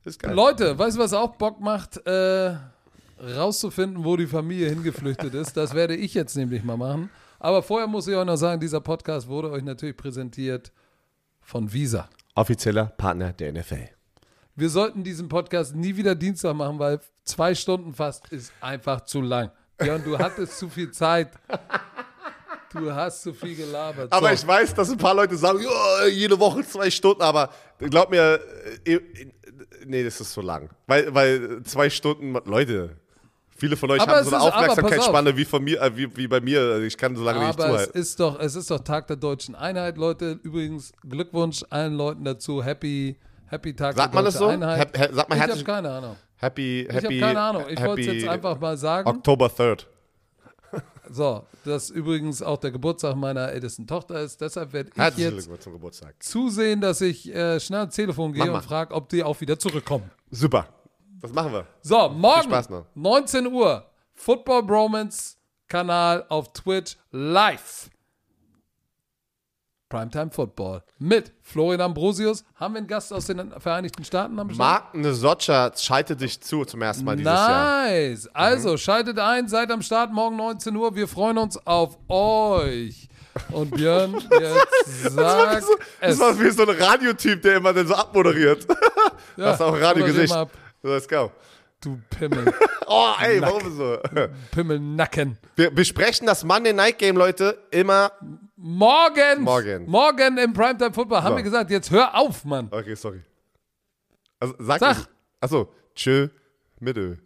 Ist geil.
Leute, weißt du, was auch Bock macht? Äh, rauszufinden, wo die Familie hingeflüchtet ist. Das werde ich jetzt nämlich mal machen. Aber vorher muss ich euch noch sagen, dieser Podcast wurde euch natürlich präsentiert von Visa.
Offizieller Partner der NFL.
Wir sollten diesen Podcast nie wieder Dienstag machen, weil zwei Stunden fast ist einfach zu lang. Björn, du hattest zu viel Zeit. Du hast zu viel gelabert.
Aber
So.
ich weiß, dass ein paar Leute sagen, ja, jede Woche zwei Stunden, aber glaub mir, äh, äh, nee, das ist so lang. Weil, weil zwei Stunden, Leute, viele von euch
Aber
haben
es
so eine
ist-
Aufmerksamkeitsspanne wie von mir, äh, wie, wie bei mir. Ich kann so lange nicht
Aber es
zuhalten.
ist, doch, es ist doch Tag der deutschen Einheit, Leute. Übrigens, Glückwunsch allen Leuten dazu. Happy, happy Tag
Sagt
der
man das
deutschen
so?
Einheit.
Hap- ha- sagt man
ich habe
herzlich-
keine Ahnung.
Happy,
Ich
happy,
habe keine Ahnung. Ich wollte es jetzt einfach mal sagen.
October 3rd.
So, dass übrigens auch der Geburtstag meiner ältesten Tochter ist. Deshalb werde ich
Herzlichen
jetzt zusehen, dass ich äh, schnell ans Telefon gehe
Mach mal.
und frage, ob die auch wieder zurückkommen.
Super. Das machen wir.
So, morgen,
Spaß noch.
19 Uhr, Football Bromance Kanal auf Twitch live. Primetime Football mit Florian Ambrosius. Haben wir einen Gast aus den Vereinigten Staaten am Start?
Mark Nesocca schaltet dich zu zum ersten Mal dieses Jahr.
Nice. Also, schaltet ein, seid am Start morgen 19 Uhr. Wir freuen uns auf euch. Und Björn, jetzt sag
Das, das
es.
war wie so ein Radiotyp, der immer dann so abmoderiert.
Ja,
das ist auch Radiogesicht.
ab.
Let's go.
Du Pimmel,
Oh, ey, warum so?
Pimmelnacken.
Wir besprechen das Monday Night Game, Leute, immer.
Morgen,
Morgen.
morgen im Primetime Football haben
So.
wir gesagt, jetzt hör auf, Mann.
Okay, sorry. Also, sag.
Sag.
Achso, tschö, Mitte.